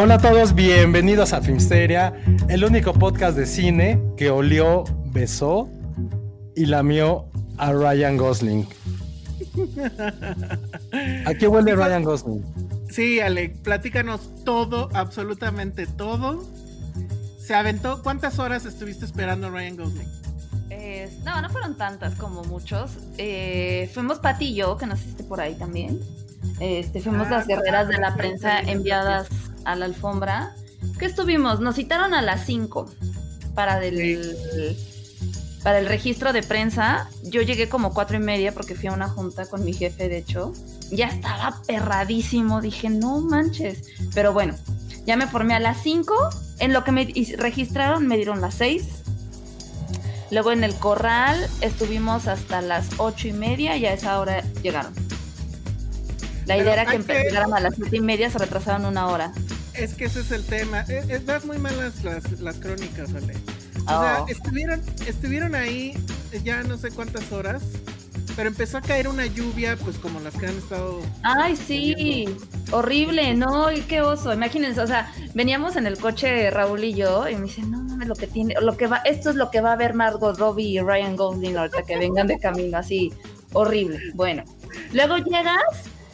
Hola a todos, bienvenidos a Filmsteria, el único podcast de cine que olió, besó y lamió a Ryan Gosling. ¿A qué huele Ryan Gosling? Sí, Ale, platícanos todo, absolutamente todo. Se aventó. ¿Cuántas horas estuviste esperando a Ryan Gosling? Eh, no, no fueron tantas como muchos. Eh, fuimos Pati y yo, que naciste por ahí también. Este, fuimos Ah, las guerreras de la prensa enviadas a la alfombra. ¿Qué estuvimos? Nos citaron a las 5 para del, para el registro de prensa. Yo llegué como cuatro y media porque fui a una junta con mi jefe, de hecho. Ya estaba perradísimo. Dije, no manches. Pero bueno, ya me formé a las 5. En lo que me registraron me dieron las 6. Luego en el corral estuvimos hasta las ocho y media y a esa hora llegaron. La Pero idea era que hay que- empe- llegaran a las siete y media, se retrasaron una hora. Es que ese es el tema. Eh, das muy malas las, las crónicas, Ale. O Oh. sea, estuvieron, estuvieron ahí ya no sé cuántas horas, pero empezó a caer una lluvia, pues como las que han estado. Ay, sí, horrible, no, y qué oso. Imagínense, o sea, veníamos en el coche Raúl y yo, y me dicen, no mames, lo que tiene, lo que va, esto es lo que va a ver Margot Robbie y Ryan Gosling ahorita que vengan de camino, así, horrible. Bueno, luego llegas,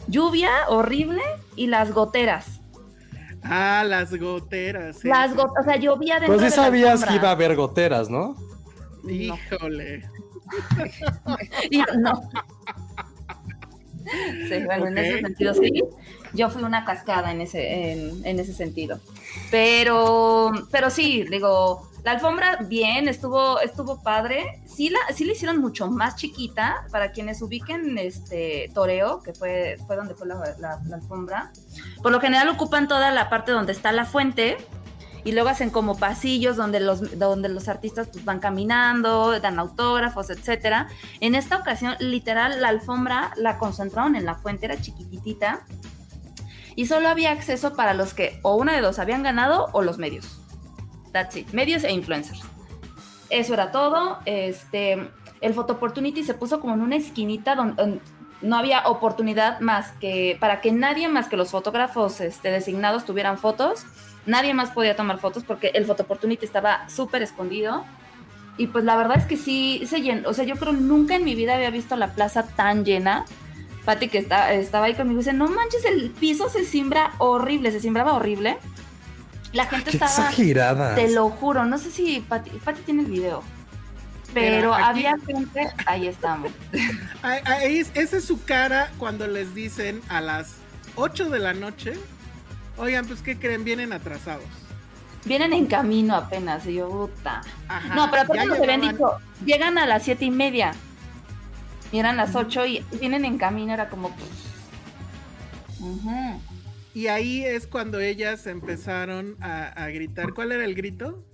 lluvia horrible y las goteras. Ah, las goteras. sí, Las goteras, o sea, llovía dentro Pues sí de la sabías que iba a haber goteras, ¿no? Híjole. Y no. Sí, bueno, en ese sentido sí. Yo fui una cascada en ese, en, en ese sentido. Pero, pero sí, digo, la alfombra bien, estuvo, estuvo padre. Sí la, sí la hicieron mucho más chiquita para quienes ubiquen este toreo, que fue, fue donde fue la, alfombra. Por lo general ocupan toda la parte donde está la fuente. Y luego hacen como pasillos donde los, donde los artistas pues, van caminando, dan autógrafos, etcétera. En esta ocasión, literal, la alfombra la concentraron en la fuente, era chiquititita. Y solo había acceso para los que o una de dos habían ganado o los medios. That's it. Medios e influencers. Eso era todo. Este, el Photo Opportunity se puso como en una esquinita donde no había oportunidad más que para que nadie más que los fotógrafos este, designados tuvieran fotos. Nadie más podía tomar fotos porque el Photo Opportunity estaba súper escondido. Y pues la verdad es que sí se llenó. O sea, yo creo nunca en mi vida había visto la plaza tan llena. Pati, que está, estaba ahí conmigo, dice: No manches, el piso se simbra horrible, se simbraba horrible. La gente Qué estaba. exagerada. Te lo juro, no sé si Pati, Pati tiene el video. Pero aquí- había gente, ahí estamos. Ahí- ahí es- esa es su cara cuando les dicen a las 8 de la noche. Oigan, pues, ¿qué creen? Vienen atrasados. Vienen en camino apenas, y yo, puta. Ajá, No, pero aparte nos habían dicho, llegan a las siete y media. Y eran las ocho y vienen en camino, era como. Ujú. Y ahí es cuando ellas empezaron a, a gritar. ¿Cuál era el grito?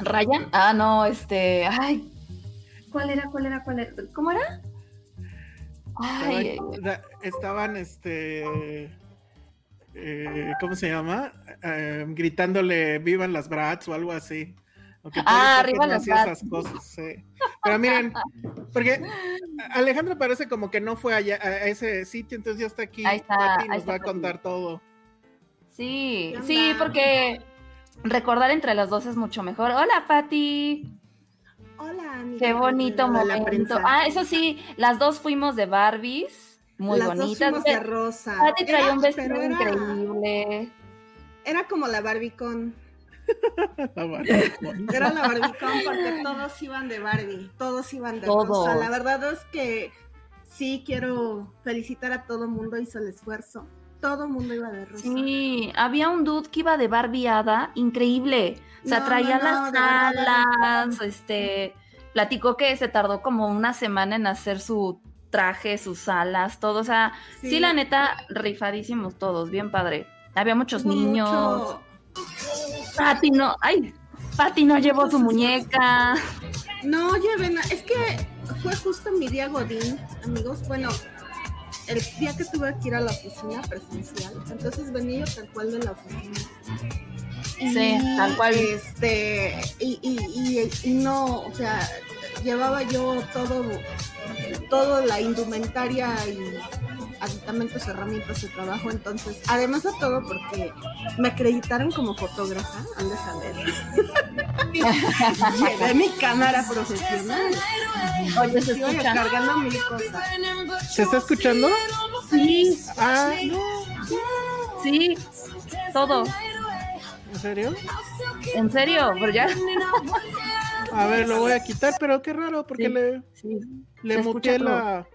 ¿Ryan? Ah, no, este. Ay. ¿Cuál era? ¿Cuál era? ¿Cuál era? ¿Cómo era? Ay, ay, Estaban, estaban, este. eh, ¿Cómo se llama? Eh, gritándole vivan las brats o algo así. O que Ah, arriba no hacía esas cosas, sí. Pero miren, porque Alejandro parece como que no fue allá a ese sitio, entonces ya está aquí. Ahí está, ahí nos está va a contar todo. Sí, ¿Qué sí, porque recordar entre las dos es mucho mejor. Hola, Pati. Hola, amiga. Qué bonito momento. Ah, eso sí, las dos fuimos de Barbies, muy Las dos bonitas. fuimos de rosa. Pati traía Era- un vestido era- increíble. Era como la Barbicon. La Barbie. Era la Barbicon porque todos iban de Barbie. Todos iban de Todos. rosa. La verdad es que sí quiero felicitar a todo mundo. Hizo el esfuerzo. Todo mundo iba de rosa. Sí, había un dude que iba de barbiada, increíble. O sea, No, traía no, no, las alas, este, platicó que se tardó como una semana en hacer su traje, sus alas, todo. O sea, sí, Sí. la neta, rifadísimos todos, bien padre. Había muchos niños. Pati no, ay, Pati no llevó su muñeca. No lleven, es que fue justo mi día Godín, amigos. Bueno, el día que tuve que ir a la oficina presencial, entonces venía yo tal cual de la oficina. Sí, tal cual. Este, y, y, y, y no, o sea, llevaba yo todo, todo la indumentaria y aditamentos, herramientas de trabajo, entonces, además de todo, porque me acreditaron como fotógrafa, han de saber. Llevé mi cámara profesional. Oye, se escuchan. cargando mil cosas. ¿Se está escuchando? Sí, Ah, sí, todo. ¿en serio? En serio, pero ya. A ver, lo voy a quitar, pero qué raro, porque Sí. le, Sí. le muteé la.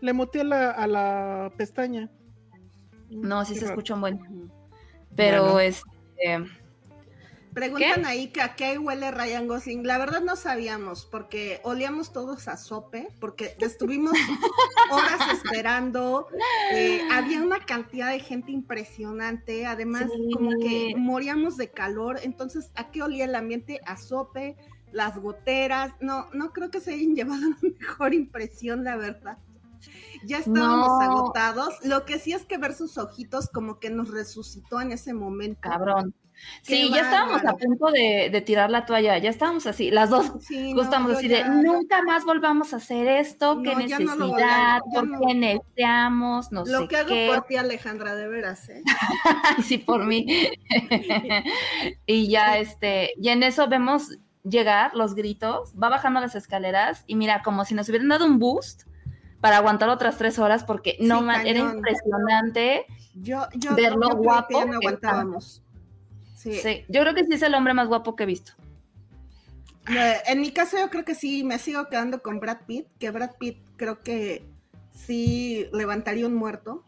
Le muteé la, a la pestaña. No, sí Qué se raro. escucha un buen. Pero Bueno. este. Preguntan ¿Qué? ahí que a qué huele Ryan Gosling. La verdad no sabíamos, porque olíamos todos a sope, porque estuvimos horas esperando. eh, había una cantidad de gente impresionante. Además, Sí. como que moríamos de calor. Entonces, ¿a qué olía el ambiente? A sope, las goteras. No, no creo que se hayan llevado la mejor impresión, la verdad. Ya estábamos No. agotados. Lo que sí es que ver sus ojitos como que nos resucitó en ese momento. Cabrón. Qué Sí, ya estábamos a punto de, de tirar la toalla, ya estábamos así, las dos Sí, no, estábamos así ya- de nunca más volvamos a hacer esto, qué No, no lo necesidad, volvemos, ya por no. qué necesitamos, no Lo sé que hago qué. por ti, Alejandra, de veras, ¿eh? Sí, por mí. y ya, este, y en eso vemos llegar los gritos, va bajando las escaleras y mira, como si nos hubieran dado un boost para aguantar otras tres horas, porque no, Sí, man, era impresionante. Yo, yo, Verlo yo que guapo, ya no que aguantábamos. Sí. Sí, yo creo que sí es el hombre más guapo que he visto. En mi caso, yo creo que sí, me sigo quedando con Brad Pitt, que Brad Pitt creo que sí levantaría un muerto.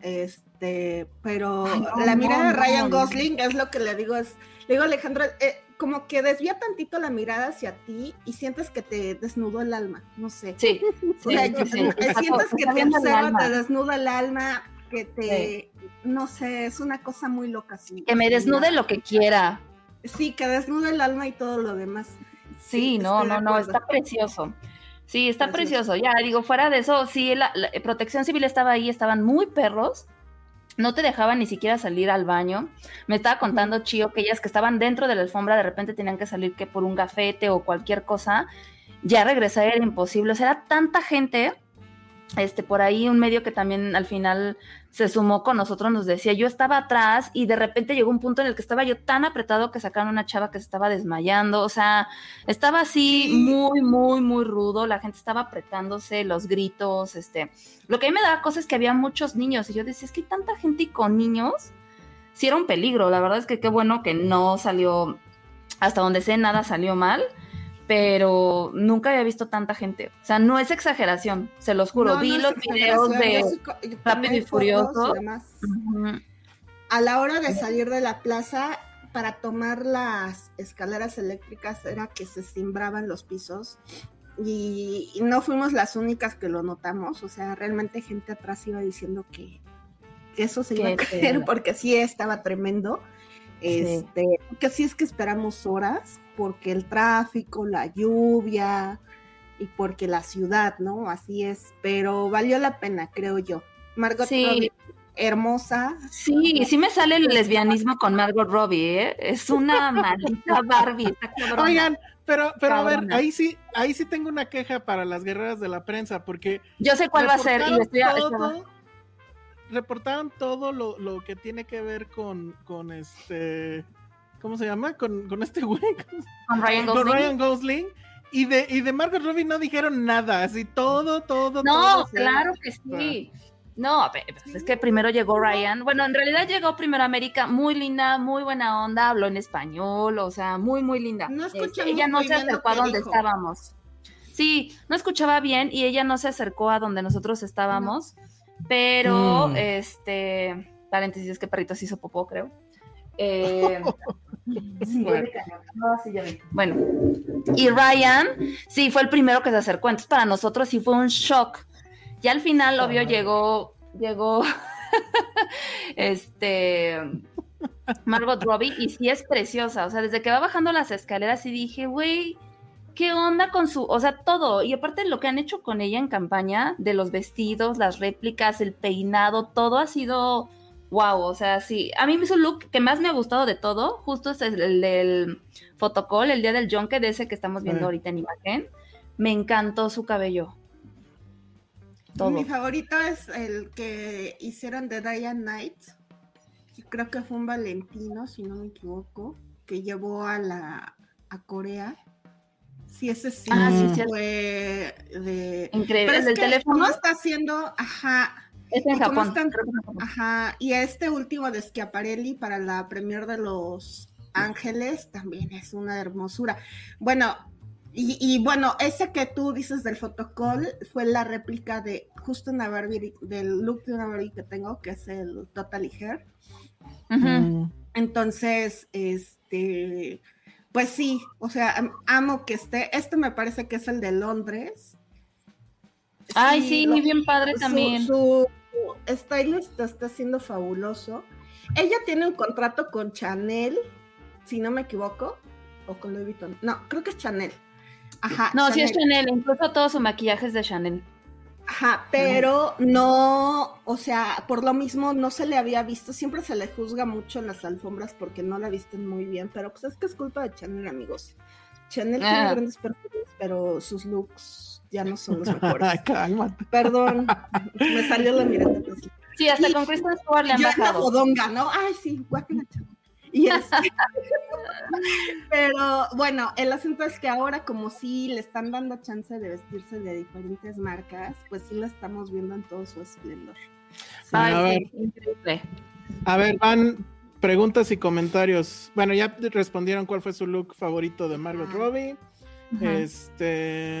Este, pero Ay, no, la mirada no, de Ryan. Gosling es lo que le digo, es, le digo Alejandra, eh, como que desvía tantito la mirada hacia ti y sientes que te desnudó el alma, no sé. Sí, O sí, sea, sí, sientes que te observa, te desnuda el alma, que te, no sé, es una cosa muy loca. sí. Que me desnude lo que quiera. Sí, que desnuda el alma y todo lo demás. Sí, no, no, no, está precioso. Sí, está Precioso. precioso. Ya, digo, fuera de eso, sí, la, la- protección civil estaba ahí, estaban muy perros. No te dejaban ni siquiera salir al baño. Me estaba contando Chío que ellas que estaban dentro de la alfombra de repente tenían que salir que por un gafete o cualquier cosa. Ya regresar era imposible. O sea, era tanta gente. Este, por ahí un medio que también al final se sumó con nosotros nos decía, yo estaba atrás y de repente llegó un punto en el que estaba yo tan apretado que sacaron una chava que se estaba desmayando, o sea, estaba así Sí. muy, muy, muy rudo, la gente estaba apretándose, los gritos, este, lo que a mí me daba cosa es que había muchos niños y yo decía, es que hay tanta gente y con niños, sí era un peligro, la verdad es que qué bueno que no salió, hasta donde sé, nada salió mal, pero nunca había visto tanta gente, o sea, no es exageración, se los juro, No, vi no los videos de... yo yo Rápido y Furioso. demás. A la hora de salir de la plaza, para tomar las escaleras eléctricas era que se cimbraban los pisos y, y no fuimos las únicas que lo notamos, o sea, realmente gente atrás iba diciendo que, que eso se iba a caer porque sí estaba tremendo. Este, que sí es que esperamos horas porque el tráfico, la lluvia y porque la ciudad, ¿no? Así es, pero valió la pena, creo yo. Margot Sí. Robbie, hermosa, Sí, sí me sale el lesbianismo con Margot Robbie, ¿eh? Es una maldita Barbie. está. Oigan, pero, pero a ver, ahí sí, ahí sí tengo una queja para las guerreras de la prensa, porque Yo sé cuál va a ser y estoy todo, reportaron todo lo, lo que tiene que ver con, con este ¿cómo se llama? Con, con este güey. Con Ryan Con Gosling. Ryan Gosling. Y de, y de Margot Robbie no dijeron nada, así todo, todo, No, todo. se- claro que sí. No, pues, es que primero llegó Ryan. Bueno, en realidad llegó primero América, muy linda, muy buena onda, habló en español, o sea, muy, muy linda. No Este, escuchamos ella no se acercó a donde dijo. estábamos. Sí, no escuchaba bien y ella no se acercó a donde nosotros estábamos, pero, Mm. este, paréntesis, es que perrito se hizo popó, creo. Eh, sí, Bueno. de cañón. No, sí, ya vi. Bueno, y Ryan, sí, fue el primero que se acercó. Entonces, para nosotros sí fue un shock. Ya al final, obvio, llegó, llegó, este, Margot Robbie, y sí es preciosa. O sea, desde que va bajando las escaleras, y dije, güey, ¿qué onda con su, o sea, todo? Y aparte lo que han hecho con ella en campaña, de los vestidos, las réplicas, el peinado, todo ha sido wow. O sea, sí, a mí su look que más me ha gustado de todo, justo es el, el del fotocall, el día del junket, de ese que estamos viendo Ah. ahorita en imagen. Me encantó su cabello. Todo. Mi favorito es el que hicieron de Diane Knight. Creo que fue un Valentino, si no me equivoco, que llevó a la a Corea. Sí, ese sí, Ah, sí, sí. fue de. Increíble. Pero El es que teléfono ¿cómo está haciendo? Ajá, es en ¿y cómo Japón. están? creo que es Japón. ajá. Y este último de Schiaparelli para la premier de Los Ángeles también es una hermosura. Bueno, y, y bueno, ese que tú dices del fotocall fue la réplica de justo una Barbie, del look de una Barbie que tengo, que es el Totally Hair. Mm. Entonces, este, pues sí, o sea, am- amo que esté. Este me parece que es el de Londres. Ay, sí, lo- bien padre su- también. Su, stylist está haciendo fabuloso. Ella tiene un contrato con Chanel, si no me equivoco, o con Louis Vuitton. No, creo que es Chanel. Ajá. No, sí es Chanel, incluso todo su maquillaje es de Chanel. Ajá, pero no, o sea, por lo mismo no se le había visto, siempre se le juzga mucho en las alfombras porque no la visten muy bien, pero pues es que es culpa de Chanel, amigos. Chanel tiene Ah. grandes perfiles, pero sus looks ya no son los Ay, mejores. cálmate. Perdón, me salió la mirada. Sí, hasta Y- con Kristen Stewart le han Yo bajado. bodonga, ¿no? Ay, sí, guácala. Y este, pero bueno, el asunto es que ahora como sí le están dando chance de vestirse de diferentes marcas, pues sí la estamos viendo en todo su esplendor. Sí. Ay, A increíble. A ver, van preguntas y comentarios. Bueno, ya respondieron cuál fue su look favorito de Margot Ajá. Robbie. Este.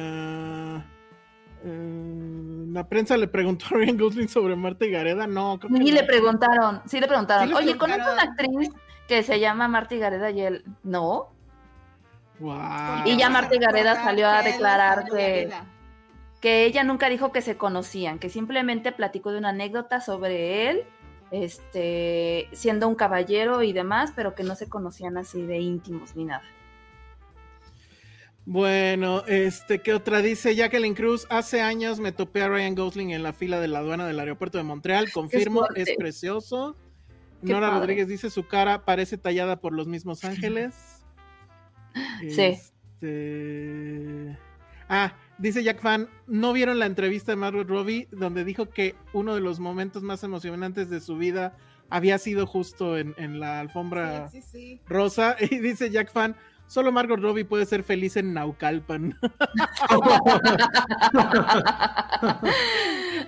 eh, la prensa le preguntó a Ryan Gosling sobre Marta y Gareda. No, creo que Sí no. le preguntaron, sí le preguntaron, Sí oye, ¿conoces preguntaron. una actriz que se llama Marta Gareda y él? No. Y ya Marta Gareda Recordar salió a declarar que- que ella nunca dijo que se conocían, que simplemente platicó de una anécdota sobre él, este, siendo un caballero y demás, pero que no se conocían así de íntimos ni nada. Bueno, este, ¿qué otra dice Jacqueline Cruz? Hace años me topé a Ryan Gosling en la fila de la aduana del aeropuerto de Montreal. Confirmo, es precioso. Qué Nora padre. Rodríguez dice su cara parece tallada por los mismos ángeles. Sí. Este... Ah, dice Jack Fan, ¿no vieron la entrevista de Margot Robbie donde dijo que uno de los momentos más emocionantes de su vida había sido justo en, en la alfombra Sí, sí, sí. rosa? Y dice Jack Fan, solo Margot Robbie puede ser feliz en Naucalpan.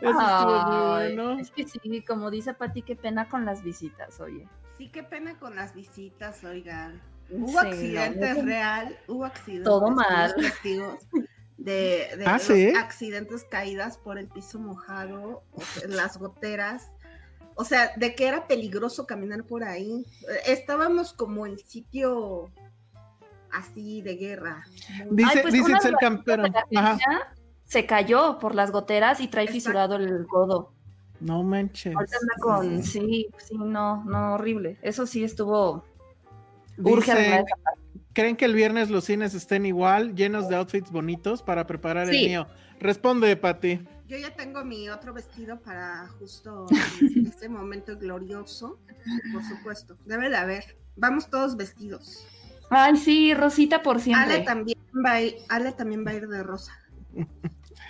Eso estuvo muy bueno. Es que sí, como dice Pati, qué pena con las visitas, oye. Sí, qué pena con las visitas, oigan. Hubo Sí, accidentes no, real, hubo accidentes. Todo mal. testigos De, de Ah, los ¿sí? accidentes caídas por el piso mojado, o sea, las goteras. O sea, de que era peligroso caminar por ahí. Eh, Estábamos como en sitio así de guerra. Dice, Ay, pues dice las Campero. Ajá. Se cayó por las goteras y trae Exacto. fisurado el codo. No manches. Con, sí, sí, no, no, horrible. Eso sí estuvo, urge Dice. ¿creen que el viernes los cines estén igual, llenos de outfits bonitos para preparar el mío? Responde, Pati. Yo ya tengo mi otro vestido para justo este momento glorioso, por supuesto. Debe de haber. Vamos todos vestidos. Ay, sí, Rosita por Ale siempre. también va a ir, Ale también va a ir de rosa.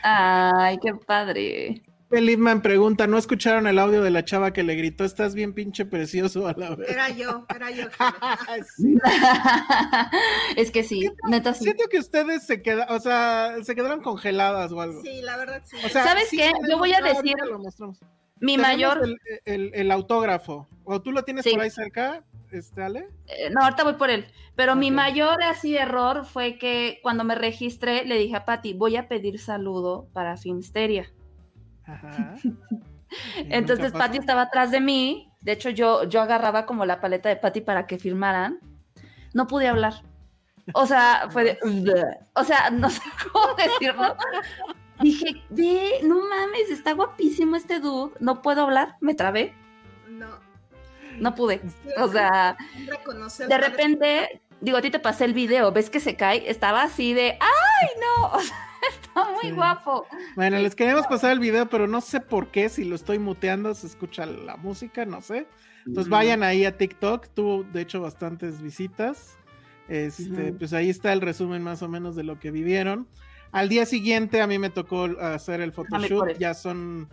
Ay, qué padre. Lipman pregunta, ¿no escucharon el audio de la chava que le gritó, estás bien pinche precioso a la vez? Era yo, era yo. Sí. es que sí, neta sí. Siento que ustedes se quedan, o sea, se quedaron congeladas o algo. Sí, la verdad sí. O sea, ¿Sabes sí qué? Yo voy a ah, decir- lo mostramos. Mi Tenemos mayor, El, el- el autógrafo. ¿O tú lo tienes Sí. por ahí cerca, este, Ale? eh, no, ahorita voy por él, pero mi mayor así error fue que cuando me registré le dije a Patti, voy a pedir saludo para Filmsteria. Ajá. Entonces pasó. estaba atrás de mí. De hecho, yo, yo agarraba como la paleta de Patty para que firmaran. No pude hablar. O sea, fue de. O sea, no sé cómo decirlo. Dije, ve, no mames, está guapísimo este dude. No puedo hablar. Me trabé. No. No pude. O sea, de repente, digo, a ti te pasé el video. ¿Ves que se cae? Estaba así de. ¡Ay, no! O sea, está muy Sí. guapo. Bueno, les queríamos pasar el video, pero no sé por qué, si lo estoy muteando, se escucha la música, no sé. Entonces vayan ahí a TikTok, tuvo de hecho bastantes visitas. Este, pues ahí está el resumen más o menos de lo que vivieron. Al día siguiente a mí me tocó hacer el photoshoot, ya son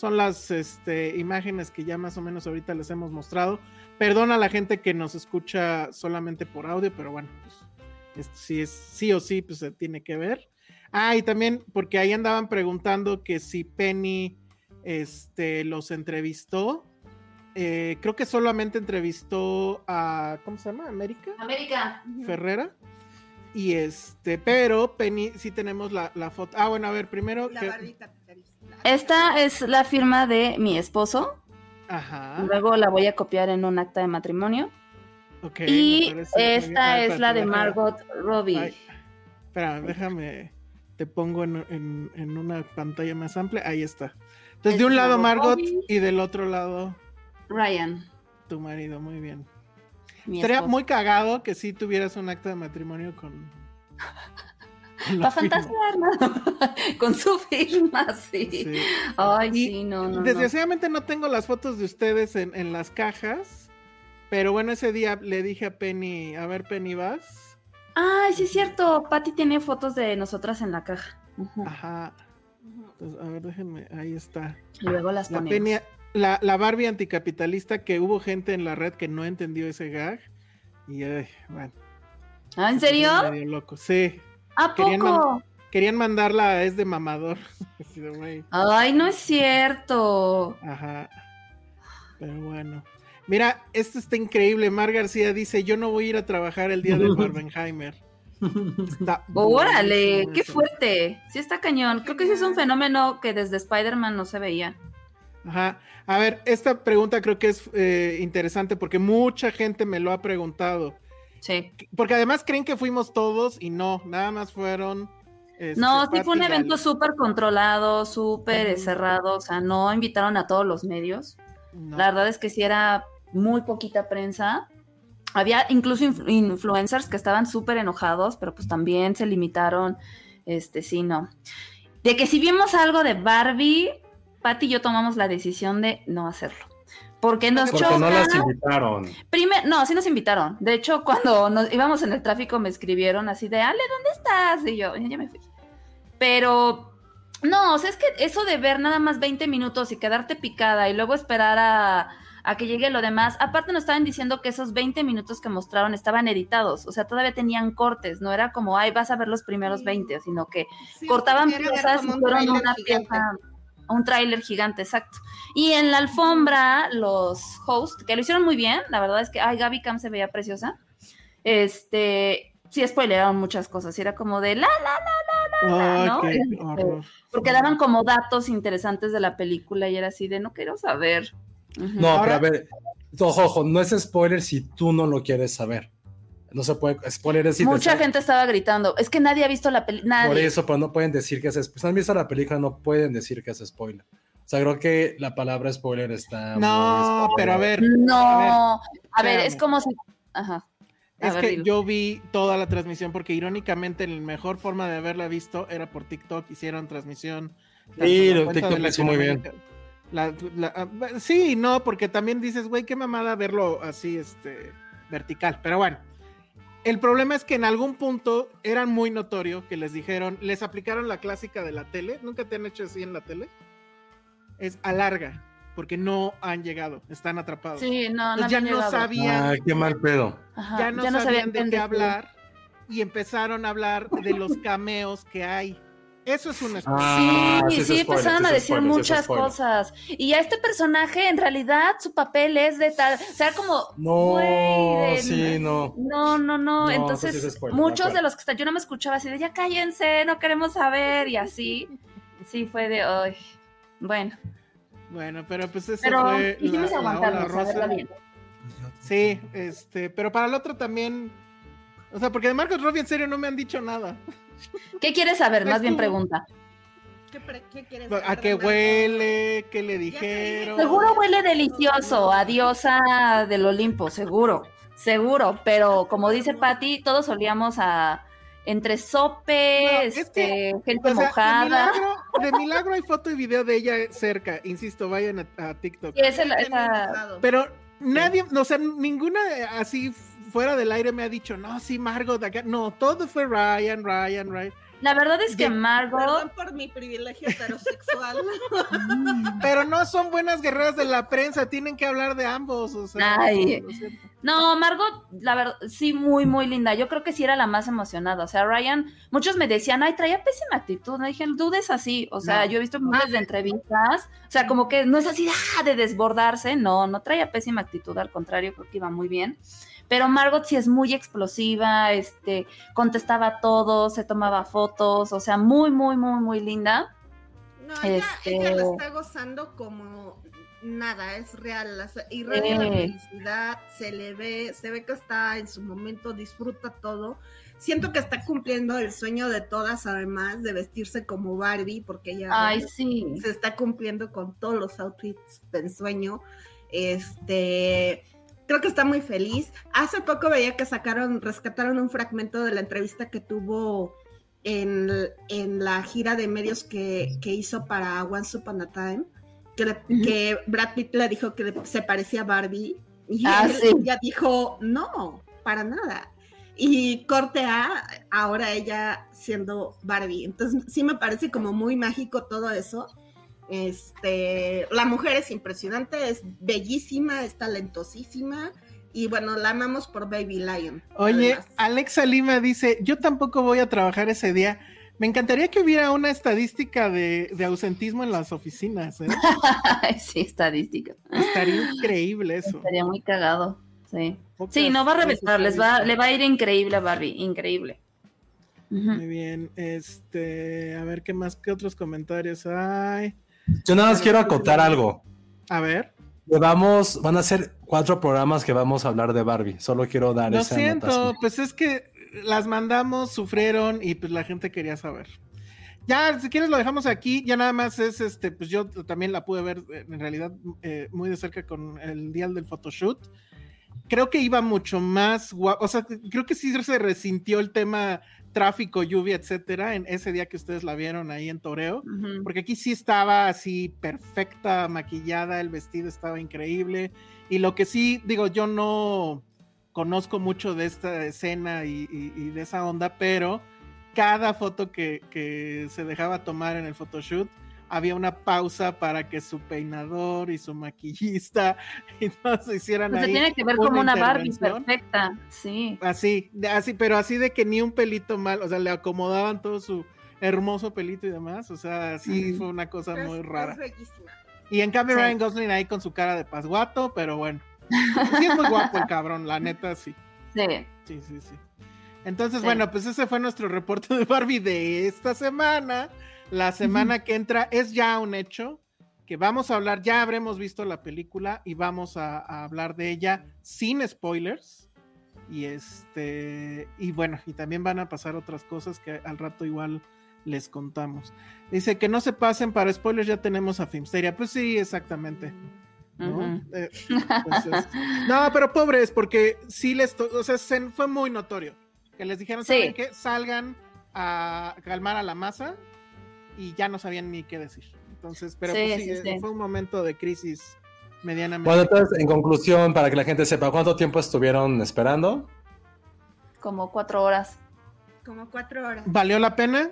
son las este, imágenes que ya más o menos ahorita les hemos mostrado. Perdona a la gente que nos escucha solamente por audio, pero bueno, pues esto sí es sí o sí, pues se tiene que ver. Ah, y también porque ahí andaban preguntando que si Penny este, los entrevistó. Eh, creo que solamente entrevistó a. ¿Cómo se llama? América América. Ferrera. Y este, pero Penny, sí tenemos la, la foto. Ah, bueno, a ver, primero. La que- barbita. Esta es la firma de mi esposo. Ajá. Luego la voy a copiar en un acta de matrimonio. ok, me y muy esta Ah, es la de Margot Robbie. Ay, espera, déjame. Te pongo en, en- en una pantalla más amplia. Ahí está. Entonces, Es de un lado Margot Robbie. y del otro lado Ryan. tu marido. Muy bien. Estaría muy cagado que si tuvieras un acta de matrimonio con. Para fantasear, ¿no? Con su firma, sí. Sí. Ay, Y sí, no, no. Desgraciadamente no tengo las fotos de ustedes en, en las cajas. Pero bueno, ese día le dije a Penny, a ver, Penny, ¿vas? Ay, sí es cierto. Patty tiene fotos de nosotras en la caja. Ajá. Entonces, a ver, déjenme, ahí está. Luego las La. Penny, la, la Barbie anticapitalista que hubo gente en la red que no entendió ese gag. Y ay, bueno. ¿Ah, en serio? loco. Sí. ¿A Querían poco? Querían mandarla a es de mamador. Ay, no es cierto. Ajá. Pero bueno. Mira, esto está increíble. Mar García dice: Yo no voy a ir a trabajar el día del Barbenheimer. Está Órale, qué fuerte. Sí está cañón. Creo que sí es un fenómeno que desde Spider-Man no se veía. Ajá. A ver, esta pregunta creo que es eh, interesante porque mucha gente me lo ha preguntado. Sí. Porque además creen que fuimos todos y no, nada más fueron. este, No, sí fue un evento súper controlado, súper cerrado. O sea, no invitaron a todos los medios. No. La verdad es que sí era muy poquita prensa. Había incluso influ- influencers que estaban súper enojados, pero pues también se limitaron. Este, sí, no. De que si vimos algo de Barbie, Patty y yo tomamos la decisión de no hacerlo. Porque nos Porque no las invitaron. Primer- no, sí nos invitaron. De hecho, cuando nos íbamos en el tráfico me escribieron así de, Ale, ¿dónde estás? Y yo, ya me fui. Pero, no, o sea, es que eso de ver nada más 20 minutos y quedarte picada y luego esperar a, a que llegue lo demás, aparte nos estaban diciendo que esos 20 minutos que mostraron estaban editados, o sea, todavía tenían cortes, no era como, ay, vas a ver los primeros 20, sino que Sí, cortaban piezas y fueron una gigante. pieza, un tráiler gigante, exacto. Y en la alfombra, los hosts, que lo hicieron muy bien, la verdad es que, ay, Gaby Cam se veía preciosa, este, sí spoileraron muchas cosas, y era como de la, la, Ay, ¿no? qué Este, horror. porque daban como datos interesantes de la película y era así de, no quiero saber. No, pero a ver, ojo, ojo, no es spoiler si tú no lo quieres saber. No se puede, spoiler es Mucha gente estaba gritando, es que nadie ha visto la película, Por eso, pero no pueden decir que es spoiler. Si han visto la película, no pueden decir que es spoiler. O sea, creo que la palabra spoiler está. No, muy pero a ver. No, A a ver, es como si... Ajá. A Es ver, que dilo. yo vi toda la transmisión porque irónicamente la mejor forma de haberla visto era por TikTok. Hicieron transmisión. Sí, TikTok lo hizo muy bien. Latinoamérica. La- la- ah, sí, no, porque también dices, güey, qué mamada verlo así, este, vertical. Pero bueno, el problema es que en algún punto era muy notorio que les dijeron, les aplicaron la clásica de la tele. ¿Nunca te han hecho así en la tele? es alarga, porque no han llegado, están atrapados. Sí, no, no ya no llegado. sabían, Ay, qué mal pedo. Ajá, ya no sabían sabían de qué hablar y empezaron a hablar de los cameos que hay. Eso es una Ah, sí, ese es sí, spoiler, empezaron a decir spoiler, muchas spoiler. cosas. Y a este personaje, en realidad, su papel es de tal. O sea, como. No, de- sí, no. No, no, no. No, Entonces, sí spoiler, muchos de los que están. Yo no me escuchaba así de ya cállense, no queremos saber. Y así. Sí, fue de. Ay. Bueno, Bueno, pero pues eso pero fue la rosa. bien. Sí, este, pero para el otro también. O sea, porque de Marcos Robbie en serio no me han dicho nada. ¿Qué quieres saber? Más bien pregunta. ¿Qué, pre- qué quieres ¿A saber qué de Margot? huele? ¿Qué le dijeron? dije. Seguro huele delicioso, a diosa del Olimpo, seguro, seguro, pero como dice Patti, todos olíamos a entre sope, No, es este, que, gente O sea, mojada. De milagro, de milagro hay foto y video de ella cerca. Insisto, vayan a, a TikTok. Esa- esa-. Pero nadie, o sea, ninguna así fuera del aire me ha dicho, no, sí, Margot, acá. No, todo fue Ryan, Ryan, Ryan. La verdad es que de- Margot, Perdón por mi privilegio heterosexual. Pero no son buenas guerreras de la prensa, tienen que hablar de ambos. O sea, Ay. no, Margot, la verdad, sí, muy, muy linda. Yo creo que sí era la más emocionada. O sea, Ryan, muchos me decían, ay, traía pésima actitud. Me dije, dudes así. O sea, No. yo he visto miles de entrevistas. O sea, como que no es así ah, de desbordarse. No, no traía pésima actitud. Al contrario, creo que iba muy bien. Pero Margot sí es muy explosiva, este, contestaba todo, se tomaba fotos, o sea, muy, muy, muy, muy linda. No, ella, Este- ella lo está gozando como nada, es real. la- Irradia la Sí. felicidad, se le ve, se ve que está en su momento, disfruta todo. Siento que está cumpliendo el sueño de todas, además de vestirse como Barbie, porque ella Ay, sí. se está cumpliendo con todos los outfits de ensueño. Este, creo que está muy feliz. Hace poco veía que sacaron, rescataron un fragmento de la entrevista que tuvo en, en la gira de medios que, que hizo para Once Upon a Time, que, le- Ujú. que Brad Pitt le dijo que se parecía a Barbie. Y Ah, él- sí. ella dijo, no, para nada. Y corte A, ahora ella siendo Barbie. Entonces sí me parece como muy mágico todo eso. Este, la mujer es impresionante, es bellísima, es talentosísima. Y bueno, la amamos por Baby Lion. Oye, además. Alexa Lima dice, yo tampoco voy a trabajar ese día. Me encantaría que hubiera una estadística de, de ausentismo en las oficinas. ¿eh? sí, estadística. Estaría increíble eso. Estaría muy cagado. Sí. Pocas Sí, no va a reventar, les va, le va a ir increíble a Barbie, increíble. Muy bien, este, a ver qué más, qué otros comentarios hay. Yo nada más quiero acotar algo. A ver, Vamos, van a ser cuatro programas que vamos a hablar de Barbie. Solo quiero dar lo esa siento, anotación. pues es que las mandamos, sufrieron y pues la gente quería saber. Ya, si quieres lo dejamos aquí, ya nada más es este, pues yo también la pude ver eh, en realidad eh, muy de cerca con el día del photoshoot. Creo que iba mucho más guapo, o sea, creo que sí se resintió el tema tráfico, lluvia, etcétera, en ese día que ustedes la vieron ahí en Toreo. Porque aquí sí estaba así perfecta, maquillada, el vestido estaba increíble. Y lo que sí, digo, yo no conozco mucho de esta escena y, y- y de esa onda, pero cada foto que, que se dejaba tomar en el photoshoot, había una pausa para que su peinador y su maquillista y todos hicieran Pues se ahí tiene que ver una como una Barbie perfecta, sí. Así, así, pero así de que ni un pelito mal, o sea, le acomodaban todo su hermoso pelito y demás, o sea, sí fue una cosa Es- muy es rara. bellísima. Y en cambio Sí. Ryan Gosling ahí con su cara de pasguato, pero bueno, sí es muy guapo el cabrón, la neta sí, Sí. sí, sí, sí. Entonces, Sí. bueno, pues ese fue nuestro reporte de Barbie de esta semana. La semana que entra es ya un hecho que vamos a hablar, ya habremos visto la película y vamos a, a hablar de ella sin spoilers. Y este, y bueno, y también van a pasar otras cosas que al rato igual les contamos. Dice que no se pasen para spoilers, ya tenemos a Filmsteria. Pues sí, exactamente. ¿no? Eh, no, pero pobres, porque sí les, to- o sea, se- fue muy notorio que les dijeron, Sí. ¿saben qué? Salgan a calmar a la masa y ya no sabían ni qué decir. Entonces, pero Sí, pues sí, sí, sí. fue un momento de crisis medianamente. Bueno, entonces, en conclusión, para que la gente sepa, ¿cuánto tiempo estuvieron esperando? Como cuatro horas. Como cuatro horas. ¿Valió la pena?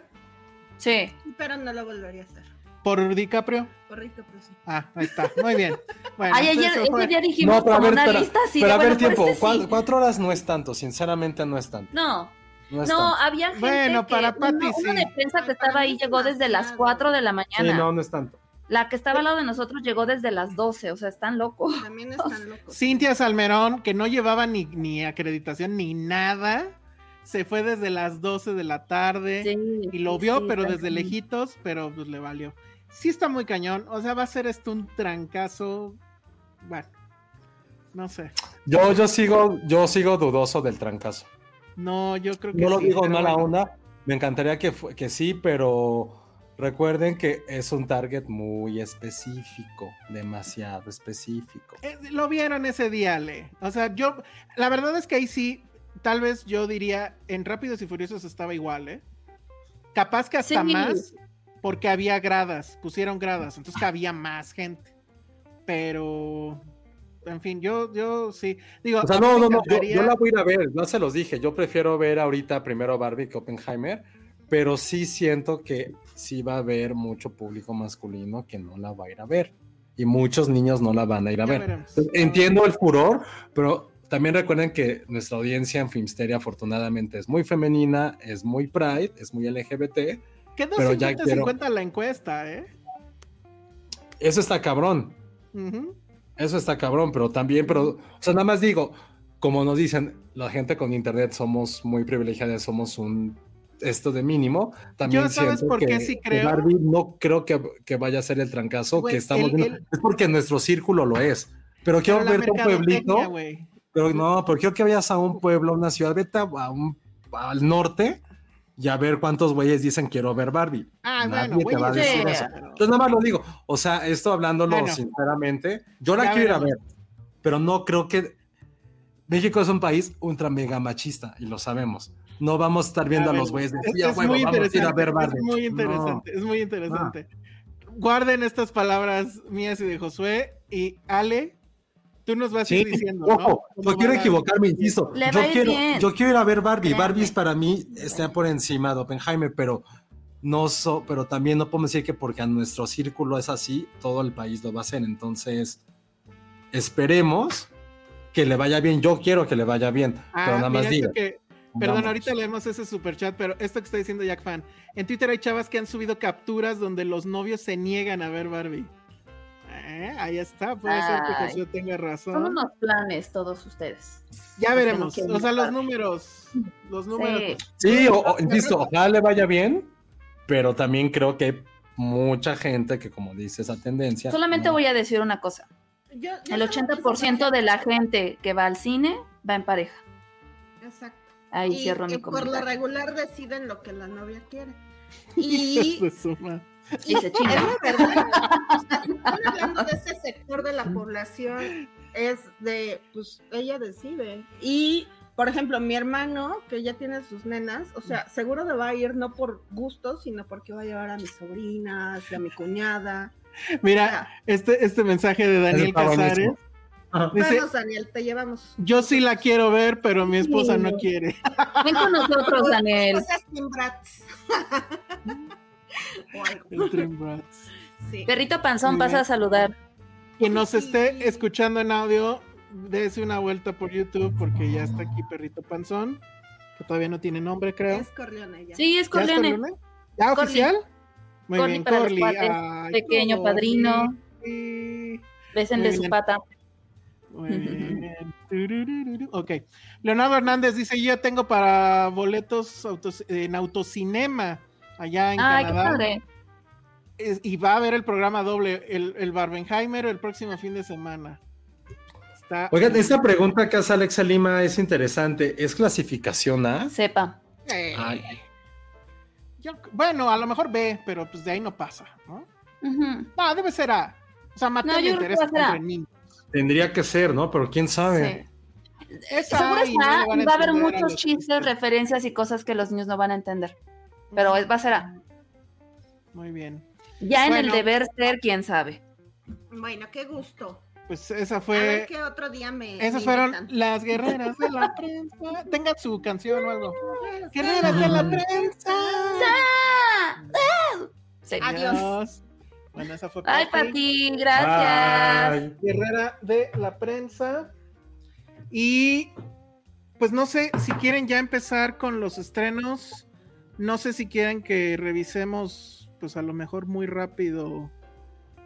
Sí. Pero no lo volvería a hacer. ¿Por DiCaprio? Por rico, pero sí. Ah, ahí está. Muy bien. Bueno, Ay, ayer, fue- dijimos No, pero a como ver, una espera, lista así pero a ver tiempo, este cua- sí. cuatro horas no es tanto, sinceramente no es tanto. No, No, había gente Bueno, que para uno, Patty, uno sí. de prensa que estaba ahí llegó desde las demasiado. 4 de la Sí, mañana. no, no es tanto. La que estaba al lado de nosotros llegó desde las 12, o sea, están locos. También están locos. Cintia Salmerón, que no llevaba ni, ni acreditación ni nada, se fue desde las 12 de la tarde Sí, y lo sí, vio, sí, pero desde lejitos, pero pues le valió. Sí está muy cañón, o sea, va a ser esto un trancazo. Bueno, no sé. Yo, yo sigo, yo sigo dudoso del trancazo. No, yo creo que No lo sí, digo mala bueno. onda. Me encantaría que, que sí, pero recuerden que es un target muy específico, demasiado específico. Eh, lo vieron ese día, Le. O sea, yo, la verdad es que ahí sí, tal vez yo diría, en Rápidos y Furiosos estaba igual, ¿eh? Capaz que hasta Sí. más, porque había gradas, pusieron gradas, entonces cabía más gente. Pero, en fin, yo, yo sí. Digo, O sea, no, no, no, yo, encantaría- yo la voy a ir a ver, no se los dije, yo prefiero ver ahorita primero Barbie que Oppenheimer, pero sí siento que sí va a haber mucho público masculino que no la va a ir a ver y muchos niños no la van a ir a Ya ver. veremos. Entiendo el furor, pero también recuerden que nuestra audiencia en Filmsteria afortunadamente es muy femenina, es muy pride, es muy LGBT, Quedó pero ya 50-50 la encuesta, ¿eh? eso está cabrón. Eso está cabrón, pero también, pero, o sea, nada más digo, como nos dicen, la gente con internet somos muy privilegiadas, somos un esto de mínimo. También Yo. Barbie no creo que, que vaya a ser el trancazo que estamos el- viendo. el- Es porque nuestro círculo lo es. Pero quiero Pero verte a un pueblito. Pero no, pero quiero que vayas a un pueblo, una ciudad, vete a un, al norte y a ver cuántos güeyes dicen quiero ver Barbie. Ah, Nadie bueno, te va a decir eso. Entonces nada más lo digo. O sea, esto hablándolo Bueno. sinceramente, yo la quiero ir a ver, pero no creo que México es un país ultra mega machista y lo sabemos. No vamos a estar viendo a, ver, los güeyes de es, "Sí, a es huevo, muy vamos a ir a ver Barbie. Es muy No. interesante, es muy interesante. Guarden estas palabras mías y de Josué y Ale, tú nos vas a Sí, ir diciendo, ¿no? ojo, ¿Cómo no quiero equivocarme, insisto. Yo quiero, yo quiero ir a ver Barbie. Créanme. Barbie es para mí está por encima de Oppenheimer, pero no so, pero también no podemos decir que porque a nuestro círculo es así, todo el país lo va a hacer. Entonces, esperemos que le vaya bien. Yo quiero que le vaya bien, Ah, pero nada más digo. Perdón, vamos. ahorita leemos ese super chat, pero esto que está diciendo Jack Fan. En Twitter hay chavas que han subido capturas donde los novios se niegan a ver Barbie. Eh, ahí está, puede ser que. Josué tenga Son razón. unos planes todos ustedes. Ya veremos. no O sea, los números. Los números. Sí. Sí, o- o- insisto, ojalá le vaya bien, pero también creo que hay mucha gente que, como dice esa tendencia. Solamente no- voy a decir una cosa. Yo- yo El solo 80% de la gente que va al cine va en pareja. Exacto. Ahí Y, cierro y mi por lo regular deciden lo que la novia quiere. Y de su madre. Y se es chingan. la verdad. Están hablando de ese sector de la población, es de, pues ella decide. Y, por ejemplo, mi hermano, que ya tiene sus nenas, o sea, seguro le va a ir no por gusto, sino porque va a llevar a mis sobrinas, y a mi cuñada. Mira, este, este mensaje de Daniel. Casares. Dice, Vamos, Daniel, te llevamos. yo sí la quiero ver, pero mi esposa no quiere. Ven con nosotros, Daniel. Cosas sin brats. o algo. El Dream Brats. Sí. Perrito Panzón, Muy pasa bien. a saludar. Quien nos esté escuchando en audio, dése una vuelta por YouTube porque ya está aquí Perrito Panzón, que todavía no tiene nombre, creo. Es Corleone ya. Sí, es ¿Ya es Corleone. Corleone? ¿Ya Corley. oficial? Muy Corley bien, para los Corley. cuates. Ay, Pequeño Corley. padrino. Sí. De su bien. pata. Muy bien. Ok. Leonardo Hernández dice: Yo tengo para boletos autos- en autocinema allá en Ay, qué Canadá. padre. Es- y va a haber el programa doble, el, el Barbenheimer, el próximo fin de semana. Está. Oigan, esta pregunta que hace Alexa Lima es interesante. ¿Es clasificación A? Sepa. Eh, Ay, yo- bueno, a lo mejor B, pero pues de ahí no pasa, ¿no? No, debe ser A. O sea, Mateo No, creo que interesa va a ser A. entre niños. tendría que ser, ¿no? Pero quién sabe. Sí. Seguro no está, y va a haber muchos chistes, referencias y cosas que los niños no van a entender. Pero es- va a ser A. Muy bien. Ya en el deber ser, quién sabe. Bueno, qué gusto. Pues esa A fue. ver qué otro día me. Esas me fueron las guerreras de la prensa. Tengan su canción o algo. Guerreras de la prensa. Sí. Adiós. Bueno, esa fue Ay, Pati. Pati, gracias. Bye. Guerrera de la prensa. Y pues no sé si quieren ya empezar con los estrenos. No sé si quieren que revisemos, pues a lo mejor muy rápido,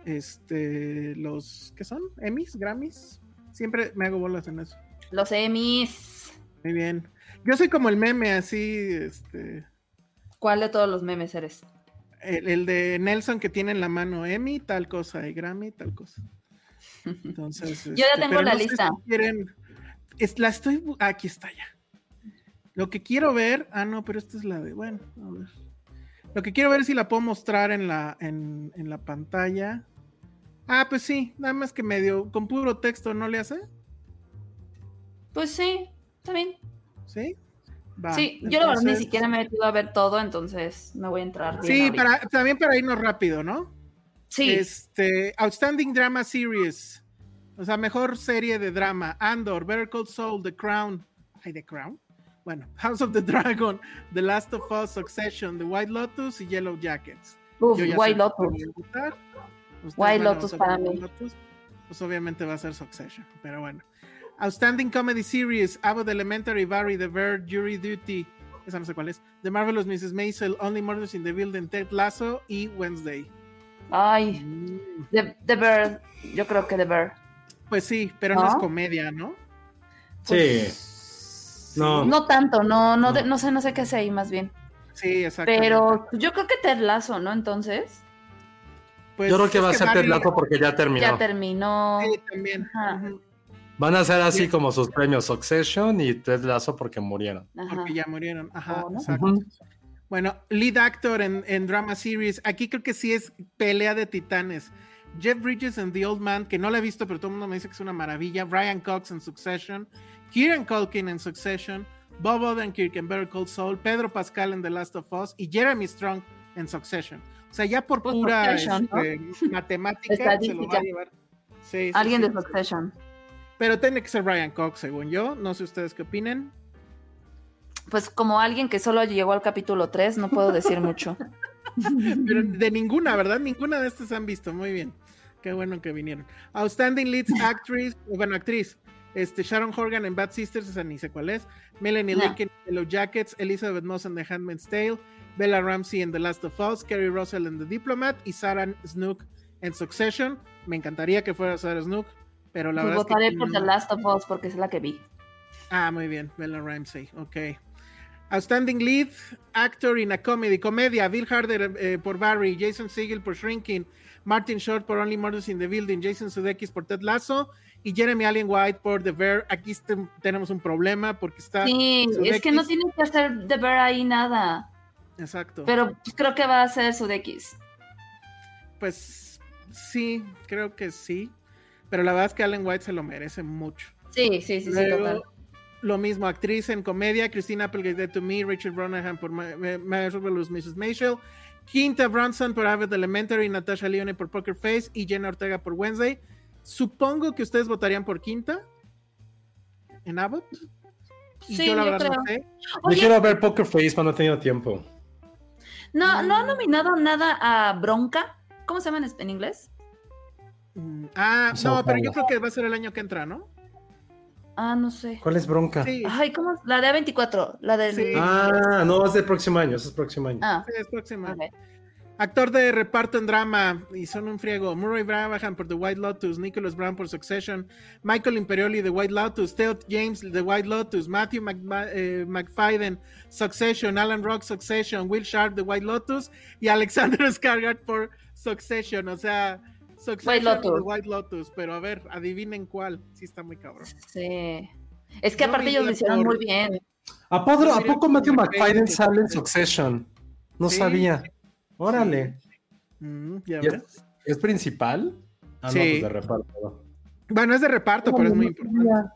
este, los, ¿qué son? ¿Emmys? ¿Grammys? Siempre me hago bolas en eso. Los Emmys. Muy bien. Yo soy como el meme, así, este, ¿Cuál de todos los memes eres? el, el de Nelson que tiene en la mano Emmy, tal cosa, y Grammy, tal cosa. Entonces, Yo ya este, tengo la no lista. si quieren, es- la estoy, aquí está ya. Lo que quiero ver, ah, no, pero esta es la de, bueno, a ver. Lo que quiero ver es si la puedo mostrar en la, en, en la pantalla. Ah, pues sí, nada más que medio, con puro texto, ¿no le hace? Pues sí, está bien. ¿Sí? Va, sí, yo la verdad ni siquiera me he metido a ver todo, entonces me voy a entrar. Sí, para, también para irnos rápido, ¿no? Sí, Este, Outstanding Drama Series. O sea, mejor serie de drama. Andor, Better Call Saul, The Crown. Ay, The Crown. Bueno, House of the Dragon, The Last of Us, Succession, The White Lotus y Yellow Jackets. Uf, Yo ya White Lotus. Ustedes White Lotus para mí. White Lotus. Pues obviamente va a ser Succession, pero bueno. Outstanding Comedy Series, Abbott Elementary, Barry, The Bear, Jury Duty. Esa no sé cuál es. The Marvelous Mrs. Maisel, Only Murders in the Building, Ted Lasso y Wednesday. Ay, Mm. The, The Bird. Yo creo que The Bird. Pues sí, pero no, ¿No? es comedia, ¿no? Sí. No. No tanto, no, no, No. de- no sé, no sé qué hace ahí más bien. Sí, exacto. Pero yo creo que Ted Lasso, ¿no? Entonces, Pues, Yo creo que va a ser Ted Lasso porque ya terminó. ya terminó. Sí, también. Ajá. Van a ser así como sus premios Succession y Ted Lasso porque murieron. Ajá. Porque ya murieron. Ajá, Oh, ¿no? exacto. Ujú. Bueno, lead actor en, en drama series. Aquí creo que sí es pelea de titanes. Jeff Bridges en The Old Man, que no la he visto, pero todo el mundo me dice que es una maravilla. Brian Cox en Succession. Kieran Culkin en Succession. Bob Odenkirk en Better Call Saul. Pedro Pascal en The Last of Us. Y Jeremy Strong en Succession. O sea, ya por Pues pura este, matemática se lo va a llevar. Sí, Alguien sí. de Succession. Pero tiene que ser Brian Cox, según yo. No sé ustedes qué opinen. Pues como alguien que solo llegó al capítulo 3, no puedo decir mucho. Pero de ninguna, ¿verdad? Ninguna de estas han visto. Muy bien. Qué bueno que vinieron. Outstanding Leads Actress, bueno, actriz. Este, Sharon Horgan en Bad Sisters, esa ni sé cuál es. Melanie No. Lincoln en Yellow Jackets. Elizabeth Moss en The Handmaid's Tale. Bella Ramsey en The Last of Us. Kerry Russell en The Diplomat. Y Sarah Snook en Succession. Me encantaría que fuera Sarah Snook, pero la verdad votaré es que por no- The Last of Us porque es la que vi. Ah, muy bien, Bella Ramsey, ok. Outstanding Lead, Actor in a Comedy, Comedia, Bill Harder eh, por Barry, Jason Segel por Shrinking, Martin Short por Only Murders in the Building, Jason Sudeikis por Ted Lasso y Jeremy Allen White por The Bear. Aquí este- tenemos un problema porque está... Sí, es que no tiene que hacer The Bear ahí nada. Exacto. Pero pues, creo que va a ser Sudeikis. Pues sí, creo que sí. Pero la verdad es que Allen White se lo merece mucho. Sí, sí, sí, sí, total. Lo mismo, actriz en comedia, Christina Applegate Dead to Me, Richard Brosnahan por Ma- Ma- Marvelous Mrs. Maisel, Quinta Bronson por Abbott Elementary, Natasha Leone por Poker Face y Jenna Ortega por Wednesday. Supongo que ustedes votarían por Quinta en Abbott. Y Sí, yo la yo verdad no sé. Yo Oye, quiero ver Poker Face, pero no he tenido tiempo. ¿no, ¿no ha nominado nada a Bronca? ¿Cómo se llama en, inglés? Mm, Ah, no, pero yo creo que va a ser el año que entra, ¿no? Ah, no sé. ¿Cuál es bronca? Sí, Ay, ¿cómo? es? La de A24, la del... Sí. Ah, no, es del próximo año, eso es próximo año. Ah, sí, es próximo. ok. Actor de reparto en drama, y son un friego. Murray Brabham por The White Lotus, Nicholas Brown por Succession, Michael Imperioli The White Lotus, Theo James The White Lotus, Matthew Mc- eh, McFadden Succession, Alan Rock Succession, Will Sharp The White Lotus y Alexander Skarsgård por Succession. O sea, Succession White Lotus. The White Lotus. Pero a ver, adivinen cuál. Sí está muy cabrón. Sí. Es que aparte ellos lo hicieron muy bien. ¿A, poco- Yo ¿A diría poco que Matthew McFadden sale en Succession? No Sí. sabía. Órale. Mm, ya ¿Y ves. es, es principal? Ah, no, Sí. pues de reparto. Bueno, es de reparto, pero es muy No importante.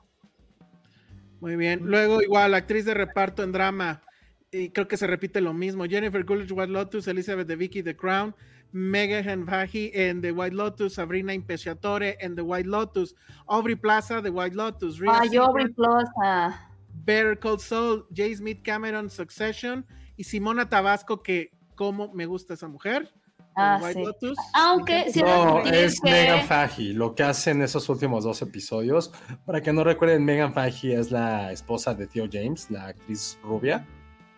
Muy bien. Luego, igual, actriz de reparto en drama. Y creo que se repite lo mismo. Jennifer Coolidge, White Lotus, Elizabeth de Vicky, The Crown, Megan Vaji en The White Lotus, Sabrina Impeciatore en The White Lotus, Aubrey Plaza, The White Lotus, Rhea Ay, Aubrey Plaza. Better Call Saul, Jay Smith Cameron, Succession y Simona Tabasco, que como me gusta esa mujer, Ah, White sí. Lotus. Aunque sí No, es que- Megan Fahey. Lo que hace en esos últimos dos episodios. Para que no recuerden, Megan Fahey es la esposa de Theo James, la actriz rubia.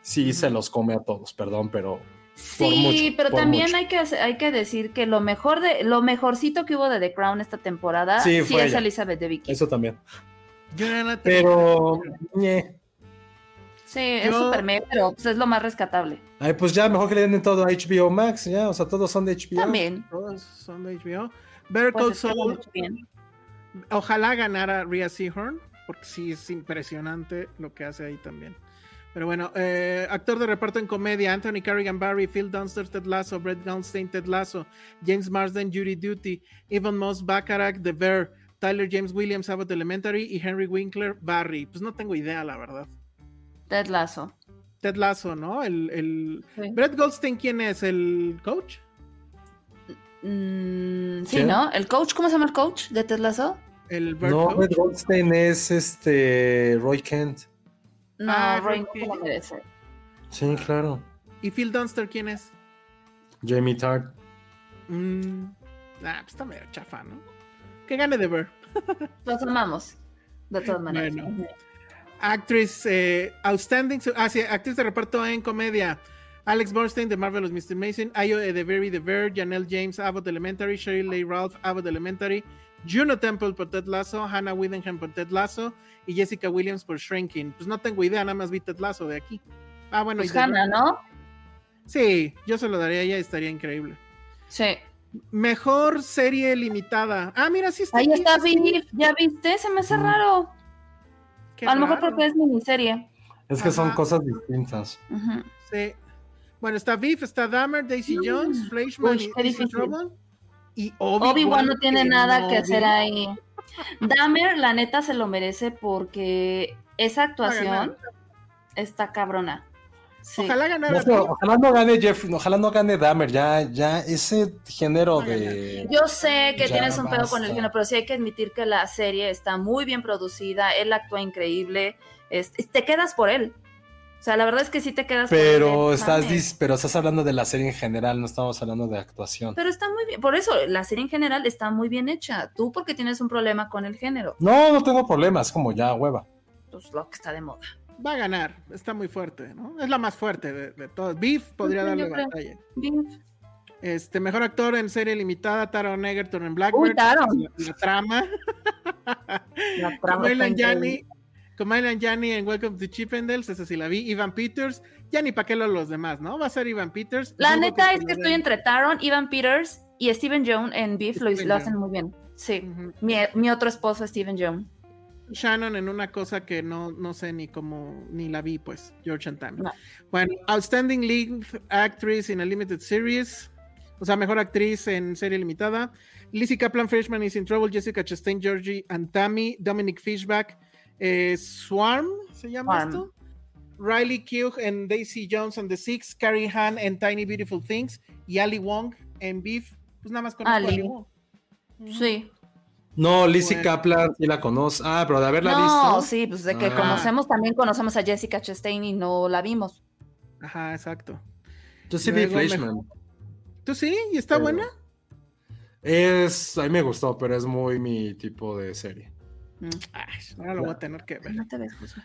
Sí, se los come a todos, perdón, pero. por Sí, mucho, pero también mucho. hay que, hay que decir que lo mejor de lo mejorcito que hubo de The Crown esta temporada Sí, sí, fue es ella. Elizabeth de Vicky. Eso también. Jonathan- Pero. ñe. Sí, es Yo- súper mega, pero pues, es lo más rescatable. Ay, pues ya, mejor que le den todo a HBO Max, ya. O sea, todos son de HBO. También. Todos son de HBO. Better Pues es bien. ojalá ganara Rhea Seahorn, porque sí es impresionante lo que hace ahí también. Pero bueno, eh, actor de reparto en comedia: Anthony Carrigan Barry, Phil Dunster, Ted Lasso, Brett Goldstein, Ted Lasso, James Marsden, Judy Duty, Evan Moss, Bacharach, The Bear, Tyler James Williams, Abbott Elementary y Henry Winkler, Barry. Pues no tengo idea, la verdad. Ted Lasso. Ted Lasso, ¿no? El, el... Sí. Brett Goldstein, ¿quién es? ¿El coach? Mm, sí. ¿no? ¿El coach? ¿Cómo se llama el coach de Ted Lasso? El No, coach. Red Goldstein es este. Roy Kent. No, Ah, Roy se lo merece. Sí, claro. ¿Y Phil Dunster quién es? Jamie Tart. Mm, ah, pues está medio chafa, ¿no? Que gane The Bear. Los amamos. De todas maneras. Bueno. Actriz eh, Outstanding. Ah, sí, actriz de reparto en comedia. Alex Borstein de Marvelous Mr. Mason, Ayo Edeberry de Bear, Janelle James, Abbott Elementary, Sheryl Lee Ralph, Abbott Elementary, Juno Temple por Ted Lasso, Hannah Widenham por Ted Lasso y Jessica Williams por Shrinking. Pues no tengo idea, nada más vi Ted Lasso de aquí. Ah, bueno, Pues y The Hannah, Bear. ¿no? Sí, yo se lo daría a ella, estaría increíble. Sí. Mejor serie limitada. Ah, mira, sí está. Ahí aquí, está. Beef. ¿Ya viste? Se me hace raro. Qué A lo mejor porque es miniserie. Es que son cosas distintas. Sí. Bueno, está Beef, está Dahmer, Daisy Jones, Fleischman Uy, y. Trouble. Y Obi-Wan, Obi-Wan no tiene que nada no que hacer ahí. Dahmer, la neta, se lo merece porque esa actuación está cabrona. Sí. Ojalá ganara. No ojalá no gane Jeff, ojalá no gane Dahmer, ya, ya ese género de. Yo sé que Ya tienes un pedo con el basta. género, pero sí hay que admitir que la serie está muy bien producida, él actúa increíble, es- te quedas por él. O sea, la verdad es que sí te quedas por él. Pero estás, dis- pero estás hablando de la serie en general, no estamos hablando de actuación. Pero está muy bien, por eso la serie en general está muy bien hecha. Tú porque tienes un problema con el género, No, no tengo problemas, como ya hueva. pues lo que está de moda. Va a ganar, está muy fuerte, ¿no? Es la más fuerte de, de todas. Beef podría darle batalla. Bien. Este, mejor actor en serie limitada, Taron Egerton en Uy, Blackbird. Taron. La, la trama. La trama increíble. Kumail Nanjiani en Welcome to Chippendales, esa sí la vi. Ivan Peters, ya ni para qué lo los demás, ¿no? Va a ser Ivan Peters. La neta es que estoy entre Taron, Ivan Peters y Steven Jones en Beef, lo, Steven lo hacen muy bien. Sí, mi, mi otro esposo Steven Jones. Shannon en una cosa que no, no sé ni cómo, ni la vi, pues, George and. No. Bueno, Outstanding Lead Actress in a Limited Series, o sea, mejor actriz en serie limitada. Lizzie Kaplan Freshman is in Trouble, Jessica Chastain, Georgie and Tammy, Dominic Fishback, eh, Swarm, ¿se llama Swarm. esto? Riley Keough en Daisy Jones and the Six, Carrie Han en Tiny Beautiful Things y Ali Wong en Beef. Pues nada más Ali. Ali Wong. Sí. No, Lizzie Bueno. Kaplan sí la conoce. Ah, pero de haberla No, visto. sí, pues de que Ah. conocemos también conocemos a Jessica Chastain y no la vimos. Ajá, exacto. Yo sí vi Fleischman. ¿Tú sí? ¿Y está Pero- buena? Es, a mí me gustó, pero es muy mi tipo de serie. Mm. Ay, ahora lo voy a tener que ver. No te ves, Josué.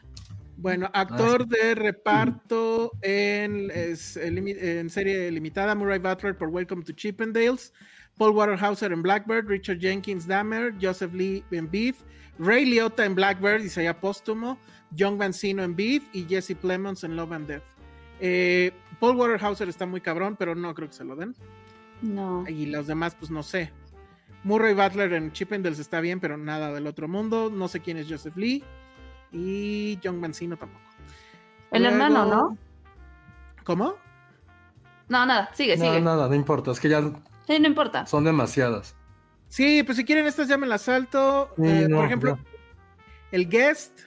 Bueno, actor de reparto en, es- en serie limitada, Murray Butler por Welcome to Chippendales, Paul Waterhauser en Blackbird, Richard Jenkins Dahmer, Joseph Lee en Beef, Ray Liotta en Blackbird y sería póstumo, John Mancino en Beef y Jesse Plemons en Love and Death. Eh, Paul Waterhauser está muy cabrón, pero no creo que se lo den. No. Y los demás, pues no sé. Murray Butler en Chippendales está bien, pero nada del otro mundo. No sé quién es Joseph Lee. Y John Mancino tampoco. El Luego- hermano, ¿no? ¿Cómo? No, nada, sigue, No, sigue. nada, no importa, es que ya Sí, no importa. son demasiadas. Sí, pues si quieren estas ya me las salto. Sí, Eh, no, por ejemplo, no. el guest.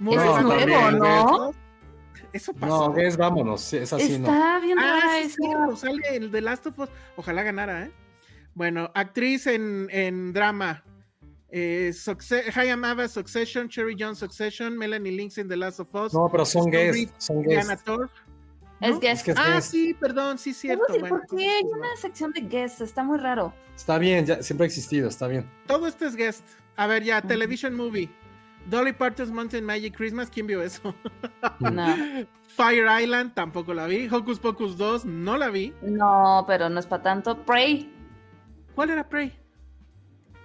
Ese es nuevo, ¿no? Eso pasó. No, es vámonos, sí, es así, no. Está bien Ah, sí, cierto, sale el de Last of Us. Ojalá ganara, ¿eh? Bueno, actriz en, en drama. Eh, Hayam Ava, Succession, Cherry Jones, Succession, Melanie Lynx en The Last of Us. No, pero son Reed, son guests. Es guest. que es Ah, guest. sí, perdón, sí, cierto. Oye, Bueno, ¿Por qué hay entonces, una sección de guests? Está muy raro. Está bien, ya, siempre ha existido, está bien. Todo esto es guest. A ver, ya, Television Movie. Dolly Parton's Mountain Magic Christmas, ¿quién vio eso? No, Fire Island, tampoco la vi. Hocus Pocus 2, no la vi. no, pero no es para tanto. Prey, ¿Cuál era Prey?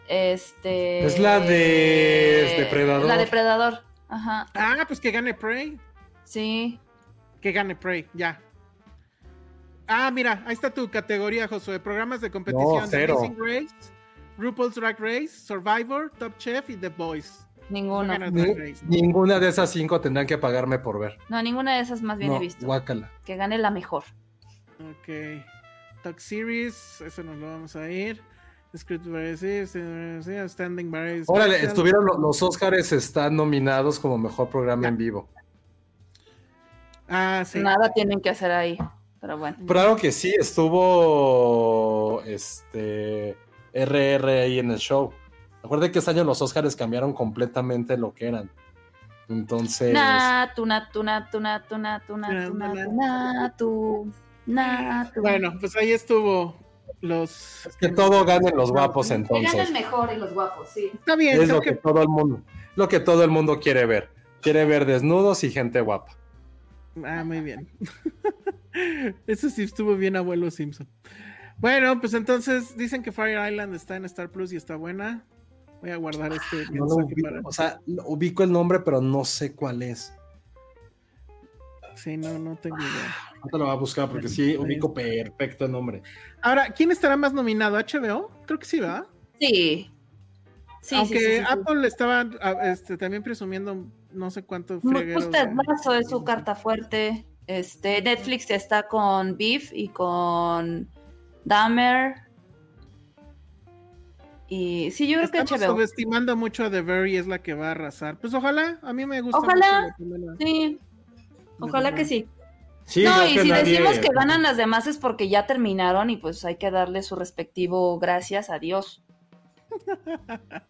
este. Es la de Depredador. La depredador. Ajá, Ah, pues que gane Prey. sí. Que gane Prey, ya. Ah, mira, ahí está tu categoría, Josué. Programas de competición. No, cero. Amazing Race, RuPaul's Drag Race, Survivor, Top Chef y The Voice. Ninguno. Gana Ni- Drag Race. ninguna de esas cinco tendrán que pagarme por ver. No, ninguna de esas más bien no, he visto. guácala. Que gane la mejor. Ok. Talk Series, eso nos lo vamos a ir. Script Variety, Standing Variety. Órale, estuvieron lo- los Oscars están nominados como mejor programa en vivo. Ah, sí. Nada tienen que hacer ahí. Pero bueno. Claro que sí, estuvo este RR ahí en el show. Recuerden que este año los Oscars cambiaron completamente lo que eran. Entonces, Natu, natu, natu, natu, natu, natu, natu, natu, natu. Bueno, pues ahí estuvo los. que todo ganen los guapos Que gane entonces. el mejor y los guapos, sí. Está bien, Es lo que que todo el mundo, lo que todo el mundo quiere ver. Quiere ver desnudos y gente guapa. Ah, muy bien. Eso sí estuvo bien, abuelo Simpson. Bueno, pues entonces dicen que Fire Island está en Star Plus y está buena. Voy a guardar este No ubico, para. o sea, ubico el nombre, pero no sé cuál es. Sí, no, no tengo idea. No te lo voy a buscar porque sí ubico perfecto el nombre. Ahora, ¿quién estará más nominado? ¿HBO? Creo que sí, ¿verdad? Sí. Sí, Aunque sí, sí, sí, sí. Apple estaba ah, este, también presumiendo no sé cuánto Usted Lasso es su carta fuerte. Este, Netflix está con Beef y con Dahmer. Y sí, yo creo que Estamos HBO. subestimando mucho a The Very es la que va a arrasar. Pues ojalá, a mí me gusta. Ojalá. mucho. Sí. Ojalá que sí. Sí, no, y que si nadie- decimos que ganan las demás es porque ya terminaron y pues hay que darle su respectivo gracias a Dios.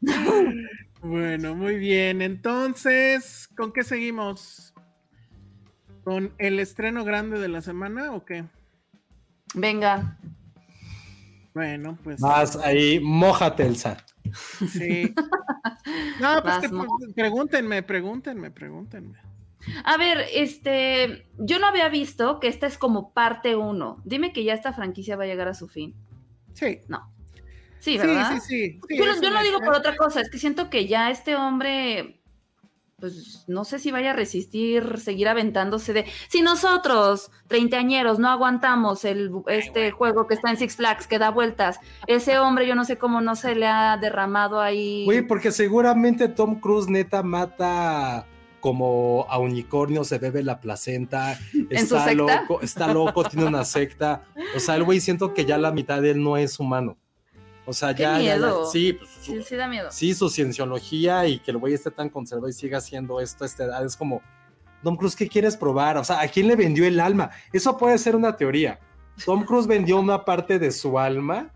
Bueno, muy bien. Entonces, ¿con qué seguimos? ¿Con el estreno grande de la semana o qué? Venga. Bueno, pues Más ahí, mójate, Elsa. sí. No, pues Vas, que, pues, pregúntenme, pregúntenme, pregúntenme. A ver, este, yo no había visto que esta es como parte uno. Dime que ya esta franquicia va a llegar a su fin. Sí. Sí, ¿verdad? Sí, sí, sí. sí, yo, una- digo por otra cosa, es que siento que ya este hombre, pues no sé si vaya a resistir, seguir aventándose de. Si nosotros, treintañeros, no aguantamos el, este juego que está en Six Flags, que da vueltas, ese hombre, yo no sé cómo no se le ha derramado ahí. Güey, porque seguramente Tom Cruise neta mata como a unicornio, se bebe la placenta, ¿En su está loco, está loco, tiene una secta. O sea, el güey siento que ya la mitad de él no es humano. O sea, Qué ya, ya, sí, pues, su- Sí, sí da miedo. sí, su cienciología y que el güey esté tan conservado y siga haciendo esto a esta edad es como, Tom Cruise, ¿qué quieres probar? O sea, ¿a quién le vendió el alma? Eso puede ser una teoría. Tom Cruise vendió una parte de su alma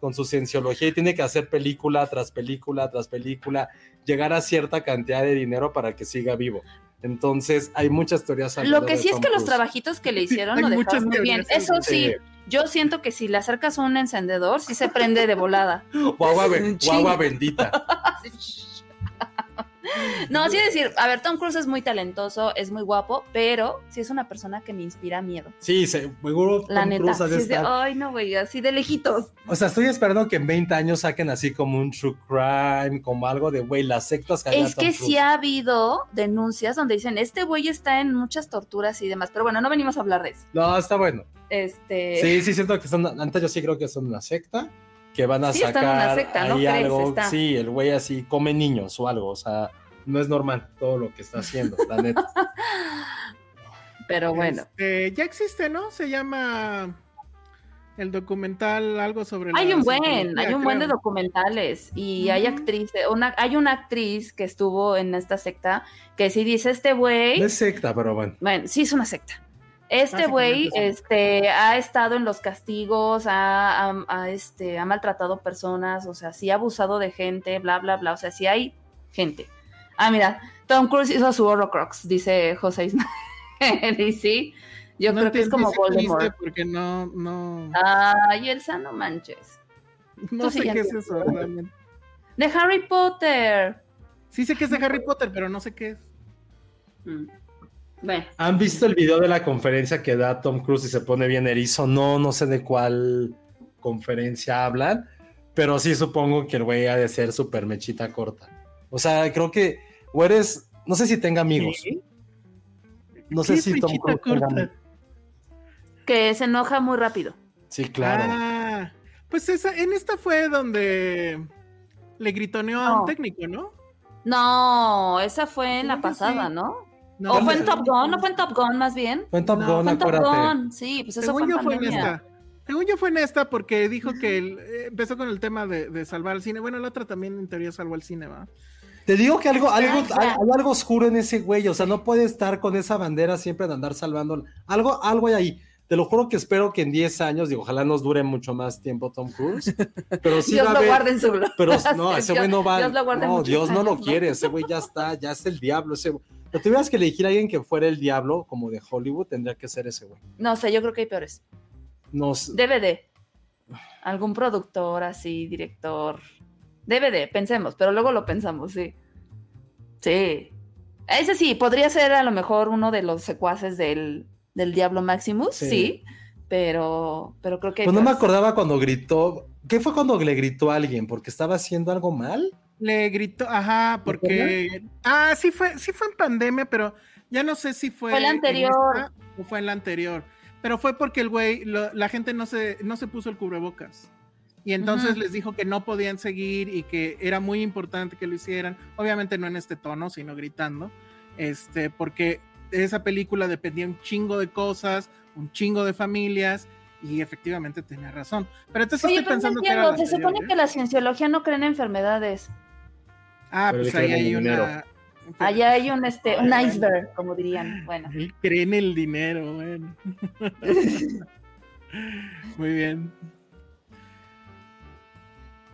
con su cienciología y tiene que hacer película tras película tras película, llegar a cierta cantidad de dinero para que siga vivo. Entonces, hay muchas teorías. Lo que sí es que los trabajitos que le hicieron lo dejaron muy bien. Eso Sí. Yo siento que si le acercas un encendedor, sí se prende de volada. O agua, be- o Chinga. agua bendita. No, sí decir, a ver, Tom Cruise es muy talentoso, es muy guapo, pero sí es una persona que me inspira miedo. Sí, seguro La Tom neta. Cruise ha de Sí estar- Ay, no, güey, así de lejitos. O sea, estoy esperando que en 20 años saquen así como un true crime, como algo de, güey, las sectas que Es Tom que Cruise. sí ha habido denuncias donde dicen, este güey está en muchas torturas y demás, pero bueno, no venimos a hablar de eso. No, está bueno. Este, Sí, sí, siento que son, antes yo sí creo que son una secta, que van a Sí, están sacar en una secta, ¿no ahí crees? algo, Está. sí, el güey así come niños o algo, o sea, no es normal todo lo que está haciendo, la neta. pero bueno. Este, ya existe, ¿no? Se llama el documental algo sobre Hay la un buen, hay un buen de documentales y hay actrices, una, hay una actriz que estuvo en esta secta que si dice este No güey, es secta, pero bueno. bueno, sí es una secta. Este güey, este, ha estado en los castigos, ha, ha- ha, este, ha maltratado personas, o sea, sí ha abusado de gente, bla, bla, bla, o sea, sí hay gente. Ah, mira, Tom Cruise hizo su Horrocrux, dice José Ismael, y sí, Yo No creo que es como Voldemort. Porque no, no, Ay, Elsa, no manches. no tú sé qué es eso realmente. De Harry Potter. Sí sé que es de Harry Potter, pero no sé qué es. Mm. Bueno, ¿Han visto el video de la conferencia que da Tom Cruise y se pone bien erizo? No, no sé de cuál conferencia hablan, pero sí supongo que el güey ha de ser súper mechita corta. O sea, creo que, o eres, no sé si tenga amigos. ¿Qué? No ¿Qué sé si Tom Cruise corta? que se enoja muy rápido. Sí, claro. Ah, pues esa, en esta fue donde le gritoneó a un técnico, ¿no? No, esa fue en la pasada, sí. ¿no? No, o fue en Top Gun, no fue en Top Gun más bien. Fue en Top No, Gun, Fue en Top. Gun, sí, pues eso Según fue en yo fue en esta. Según yo fue en esta porque dijo que el- eh, empezó con el tema de, de salvar el cine. Bueno, la otra también en teoría salvó el cine, ¿va? Te digo que algo, algo, hay, algo oscuro en ese güey, o sea, no puede estar con esa bandera siempre de andar salvando. Algo, algo hay ahí. Te lo juro que espero que en 10 años, digo, ojalá nos dure mucho más tiempo Tom Cruise, pero sí Dios va a lo guarde en su gloria. Pero no, ese güey no va. Dios lo guarde no, Dios no lo quiere. Ese güey ya está, ya es el diablo. Ese, pero tuvieras que elegir a alguien que fuera el diablo, como de Hollywood, tendría que ser ese güey. No sé, yo creo que hay peores. Nos, DVD. Algún productor así, director. DVD, pensemos, pero luego lo pensamos, sí. Sí. Ese sí, podría ser a lo mejor uno de los secuaces del, del Diablo Maximus, Sí. sí. pero, pero creo que... pues no me acordaba cuando gritó. ¿Qué fue cuando le gritó a alguien? ¿Porque estaba haciendo algo mal? Le gritó, ajá, porque. Ah, sí fue, sí fue en pandemia, pero ya no sé si fue. Fue la en anterior. esta o fue en la anterior. Pero fue porque el güey, lo- la gente no se, no se puso el cubrebocas. Y entonces les dijo que no podían seguir y que era muy importante que lo hicieran. Obviamente no en este tono, sino gritando. Este, porque esa película dependía un chingo de cosas, un chingo de familias, y efectivamente tenía razón. Pero entonces Oye, estoy pero no pensando que era se anterior, supone ¿eh? que la cienciología no cree en enfermedades. Ah, Pero pues ahí hay una. Allá hay un, este, un iceberg, como dirían. Bueno. Él cree en el dinero, bueno. Muy bien.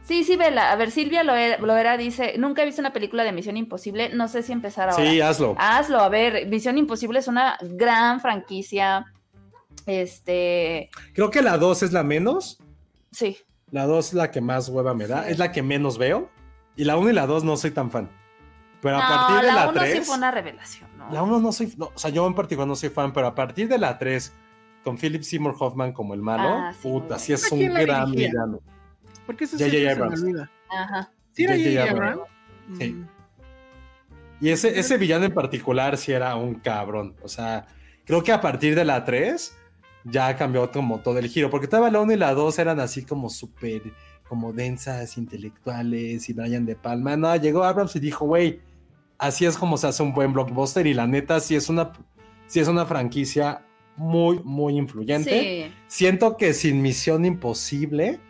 Sí, sí, vela. A ver, Silvia Loera, Loera dice, nunca he visto una película de Misión Imposible, no sé si empezar ahora. Sí, hazlo. Hazlo, a ver, Misión Imposible es una gran franquicia. Este, Creo que la 2 es la menos. sí. La 2 es la que más hueva me da. Sí. Es la que menos veo. Y la 1 y la 2 no soy tan fan. Pero a No, partir de la la, 1 sí 3. fue una revelación, ¿no? La 1 no soy. no, o sea, yo en particular no soy fan, pero a partir de la 3, con Philip Seymour Hoffman como el malo, Ah, sí, puta, sí es ¿A un gran villano. Porque eso J.J. siempre se me Abrams. Ajá. ¿Sí era J.J. J.J. Abrams. Abrams? Sí. Mm. Y ese, ese villano en particular sí era un cabrón. O sea, creo que a partir de la 3 ya cambió como todo el giro. Porque todavía la 1 y la 2 eran así como súper, como densas, intelectuales y Brian De Palma. No, llegó Abrams y dijo, güey, así es como se hace un buen blockbuster. Y la neta, sí es una, sí es una franquicia muy, muy influyente. Sí. Siento que sin Misión Imposible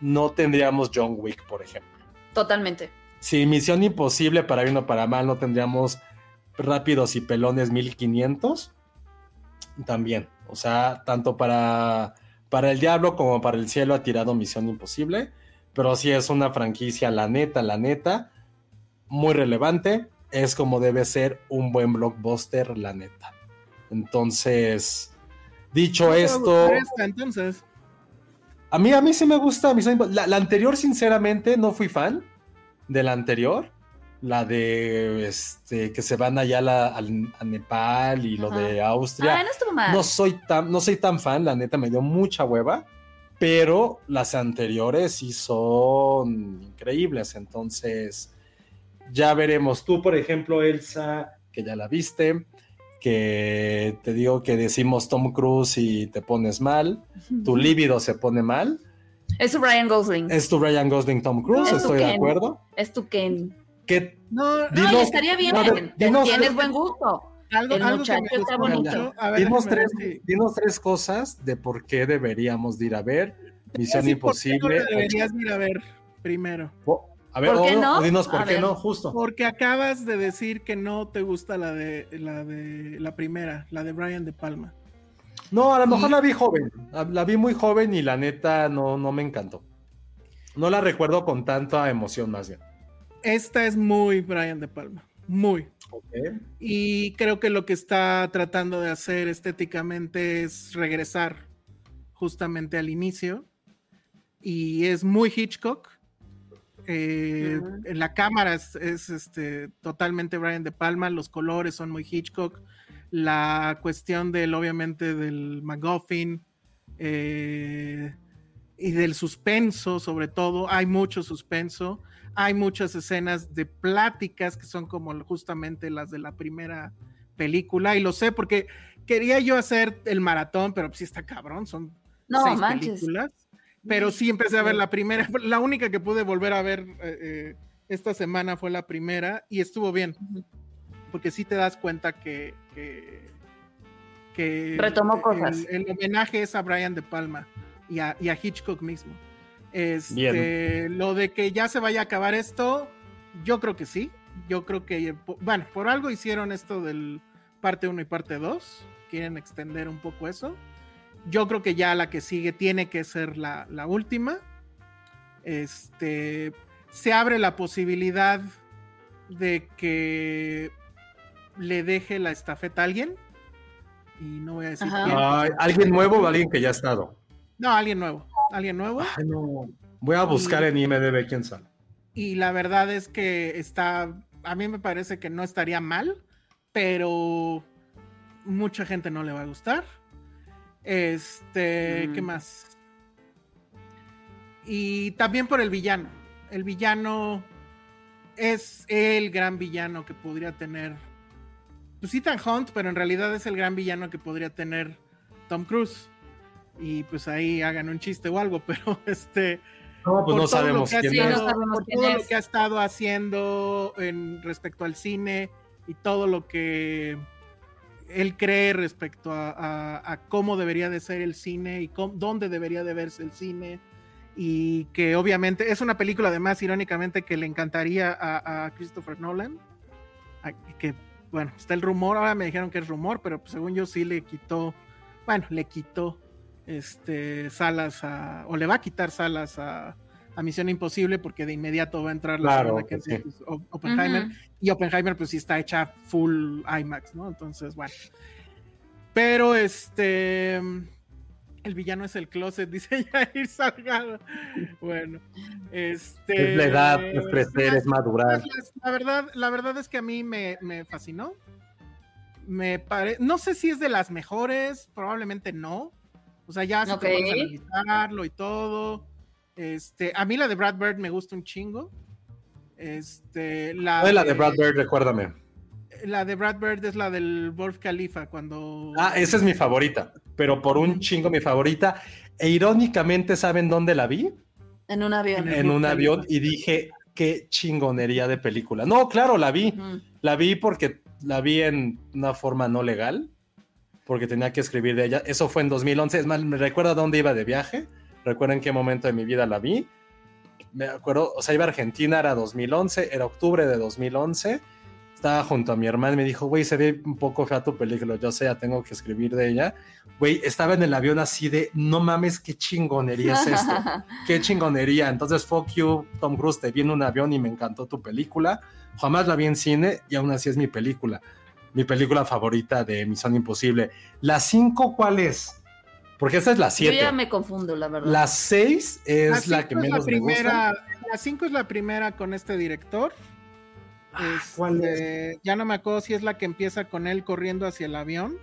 no tendríamos John Wick, por ejemplo. Totalmente. Si Misión Imposible, para bien o para mal, no tendríamos Rápidos y Pelones 1500. También. O sea, tanto para, para el Diablo como para el Cielo ha tirado Misión Imposible. Pero sí es una franquicia, la neta, la neta, muy relevante. Es como debe ser un buen blockbuster, la neta. Entonces, dicho ¿No te va a esto. esta, entonces. A mí, a mí sí me gusta Misión Impo- La, la anterior, sinceramente, no fui fan de la anterior. La de este que se van allá a, la- al- a Nepal y lo de Austria. Ah, no estuvo mal. No soy tan, no soy tan fan, la neta me dio mucha hueva. Pero las anteriores sí son increíbles. Entonces, ya veremos. Tú, por ejemplo, Elsa, que ya la viste, que te digo que decimos Tom Cruise y te pones mal. Tu líbido se pone mal. Es Ryan Gosling. Es, Es tu Ryan Gosling Tom Cruise, Es tu estoy de acuerdo. tu Ken. ¿Qué, No, Dinos- estaría bien. ver, dinos- Tienes buen gusto. Algo, el algo muchacho que me está gustó bonito. mucho. A ver, dinos, tres, dinos cosas de por qué deberíamos de ir a ver Misión Sí, ¿por qué no Imposible. deberías ir a ver primero. O- A ver, ¿Por qué o- no? o dinos por A qué ver. no, justo. Porque acabas de decir que no te gusta la de la de la primera, la de Brian De Palma. No, a lo mejor la vi joven. La la vi muy joven y la neta no, no me encantó. No la recuerdo con tanta emoción más bien. Esta es muy Brian De Palma. Muy. Y creo que lo que está tratando de hacer estéticamente es regresar justamente al inicio. Y es muy Hitchcock. Eh, En la cámara es, es, este, totalmente Brian De Palma, los colores son muy Hitchcock. La cuestión del, obviamente, del MacGuffin eh, y del suspenso, sobre todo, hay mucho suspenso. Hay muchas escenas de pláticas que son como justamente las de la primera película. Y lo sé porque quería yo hacer el maratón, pero sí está cabrón, son No, seis manches. películas. Pero sí empecé a ver la primera. La única que pude volver a ver eh, eh, esta semana fue la primera y estuvo bien. Porque sí te das cuenta que. que, que Retomó el- cosas. El, homenaje es a Brian De Palma y a, y a Hitchcock mismo. Este, Bien. Lo de que ya se vaya a acabar esto, yo creo que sí. Yo creo que, bueno, por algo hicieron esto del parte 1 y parte 2. Quieren extender un poco eso. Yo creo que ya la que sigue tiene que ser la, la última. Este se abre la posibilidad de que le deje la estafeta a alguien. Y no voy a decir quién. Ay, ¿Alguien nuevo o alguien que ya ha estado? No, alguien nuevo. Alguien nuevo. Ay, no. Voy a buscar en IMDB quién sale. Y la verdad es que está. A mí me parece que no estaría mal, pero mucha gente no le va a gustar. Este, ¿qué Mm. más? Y también por el villano. El villano es el gran villano que podría tener. Pues Ethan Hunt, pero en realidad es el gran villano que podría tener Tom Cruise. Y pues ahí hagan un chiste o algo, pero este No, pues por no todo sabemos lo que ha quién sido- no sabemos por quién todo lo que ha estado haciendo en respecto al cine y todo lo que él cree respecto a, a- a cómo debería de ser el cine y cómo- dónde debería de verse el cine y que obviamente es una película además irónicamente que le encantaría a, a Christopher Nolan. A- que bueno está el rumor ahora me dijeron que es rumor pero pues, según yo sí le quitó bueno le quitó este salas a o le va a quitar salas a, a Misión Imposible porque de inmediato va a entrar la Claro, segunda que que sí. es pues, Oppenheimer y Oppenheimer pues sí está hecha full IMAX, ¿no? Entonces, bueno. Pero este el villano es el closet, dice Jair Salgado. Bueno, este Es la edad, es crecer, es madurar. La verdad, la verdad es que a mí me, me fascinó. Me pare... No sé si es de las mejores, probablemente no. O sea, ya se Ok. analizarlo y todo. Este, a mí la de Brad Bird me gusta un chingo. Este, la, ¿Cuál es la de Brad Bird? Recuérdame. la de Brad Bird es la del Burj Khalifa cuando. Ah, esa es mi favorita, pero por un chingo mi favorita. E irónicamente, ¿saben dónde la vi? En un avión. En un avión y dije, qué chingonería de película. No, claro, la vi. La vi porque la vi en una forma no legal, porque tenía que escribir de ella. Eso fue en 2011. Es más, me recuerda dónde iba de viaje. Recuerdo en qué momento de mi vida la vi. Me acuerdo, o sea, iba a Argentina, era 2011, era octubre de 2011. Estaba junto a mi hermana y me dijo, güey, se ve un poco fea tu película. Yo sé, ya tengo que escribir de ella. Güey, estaba en el avión así de, no mames, qué chingonería es esto qué chingonería. Entonces, fuck you, Tom Cruise, te vi en un avión y me encantó tu película. Jamás la vi en cine y aún así es mi película. Mi película favorita de Misión Imposible. ¿La 5 cuál es? Porque esta es la Yo 7. ya me confundo, la verdad. La 6 es la, que es menos me gusta. primera, La 5 es la primera con este director. Ah, ¿cuál Este, Ya no me acuerdo si es la que empieza con él corriendo hacia el avión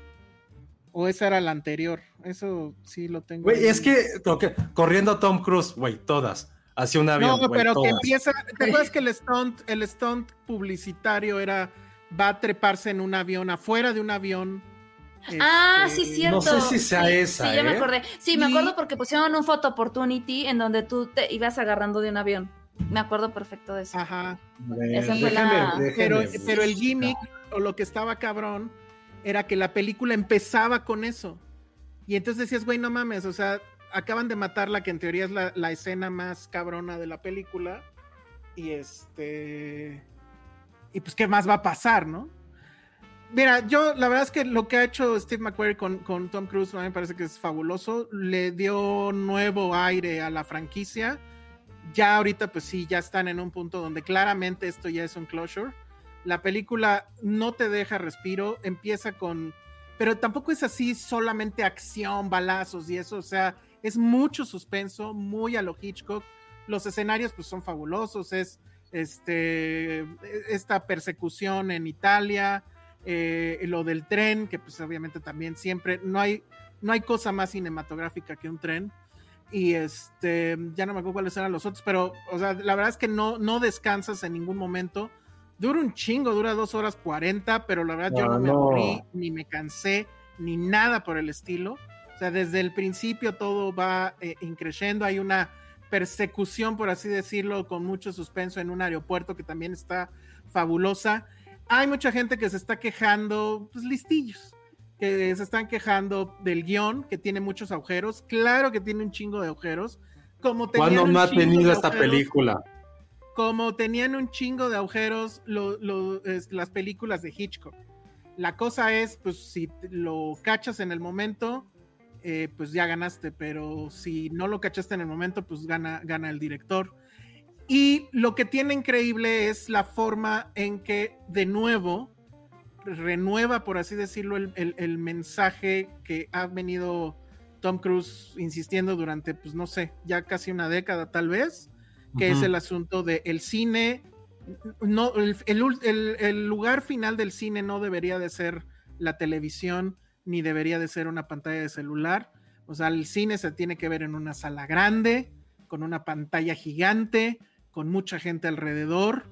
o esa era la anterior. Eso sí lo tengo. Güey, es que, ok, corriendo a Tom Cruise, güey, todas. Hacia un avión, No, pero que empieza. ¿Te acuerdas que el stunt, el stunt publicitario era va a treparse en un avión, afuera de un avión? Ah, Este, sí, cierto. no sé si sea Sí, esa, Sí, ya me ¿eh? acordé. Sí, me Y- acuerdo porque pusieron un photo opportunity en donde tú te ibas agarrando de un avión. Me acuerdo perfecto de eso. Ajá. Esa fue déjeme- la- déjeme Pero, pero el gimmick o lo que estaba cabrón era que la película empezaba con eso. Y entonces decías, güey, no mames, o sea, acaban de matar la que en teoría es la, la escena más cabrona de la película. Y este. Y pues, ¿qué más va a pasar, no? Mira, yo la verdad es que lo que ha hecho Steve McQuarrie con, con Tom Cruise a mí me parece que es fabuloso. Le dio nuevo aire a la franquicia. Ya ahorita, pues sí, ya están en un punto donde claramente esto ya es un closure. La película no te deja respiro, empieza con... Pero tampoco es así solamente acción, balazos y eso, o sea, es mucho suspenso, muy a lo Hitchcock. Los escenarios pues son fabulosos, es este, esta persecución en Italia, eh, lo del tren, que pues obviamente también siempre, no hay, no hay cosa más cinematográfica que un tren. Y este, ya no me acuerdo cuáles eran los otros, pero, o sea, la verdad es que no, no descansas en ningún momento. Dura un chingo, dura dos horas cuarenta, pero la verdad yo no, me aburrí, ni me cansé, ni nada por el estilo. O sea, desde el principio todo va eh, increciendo. Hay una persecución, por así decirlo, con mucho suspenso en un aeropuerto que también está fabulosa. Hay mucha gente que se está quejando, pues listillos, que se están quejando del guion, que tiene muchos agujeros. Claro que tiene un chingo de agujeros. Como ¿Cuándo no ha tenido esta película? Como tenían un chingo de agujeros las películas de Hitchcock. La cosa es, pues, si lo cachas en el momento, eh, pues ya ganaste, pero si no lo cachaste en el momento, pues gana, gana el director. Y lo que tiene increíble es la forma en que de nuevo renueva, por así decirlo, el, mensaje que ha venido Tom Cruise insistiendo durante, pues no sé, ya casi una década tal vez, que es el asunto del el cine. No, el, el, lugar final del cine no debería de ser la televisión, ni debería de ser una pantalla de celular. O sea, el cine se tiene que ver en una sala grande, con una pantalla gigante, con mucha gente alrededor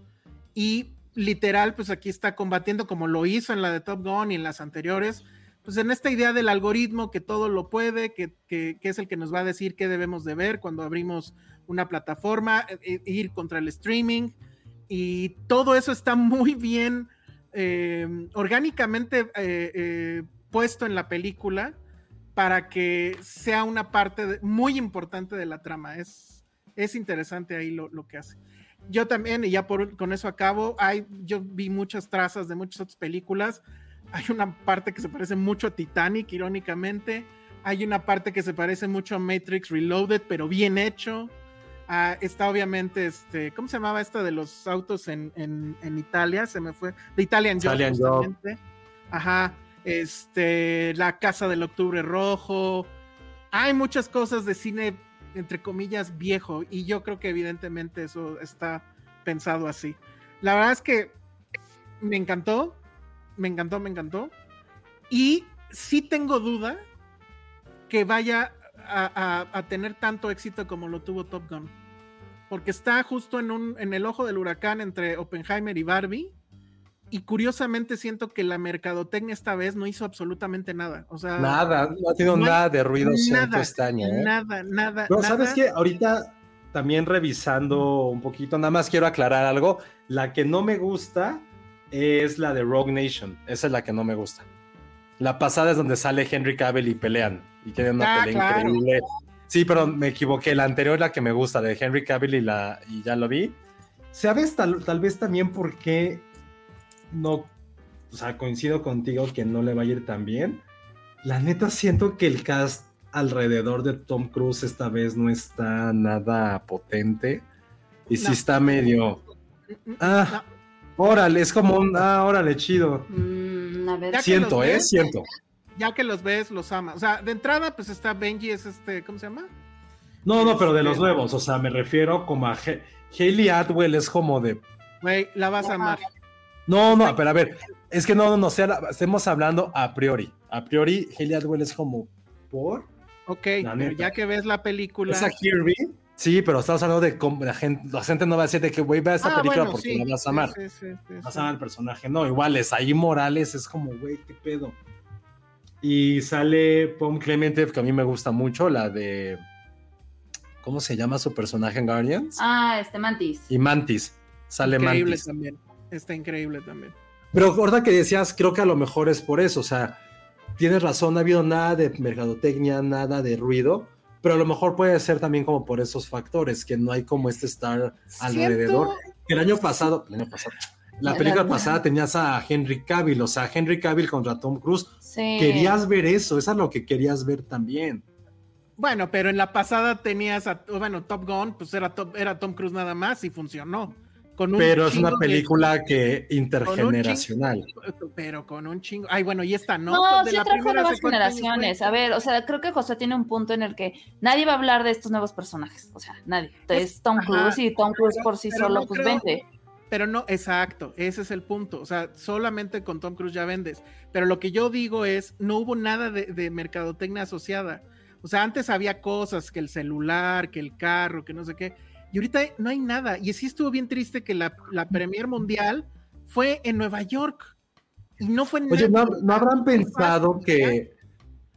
y literal, pues aquí está combatiendo como lo hizo en la de Top Gun y en las anteriores, pues en esta idea del algoritmo que todo lo puede, que, es el que nos va a decir qué debemos de ver cuando abrimos una plataforma, e, e, ir contra el streaming y todo eso está muy bien eh, orgánicamente eh, eh, puesto en la película para que sea una parte muy importante de la trama. Es, es interesante ahí lo, lo que hace yo también, y ya por, con eso acabo, hay, yo vi muchas trazas de muchas otras películas. Hay una parte que se parece mucho a Titanic, irónicamente. Hay una parte que se parece mucho a Matrix Reloaded, pero bien hecho. Ah, está obviamente, este, ¿cómo se llamaba esta de los autos en, en, en Italia? Se me fue. De Italian Job, justamente. Ajá. Este, La Casa del Octubre Rojo. Hay muchas cosas de cine entre comillas, viejo. Y yo creo que evidentemente eso está pensado así. La verdad es que me encantó, me encantó, me encantó. Y sí tengo duda que vaya a, tener tanto éxito como lo tuvo Top Gun. Porque está justo en, el ojo del huracán entre Oppenheimer y Barbie y curiosamente siento que la mercadotecnia esta vez no hizo absolutamente nada. O sea, nada, no ha tenido nada de ruido nada, este año. ¿eh? Nada, nada. No, ¿sabes qué? Ahorita también revisando un poquito, nada más quiero aclarar algo. La que no me gusta es la de Rogue Nation. Esa es la que no me gusta. La pasada es donde sale Henry Cavill y pelean. Y tienen una ah, pelea increíble. Sí, pero me equivoqué. La anterior es la que me gusta, de Henry Cavill y, la, y ya lo vi. ¿Sabes tal, tal vez también porque no, o sea, coincido contigo que no le va a ir tan bien. La neta siento que el cast alrededor de Tom Cruise esta vez no está nada potente y sí está medio... Ah, órale, es como un... Ah, órale, chido. Mm, siento, ¿eh? Siento. Ya que los ves, los ama. O sea, de entrada, pues está Benji, es este, ¿cómo se llama? No, no, pero de los este, nuevos, o sea, me refiero como a Haley Atwell, es como de... Güey, la vas a amar. No, no, pero a ver, es que no, no, no, estemos hablando a priori. A priori, Haley Atwell es como por. Ok, pero ya que ves la película. ¿Es a Kirby? Sí, pero estamos hablando de cómo la gente, la gente no va a decir de que, güey, ve esta ah, película porque sí, la vas a amar. Sí, sí, vas a amar al personaje. No, igual es ahí Morales, es como, güey, qué pedo. Y sale Pom Clemente, que a mí me gusta mucho, la de. ¿Cómo se llama su personaje en Guardians? Ah, este Mantis. Y Mantis. Sale Mantis. también está increíble también. Pero ahorita que decías, creo que a lo mejor es por eso, o sea, tienes razón, no ha habido nada de mercadotecnia, nada de ruido, pero a lo mejor puede ser también como por esos factores, que no hay como este estar alrededor. El año pasado, el año pasado, la película pasada tenías a Henry Cavill, o sea, Henry Cavill contra Tom Cruise. Querías ver eso, eso es lo que querías ver también. Bueno, pero en la pasada tenías a, bueno, Top Gun, pues era, era Tom Cruise nada más y funcionó. Con un Pero es una de- película que intergeneracional. pero con un chingo. Ay, bueno, y esta no. No, De sí la trajo nuevas generaciones. A ver, o sea, creo que José tiene un punto en el que nadie va a hablar de estos nuevos personajes. O sea, nadie. Es Tom Cruise y Tom Cruise por sí solo, no pues creo- vente. Pero no, exacto, ese es el punto. O sea, solamente con Tom Cruise ya vendes. Pero lo que yo digo es, no hubo nada de, de mercadotecnia asociada. O sea, antes había cosas, que el celular, que el carro, que no sé qué. Y ahorita no hay nada. Y sí estuvo bien triste que la, la Premier Mundial fue en Nueva York. Y no fue en Oye, ¿no, no habrán pensado que,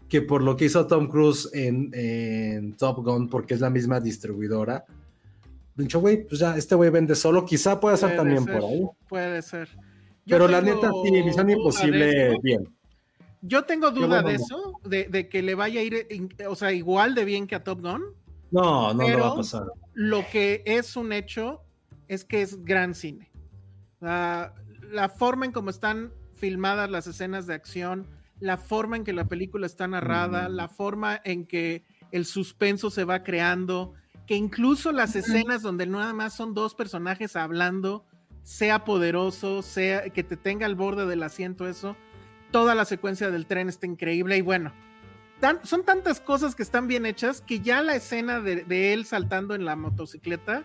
que por lo que hizo Tom Cruise en, en Top Gun, porque es la misma distribuidora, dicho, güey, pues ya, este güey vende solo, quizá pueda ser también ser, por ahí. Puede ser. Yo Pero la neta, sí, Misión Imposible, bien. Yo tengo duda bueno, de eso, de, de que le vaya a ir, o sea, igual de bien que a Top Gun. No, no, no Pero- va a pasar. Lo que es un hecho es que es gran cine. La, la forma en cómo están filmadas las escenas de acción, la forma en que la película está narrada, Mm. la forma en que el suspenso se va creando, que incluso las escenas donde nada más son dos personajes hablando, sea poderoso, sea que te tenga al borde del asiento eso, toda la secuencia del tren está increíble y bueno, tan- son tantas cosas que están bien hechas que ya la escena de, de él saltando en la motocicleta,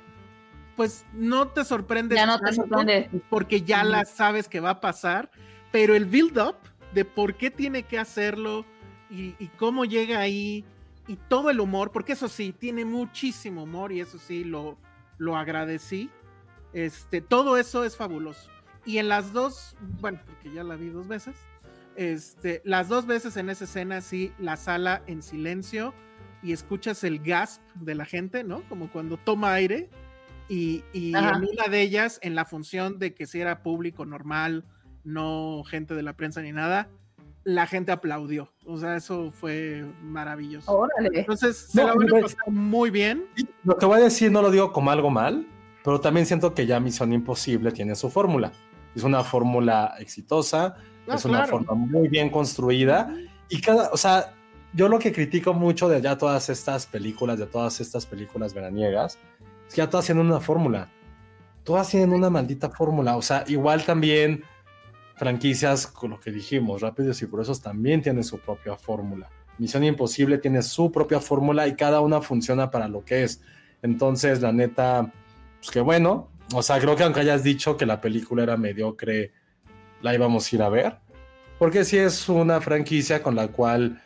pues no te sorprende. Ya no te sorprende. Porque ya Ujú. la sabes que va a pasar, pero el build-up de por qué tiene que hacerlo y, y cómo llega ahí y todo el humor, porque eso sí, tiene muchísimo humor y eso sí lo, lo agradecí. Este, todo eso es fabuloso. Y en las dos, bueno, porque ya la vi dos veces, este, las dos veces en esa escena sí, la sala en silencio y escuchas el gasp de la gente, ¿no? Como cuando toma aire. Y, y en una de ellas, en la función de que si era público normal, no gente de la prensa ni nada, la gente aplaudió. O sea, eso fue maravilloso. Órale. Entonces, se No, la van a pasar muy bien. Lo que voy a decir no lo digo como algo mal, pero también siento que ya Misión Imposible tiene su fórmula. Es una fórmula exitosa, Ah, es una claro. forma muy bien construida. Y cada, o sea, yo lo que critico mucho de ya todas estas películas, de todas estas películas veraniegas, es que ya todas tienen una fórmula. Todas tienen una maldita fórmula. O sea, igual también franquicias con lo que dijimos, Rápidos y Furiosos también tienen su propia fórmula. Misión Imposible tiene su propia fórmula y cada una funciona para lo que es. Entonces, la neta, pues que bueno. O sea, creo que aunque hayas dicho que la película era mediocre, la íbamos a ir a ver. Porque sí es una franquicia con la cual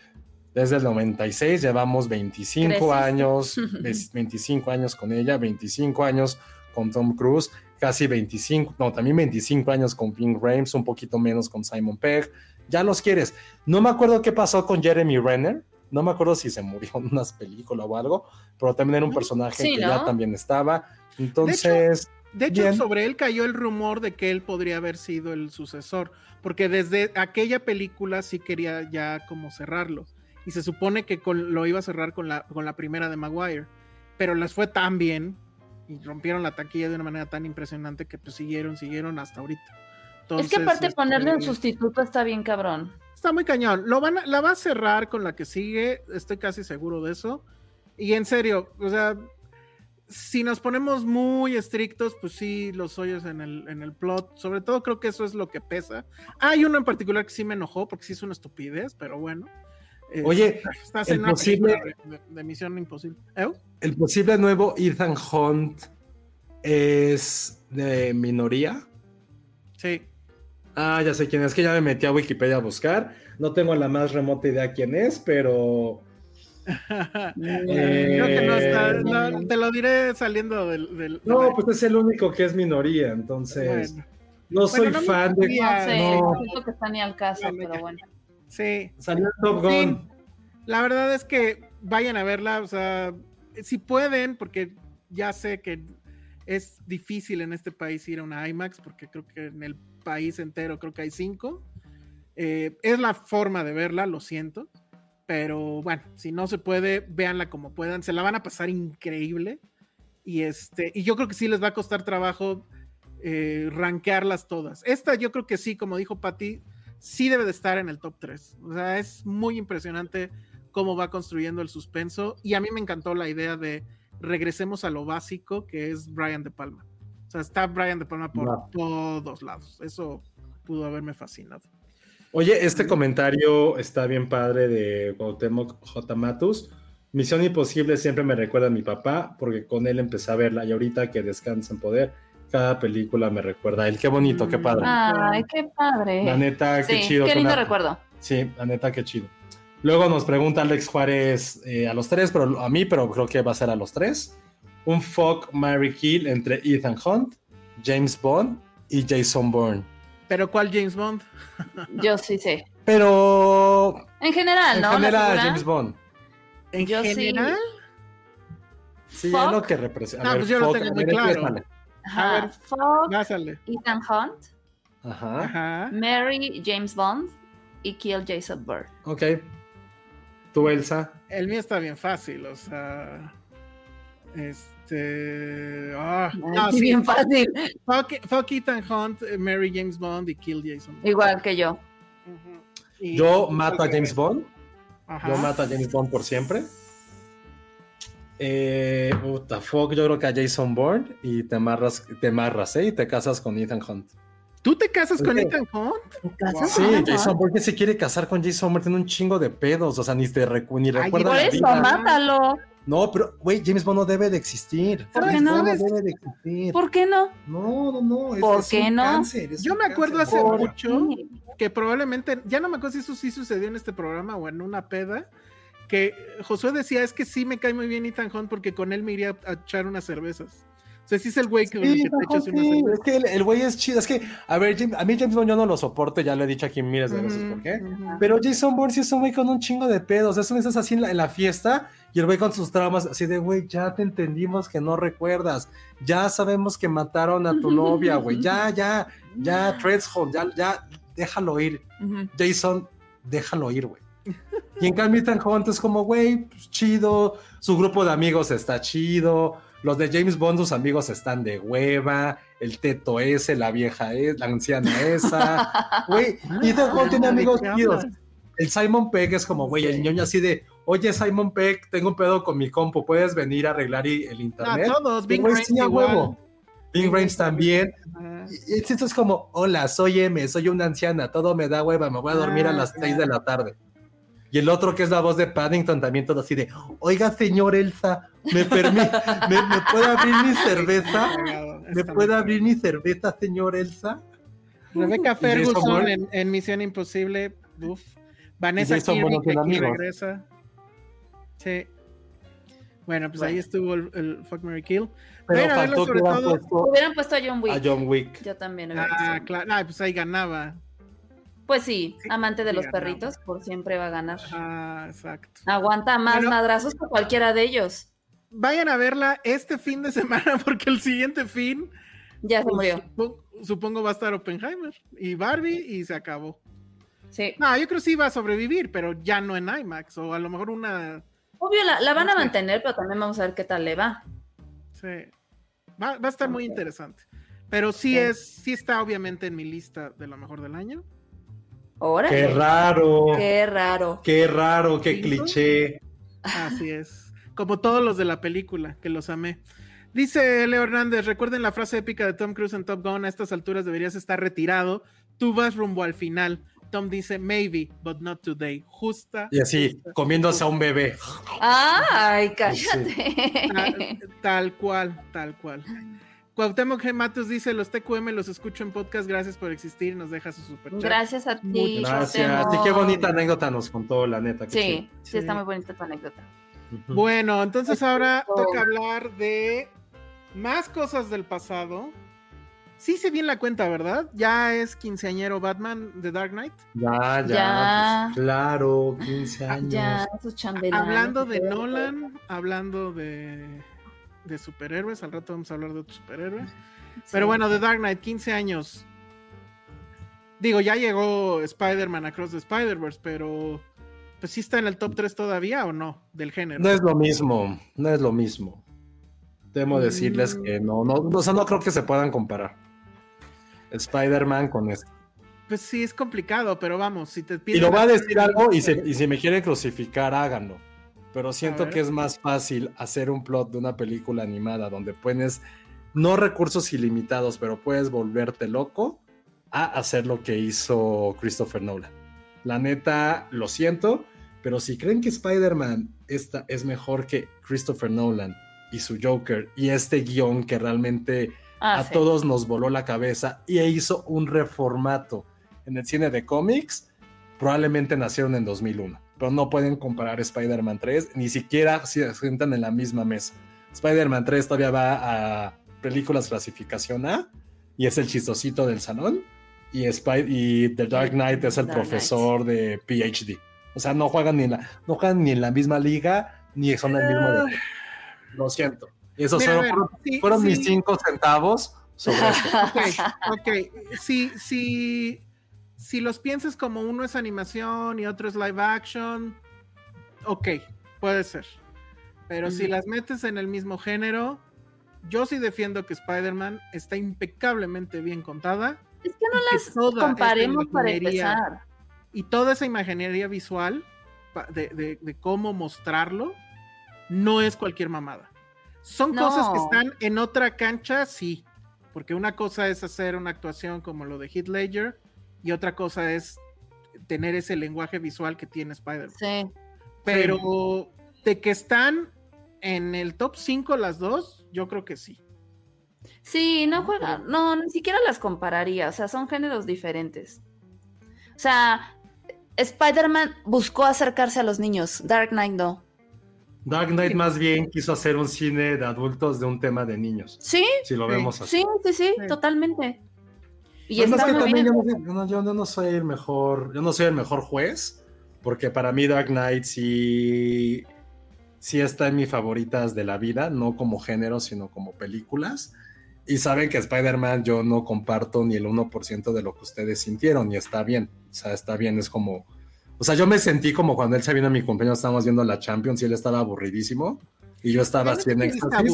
desde el 96 llevamos 25 Creciste. años, ves- 25 años con ella, 25 años con Tom Cruise, casi 25, no, también 25 años con Ving Rhames, un poquito menos con Simon Pegg. Ya los quieres. No me acuerdo qué pasó con Jeremy Renner. No me acuerdo si se murió en unas películas o algo, pero también era un personaje Sí, que ¿no? ya también estaba. Entonces, De hecho, Bien. sobre él cayó el rumor de que él podría haber sido el sucesor, porque desde aquella película sí quería ya como cerrarlo. Y se supone que con- lo iba a cerrar con la, con la primera de Maguire, pero les fue tan bien y rompieron la taquilla de una manera tan impresionante que pues siguieron, siguieron hasta ahorita. es que aparte este, ponerle un sustituto está bien cabrón. Está muy cañón. Lo van a- la va a cerrar con la que sigue, estoy casi seguro de eso. Y en serio, o sea, si nos ponemos muy estrictos, pues sí, los hoyos en el, en el plot. Sobre todo creo que eso es lo que pesa. Hay uno en particular que sí me enojó porque sí es una estupidez, pero bueno. Es- Oye, estás el en posible- de, de Misión Imposible. ¿Eh? el posible nuevo Ethan Hunt es de minoría. Sí. Ah, ya sé quién es, que ya me metí a Wikipedia a buscar. No tengo la más remota idea quién es, pero Creo que no está. no, te lo diré saliendo del. del- no, pues es el único que es minoría, entonces Bueno, no soy Bueno, no me fan de. gustaría- No sé, no. siento que está ni al caso, Bueno, pero bueno. sí. Salió Top Sí, Gun. La verdad es que vayan a verla, o sea, si pueden, porque ya sé que es difícil en este país ir a una IMAX, porque creo que en el país entero creo que hay cinco. Eh, es la forma de verla, lo siento, pero bueno, si no se puede, véanla como puedan, se la van a pasar increíble. Y, este, y yo creo que sí les va a costar trabajo eh, rankearlas todas. Esta yo creo que sí, como dijo Patti, sí debe de estar en el top 3. O sea, es muy impresionante cómo va construyendo el suspenso. Y a mí me encantó la idea de regresemos a lo básico, que es Brian De Palma. O sea, está Brian De Palma por todos lados. Eso pudo haberme fascinado. Oye, este comentario está bien padre de Cuauhtémoc J. Matus. Misión Imposible siempre me recuerda a mi papá porque con él empecé a verla y ahorita que descansa en poder, cada película me recuerda a él. Qué bonito, qué padre. Ay, qué padre. La neta, qué Sí, chido. Qué que lindo recuerdo. Sí, la neta, qué chido. Luego nos pregunta Alex Juárez eh, a los tres, pero a mí, pero creo que va a ser a los tres. Un fuck, Mary Kill entre Ethan Hunt, James Bond y Jason Bourne. Pero ¿cuál James Bond? Yo sí sé. Pero En general, en ¿no? La general. James Bond. En Yo sí. general, Sí, Fuck. es lo que representa. No, ver, pues yo lo fuck, tengo a muy ver, claro. Ajá. A ver. Pásale. Ethan Hunt, Ajá. Ajá. Mary, James Bond y Kill Jason Bird. Ok. Tú, Elsa. El mío está bien fácil, o sea. Este. Ah, Ay, no, sí, sí, bien fácil. Fuck, fuck Ethan Hunt, eh, Mary James Bond y Kill Jason. Igual que yo. Y- Yo mato a James Bond. Ajá. Yo mato a James Bond por siempre. Eh, puta, fuck, yo creo que a Jason Bourne y te amarras, te amarras, ¿eh? Y te casas con Ethan Hunt. ¿Tú te casas con. Ethan Hunt? Sí, Jason Bourne que se quiere casar con Jason Bourne tiene un chingo de pedos, o sea, ni te recu- ni recuerda Por la eso, vida. mátalo. No, pero, güey, James Bond no debe de existir. ¿Por James qué no? Bond no debe de existir. ¿Por qué no? No, no, no. Es, ¿Por es qué un no? cáncer, es Yo un me acuerdo cáncer. hace Por- mucho que probablemente, ya no me acuerdo si eso sí sucedió en este programa o en una peda, que Josué decía, es que sí me cae muy bien Ethan Hunt porque con él me iría a echar unas cervezas. O sea, sí es el güey que, Sí, que te echas sí, es que el, el güey es chido. Es que, a ver, Jim- a mí James Bond yo no lo soporto, ya lo he dicho aquí miles de veces por qué. Pero Jason Bourne sí es un güey con un chingo de pedos. Es un estás así en la, en la fiesta y el güey con sus traumas, así de, güey, ya te entendimos que no recuerdas. Ya sabemos que mataron a tu novia, güey. Ya, ya, ya, Threshold, ya, ya, déjalo ir. Jason, déjalo ir, güey. Y en cambio, Ethan Hunt es como, güey, pues, chido. Su grupo de amigos está chido. Los de James Bond, sus amigos están de hueva. El teto ese, la vieja es, la anciana esa. Güey, Ethan Hunt tiene Ah, ¿de amigos chidos. El Simon Pegg es como, güey, el ñoño así de, oye, Simon Pegg, tengo un pedo con mi compu, ¿puedes venir a arreglar y- el No, internet? todos, Y, Bing Rames huevo. Bing Rames también. Y y esto es como, hola, soy M, soy una anciana, todo me da hueva, me voy a dormir a Ah, las ya. 6 de la tarde. Y el otro que es la voz de Paddington también todo así de, oiga señor Elsa, ¿me, permi- me, me puede abrir mi cerveza? ¿Me puede abrir mi cerveza, señor Elsa? Rebecca Ferguson en, en Misión Imposible. Uf. Vanessa Kirby que aquí regresa. Sí. Bueno, pues Bueno. ahí estuvo el, el Fuck Mary Kill. Pero verlo faltó que sobre hubieran todo- puesto Hubieran puesto a John Wick. a John Wick. Yo también Ah, claro. Ah, pues ahí ganaba. Pues sí, amante de los perritos, por siempre va a ganar. Ah, exacto. Aguanta más Pero- madrazos que cualquiera de ellos. Vayan a verla este fin de semana porque el siguiente fin Ya se pues, murió. supongo, supongo va a estar Oppenheimer y Barbie y se acabó. Sí. No, yo creo que sí va a sobrevivir, pero ya no en IMAX o a lo mejor una... Obvio, la, la van a mantener, pero también vamos a ver qué tal le va. Sí. Va, va a estar muy interesante. Pero sí Sí. es, sí está obviamente en mi lista de lo mejor del año. Órale. Qué raro, qué, Qué raro. raro, qué ¿Sí? cliché. Así es. Como todos los de la película, que los amé. Dice Leo Hernández, recuerden la frase épica de Tom Cruise en Top Gun, a estas alturas deberías estar retirado, tú vas rumbo al final. Tom dice, maybe, but not today. Justa. Y así, justa, comiéndose a un bebé. Ay, cállate. Tal cual, tal cual. Cuauhtémoc G. Matos dice, los TQM los escucho en podcast, gracias por existir, nos deja su super chat. Gracias a ti. Muchas Gracias. Sí, qué bonita anécdota nos contó, la neta. qué Sí, sí, Sí. está muy bonita tu anécdota. Bueno, entonces ahora toca hablar de más cosas del pasado. Sí se bien la cuenta, ¿verdad? Ya es quinceañero Batman de Dark Knight. Ya, ya. Ya. pues, claro, 15 años. Ya, sus chambelanes. Hablando de. Nolan, hablando de, de superhéroes, al rato vamos a hablar de otro superhéroe. Sí. Pero bueno, de Dark Knight, 15 años. Digo, ya llegó Spider-Man Across the Spider-Verse, pero pues sí está en el top 3 todavía o no, del género. No es lo mismo, no es lo mismo. Temo decirles Mm. que no, no, o sea, no creo que se puedan comparar. Spider-Man con esto. Pues sí, es complicado, pero vamos, si te Y piden lo va a decir algo y, se- y si me quieren crucificar, háganlo. Pero siento que es más fácil hacer un plot de una película animada donde pones no recursos ilimitados, pero puedes volverte loco a hacer lo que hizo Christopher Nolan. La neta, lo siento, pero si creen que Spider-Man esta es mejor que Christopher Nolan y su Joker y este guion que realmente Ah, a sí. todos nos voló la cabeza y hizo un reformato en el cine de cómics, probablemente nacieron en 2001, pero no pueden comparar Spider-Man 3, ni siquiera se sientan en la misma mesa. Spider-Man 3 todavía va a películas clasificación A y es el chistosito del salón y, Spy- y The Dark Knight es el Dark profesor de PhD. O sea, no juegan ni en la, no juegan ni en la misma liga ni son el mismo de- Lo siento. Esos Mira, fueron, ver, sí, fueron sí. mis cinco centavos sobre esto. Ok, ok. Si, si, si los piensas como uno es animación y otro es live action, ok, puede ser. Pero si las metes en el mismo género, yo sí defiendo que Spider-Man está impecablemente bien contada Es que no que las comparemos para empezar. Y toda esa imaginería visual de, de- de cómo mostrarlo no es cualquier mamada. Son No. cosas que están en otra cancha, sí. Porque una cosa es hacer una actuación como lo de Heath Ledger y otra cosa es tener ese lenguaje visual que tiene Spider-Man. Sí. Pero de que están en el top 5 las dos, yo creo que sí. Sí, no juegan, no, ni siquiera las compararía, o sea, son géneros diferentes. O sea, Spider-Man buscó acercarse a los niños, Dark Knight no. Dark Knight más bien quiso hacer un cine de adultos de un tema de niños. Sí, Si lo Sí, vemos así. sí, sí, sí, Sí. totalmente. Y Bueno, es que también no, yo no- yo no soy el mejor, yo no soy el mejor juez, porque para mí Dark Knight sí, sí está en mis favoritas de la vida, no como género, sino como películas. Y saben que Spider-Man yo no comparto ni el 1% de lo que ustedes sintieron, y está bien. O sea, está bien, es como. O sea, yo me sentí como cuando él se vino a mi cumpleaños, estábamos viendo la Champions y él estaba aburridísimo. Y yo estaba No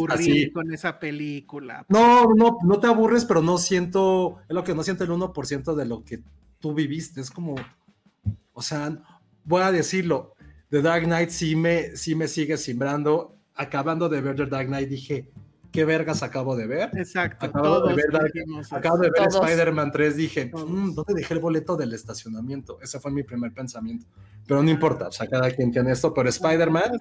así con esa película. No, no, no te aburres, pero no siento, es lo que no siento el 1% de lo que tú viviste. Es como, o sea, voy a decirlo, The Dark Knight sí me, sí me sigue simbrando. Acabando de ver The Dark Knight dije, ¿qué vergas acabo de ver? Exacto. Acabo de ver. Acabo de ver. Spider-Man 3, dije, Todos. "Mm, ¿dónde dejé el boleto del estacionamiento? Ese fue mi primer pensamiento. Pero no importa, o sea, cada quien tiene esto, pero Spider-Man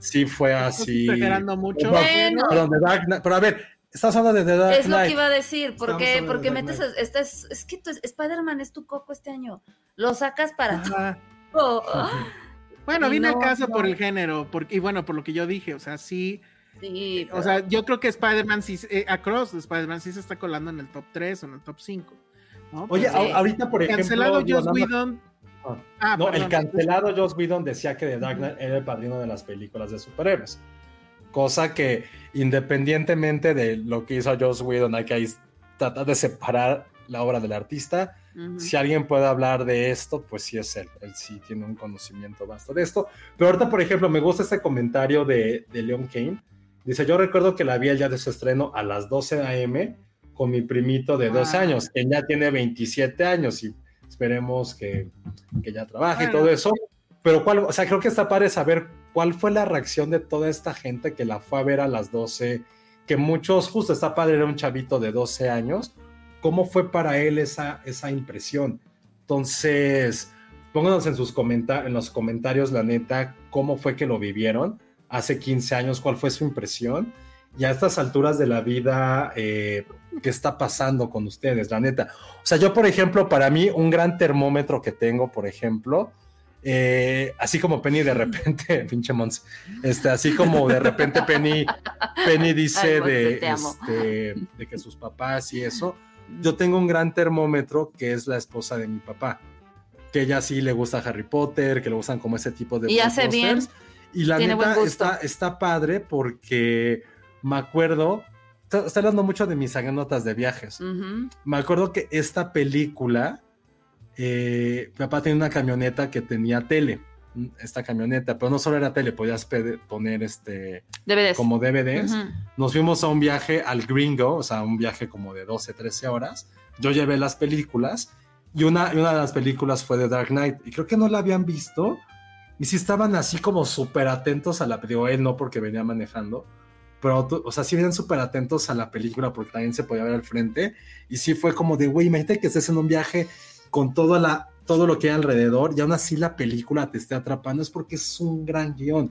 sí fue así. exagerando mucho. Bueno. Perdón, The Dark Knight- pero a ver, estás hablando de The Dark Es lo Knight. que iba a decir, porque, porque metes, este es, es que tu- Spider-Man es tu coco este año. Lo sacas para todo. Bueno, Y no, el caso por el género, porque, y bueno, por lo que yo dije, o sea, sí, Sí, o sea, yo creo que Spider-Man sí, eh, Across de Spider-Man sí se está colando en el top 3 o en el top 5. ¿no? Oye, Sí. ahorita, por ejemplo. cancelado Joss Whedon. Ah, no, el cancelado Joss Whedon decía que The Dark Knight era el padrino de las películas de superhéroes. Cosa que, independientemente de lo que hizo Joss Whedon, hay que tratar de separar la obra del artista. Si alguien puede hablar de esto, pues sí es él. Él sí tiene un conocimiento vasto de esto. Pero ahorita, por ejemplo, me gusta este comentario de, de Leon Kane. Dice, yo recuerdo que la vi el día de su estreno a las 12 a.m. con mi primito de 12 Ah. años, que ya tiene 27 años y esperemos que, que ya trabaje y Bueno. todo eso. Pero cuál, o sea, creo que está padre saber cuál fue la reacción de toda esta gente que la fue a ver a las 12, que muchos, justo está padre, era un chavito de 12 años, ¿cómo fue para él esa, esa impresión? Entonces, pónganos en, sus en los comentarios, la neta, cómo fue que lo vivieron hace 15 años, cuál fue su impresión. Y a estas alturas de la vida, eh, ¿qué está pasando con ustedes? La neta. O sea, yo, por ejemplo, para mí, un gran termómetro que tengo, por ejemplo, eh, así como Penny de repente, pinche Mons, este, así como de repente Penny, Penny dice Ay, de, este, de que sus papás y eso, yo tengo un gran termómetro que es la esposa de mi papá, que ella sí le gusta Harry Potter, que le gustan como ese tipo de Y hace bien. Y la Tiene neta está, está padre porque me acuerdo, está hablando mucho de mis anécdotas de viajes. Me acuerdo que esta película, eh, mi papá tenía una camioneta que tenía tele, mm, esta camioneta, pero no solo era tele, podías poner este DVDs. como DVDs. Nos fuimos a un viaje al Gringo, o sea, un viaje como de 12, 13 horas. Yo llevé las películas y una, y una de las películas fue de Dark Knight y creo que no la habían visto y sí estaban así como súper atentos a la digo él no porque venía manejando, pero, o sea, sí vienen súper atentos a la película porque también se podía ver al frente. Y sí fue como de, güey, imagínate que estés en un viaje con toda la, todo lo que hay alrededor y aún así la película te esté atrapando. Es porque es un gran guion.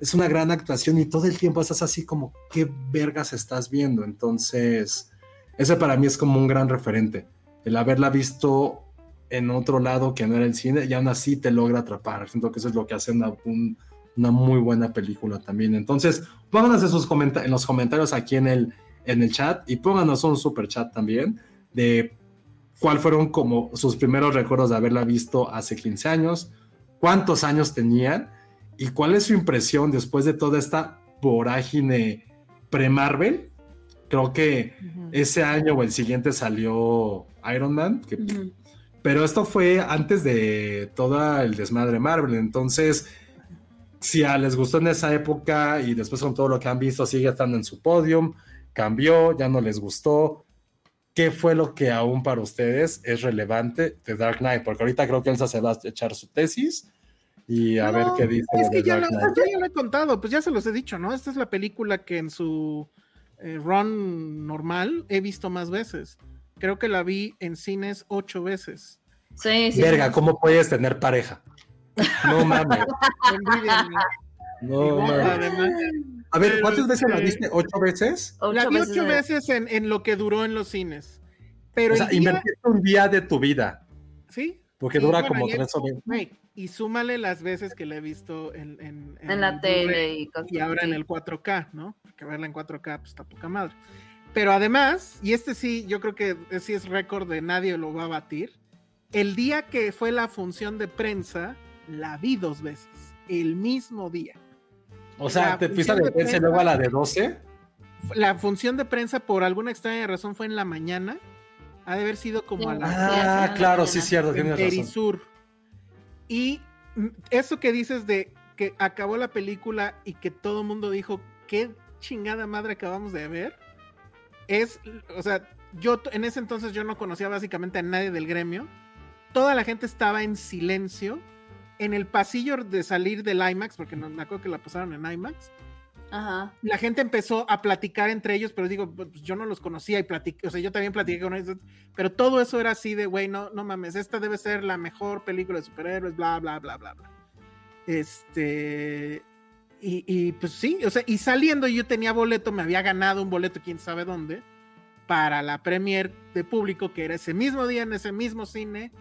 Es una gran actuación y todo el tiempo estás así como, ¿qué vergas estás viendo? Entonces, ese para mí es como un gran referente. El haberla visto en otro lado que no era el cine y aún así te logra atrapar. Siento que eso es lo que hace una, una muy buena película también. Entonces, pónganos en, sus en los comentarios aquí en el, en el chat y pónganos un super chat también de cuál fueron como sus primeros recuerdos de haberla visto hace 15 años, cuántos años tenían y cuál es su impresión después de toda esta vorágine pre-Marvel. Creo que ese año o el siguiente salió Iron Man, pero esto fue antes de todo el desmadre Marvel, entonces si a les gustó en esa época y después con todo lo que han visto sigue estando en su podium, cambió, ya no les gustó. ¿Qué fue lo que aún para ustedes es relevante de Dark Knight? Porque ahorita creo que Elsa se va a echar su tesis y a ver qué dice. Es que ya, lo, ya, lo, he contado, pues ya se los he dicho, ¿no? Esta es la película que en su eh, run normal he visto más veces. Creo que la vi en cines ocho veces. Sí, sí. Verga, ¿cómo puedes tener pareja? No mames. no mames. A ver, ¿cuántas veces la viste? ¿Ocho veces? la vi ocho veces en, en, lo que duró en los cines. Pero o sea, invertiste un día de tu vida. Sí. Porque dura como tres horas. Y súmale las veces que la he visto en, en, en la tele y, y ahora en el 4K, ¿no? Porque verla en 4K, pues está poca madre. Pero además, y este sí, yo creo que sí es récord de nadie lo va a batir. El día que fue la función de prensa, la vi dos veces, el mismo día. O sea, ¿te fuiste de prensa y luego a la de 12? La función de prensa, por alguna extraña razón, fue en la mañana. Ha de haber sido como a la. Ah, claro, sí, cierto, tienes razón. Y eso que dices de que acabó la película y que todo el mundo dijo, qué chingada madre acabamos de ver, es, o sea, yo en ese entonces yo no conocía básicamente a nadie del gremio. Toda la gente estaba en silencio en el pasillo de salir del IMAX, porque me acuerdo que la pasaron en IMAX. Ajá. La gente empezó a platicar entre ellos, pero digo, pues yo no los conocía y platiqué, o sea, yo también platiqué con ellos, pero todo eso era así de, güey, no, no mames, esta debe ser la mejor película de superhéroes, bla, bla, bla, bla, bla. Este, y, y pues sí, o sea, y saliendo yo tenía boleto, me había ganado un boleto, quién sabe dónde, para la premier de público, que era ese mismo día en ese mismo cine,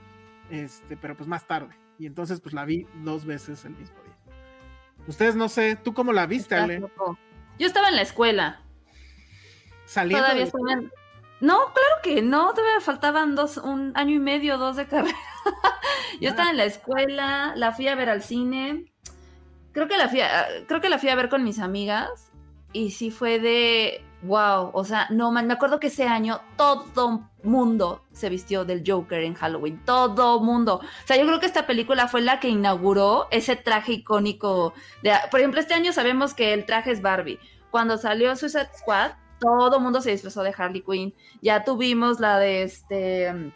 este, pero pues más tarde. Y entonces pues la vi dos veces el mismo día. Ustedes no sé, ¿tú cómo la viste, Ale? Yo estaba en la escuela. ¿Saliendo? Todavía No, claro que no, todavía faltaban dos, un año y medio, dos de carrera. Yo estaba en la escuela, la fui a ver al cine. Creo que la fui a, creo que la fui a ver con mis amigas y sí fue de wow, o sea, no me acuerdo que ese año todo mundo se vistió del Joker en Halloween, todo mundo. O sea, yo creo que esta película fue la que inauguró ese traje icónico. De, por ejemplo, este año sabemos que el traje es Barbie. Cuando salió Suicide Squad, todo mundo se disfrazó de Harley Quinn. Ya tuvimos la de este,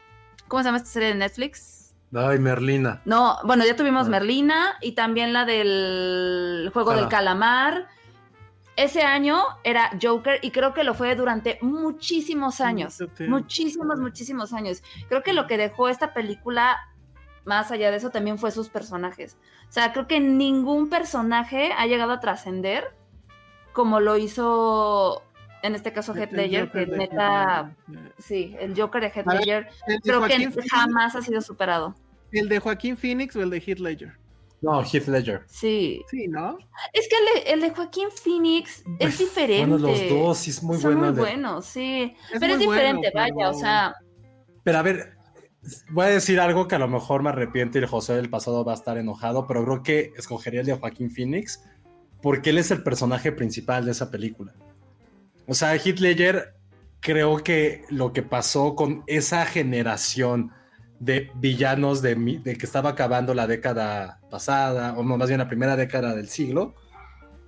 ¿cómo se llama esta serie de Netflix? Ay, Merlina. No, bueno, ya tuvimos ah. Merlina y también la del juego del calamar ese año era Joker y creo que lo fue durante muchísimos años. Muchísimos, muchísimos años. Creo que lo que dejó esta película, más allá de eso, también fue sus personajes. O sea, creo que ningún personaje ha llegado a trascender como lo hizo en este caso Heath Ledger, que neta, sí, el Joker de Heath Ledger, creo que jamás ha sido superado. ¿El de Joaquín Phoenix o el de Heath Ledger? No, Heath Ledger. Sí. Sí, ¿no? Es que el de, Joaquín Phoenix es diferente. Bueno, los dos, sí, es muy Son bueno. muy buenos, sí. pero es diferente, vaya, o sea. Pero a ver, voy a decir algo que a lo mejor me arrepiento y el José del pasado va a estar enojado, pero creo que escogería el de Joaquín Phoenix porque él es el personaje principal de esa película. O sea, Heath Ledger, creo que lo que pasó con esa generación de villanos de, que estaba acabando la década pasada, o más bien la primera década del siglo,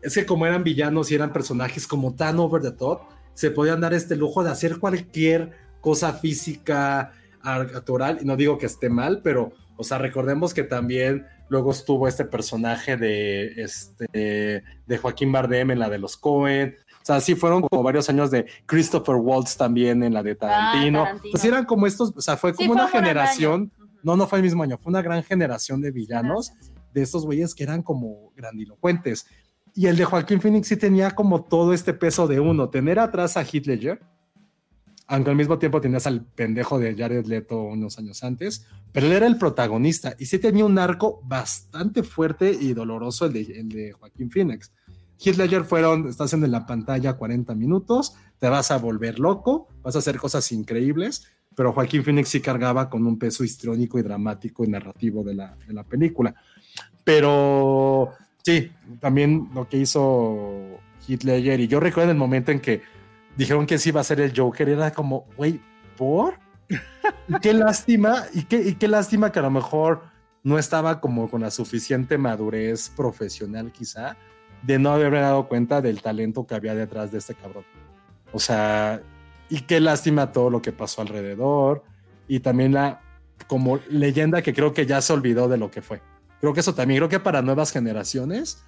es que como eran villanos y eran personajes como tan over the top, se podían dar este lujo de hacer cualquier cosa física, actoral, y no digo que esté mal, pero, o sea, recordemos que también luego estuvo este personaje de, este, de Joaquín Bardem en la de los Cohen, O sea, sí fueron como varios años de Christopher Waltz también en la de Tarantino. Ah, Tarantino. Pues eran como estos, o sea, fue Sí, como una fue generación. No, no fue el mismo año, fue una gran generación de villanos de estos güeyes que eran como grandilocuentes. Y el de Joaquín Phoenix sí tenía como todo este peso de uno, tener atrás a Heath Ledger, aunque al mismo tiempo tenías al pendejo de Jared Leto unos años antes, pero él era el protagonista y sí tenía un arco bastante fuerte y doloroso el de, el de Joaquín Phoenix. Heath Ledger fueron, estás en la pantalla 40 minutos, te vas a volver loco, vas a hacer cosas increíbles, pero Joaquín Phoenix sí cargaba con un peso histrónico y dramático y narrativo de la, de la película. Pero sí, también lo que hizo Heath Ledger, y yo recuerdo el momento en que dijeron que sí iba a ser el Joker, era como, güey, ¿por? Y qué lástima, y qué, y qué lástima que a lo mejor no estaba como con la suficiente madurez profesional quizá, de no haberme dado cuenta del talento que había detrás de este cabrón. O sea, y qué lástima todo lo que pasó alrededor, y también la como leyenda que creo que ya se olvidó de lo que fue. Creo que eso también, creo que para nuevas generaciones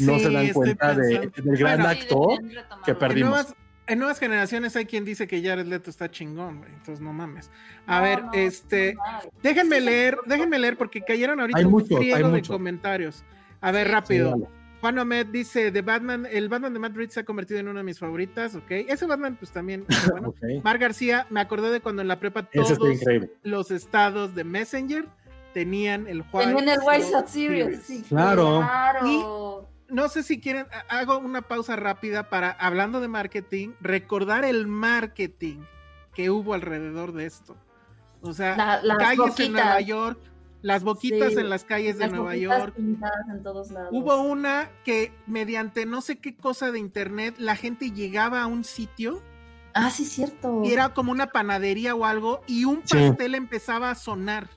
no Sí, se dan cuenta de- del gran Bueno, Sí, actor retomarlo. que En perdimos. nuevas, en nuevas generaciones hay quien dice que Jared Leto está chingón, güey, entonces no mames. A No, ver, no, este, no, no. déjenme Sí, sí, leer, sí. déjenme leer porque cayeron ahorita Hay un muchos, friego hay de muchos. comentarios. A ver, Sí, rápido. Juan Omed dice, The Batman, el Batman de Matt Reeves se ha convertido en una de mis favoritas, ok. Ese Batman, pues también, bueno. Mar García, me acordé de cuando en la prepa todos los estados de Messenger tenían el White Tenían el White Sox Series. Sí, Claro. claro. no sé si quieren, ha- hago una pausa rápida para, hablando de marketing, recordar el marketing que hubo alrededor de esto. O sea, La- las calles en. Nueva York, las boquitas Sí, en las calles de Las Nueva York. pintadas en todos lados. Hubo una que mediante no sé qué cosa de internet, la gente llegaba a un sitio Ah, sí, cierto. y era como una panadería o algo y un Sí. pastel empezaba a sonar.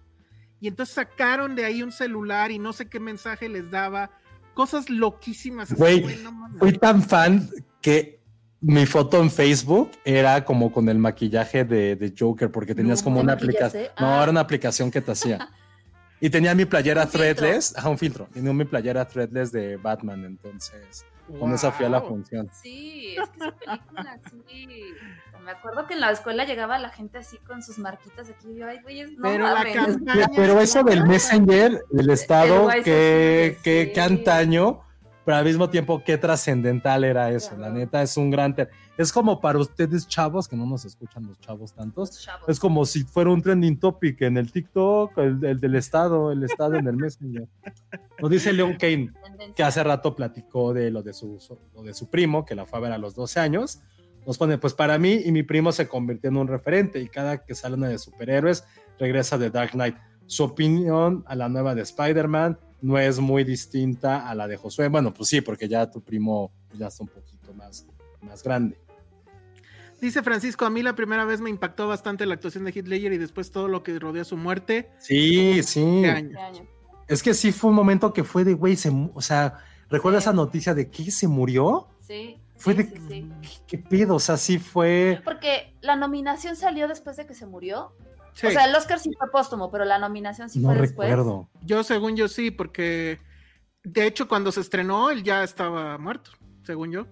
Y entonces sacaron de ahí un celular y no sé qué mensaje les daba. Cosas loquísimas. Güey, no. Fui tan fan que mi foto en Facebook era como con el maquillaje de, de Joker, porque tenías No, como ¿te una aplicación. Ah. No, era una aplicación que te hacía. Y tenía mi playera Un filtro. threadless, ajá, un filtro. Tenía mi playera threadless de Batman, entonces con esa fui a la Wow. función. Sí, es que esa película, sí. Me acuerdo que en la escuela llegaba la gente así con sus marquitas aquí. y yo, ay, güeyes, no Pero la mames. campaña. Pero eso del Messenger, el estado, White que, sí. que antaño, pero al mismo tiempo qué trascendental era eso. La neta es un gran... te- Es como para ustedes chavos, que no nos escuchan los chavos tantos, chavos. Es como si fuera un trending topic en el TikTok, el, el del Estado, el Estado en el Messenger. Nos dice Leon Kane, que hace rato platicó de lo de, su, lo de su primo, que la fue a ver a los 12 años. Nos pone, pues para mí y mi primo se convirtió en un referente y cada que sale una de superhéroes regresa de Dark Knight. Su opinión a la nueva de Spider-Man no es muy distinta a la de Josué. Bueno, pues sí, porque ya tu primo ya está un poquito más, más grande. Dice Francisco, a mí la primera vez me impactó bastante la actuación de Heath Ledger y después todo lo que rodeó su muerte. Sí, sí. Qué año. Es que sí fue un momento que fue de, güey, se o sea, ¿recuerda esa noticia de que se murió? Sí. Fue sí, de, sí, sí. ¿qué, qué pedo? O sea, sí fue, Porque la nominación salió después de que se murió. Sí. O sea, el Oscar sí fue póstumo, pero la nominación sí no fue después. recuerdo. Yo, según yo, sí, porque de hecho, cuando se estrenó, él ya estaba muerto, según yo.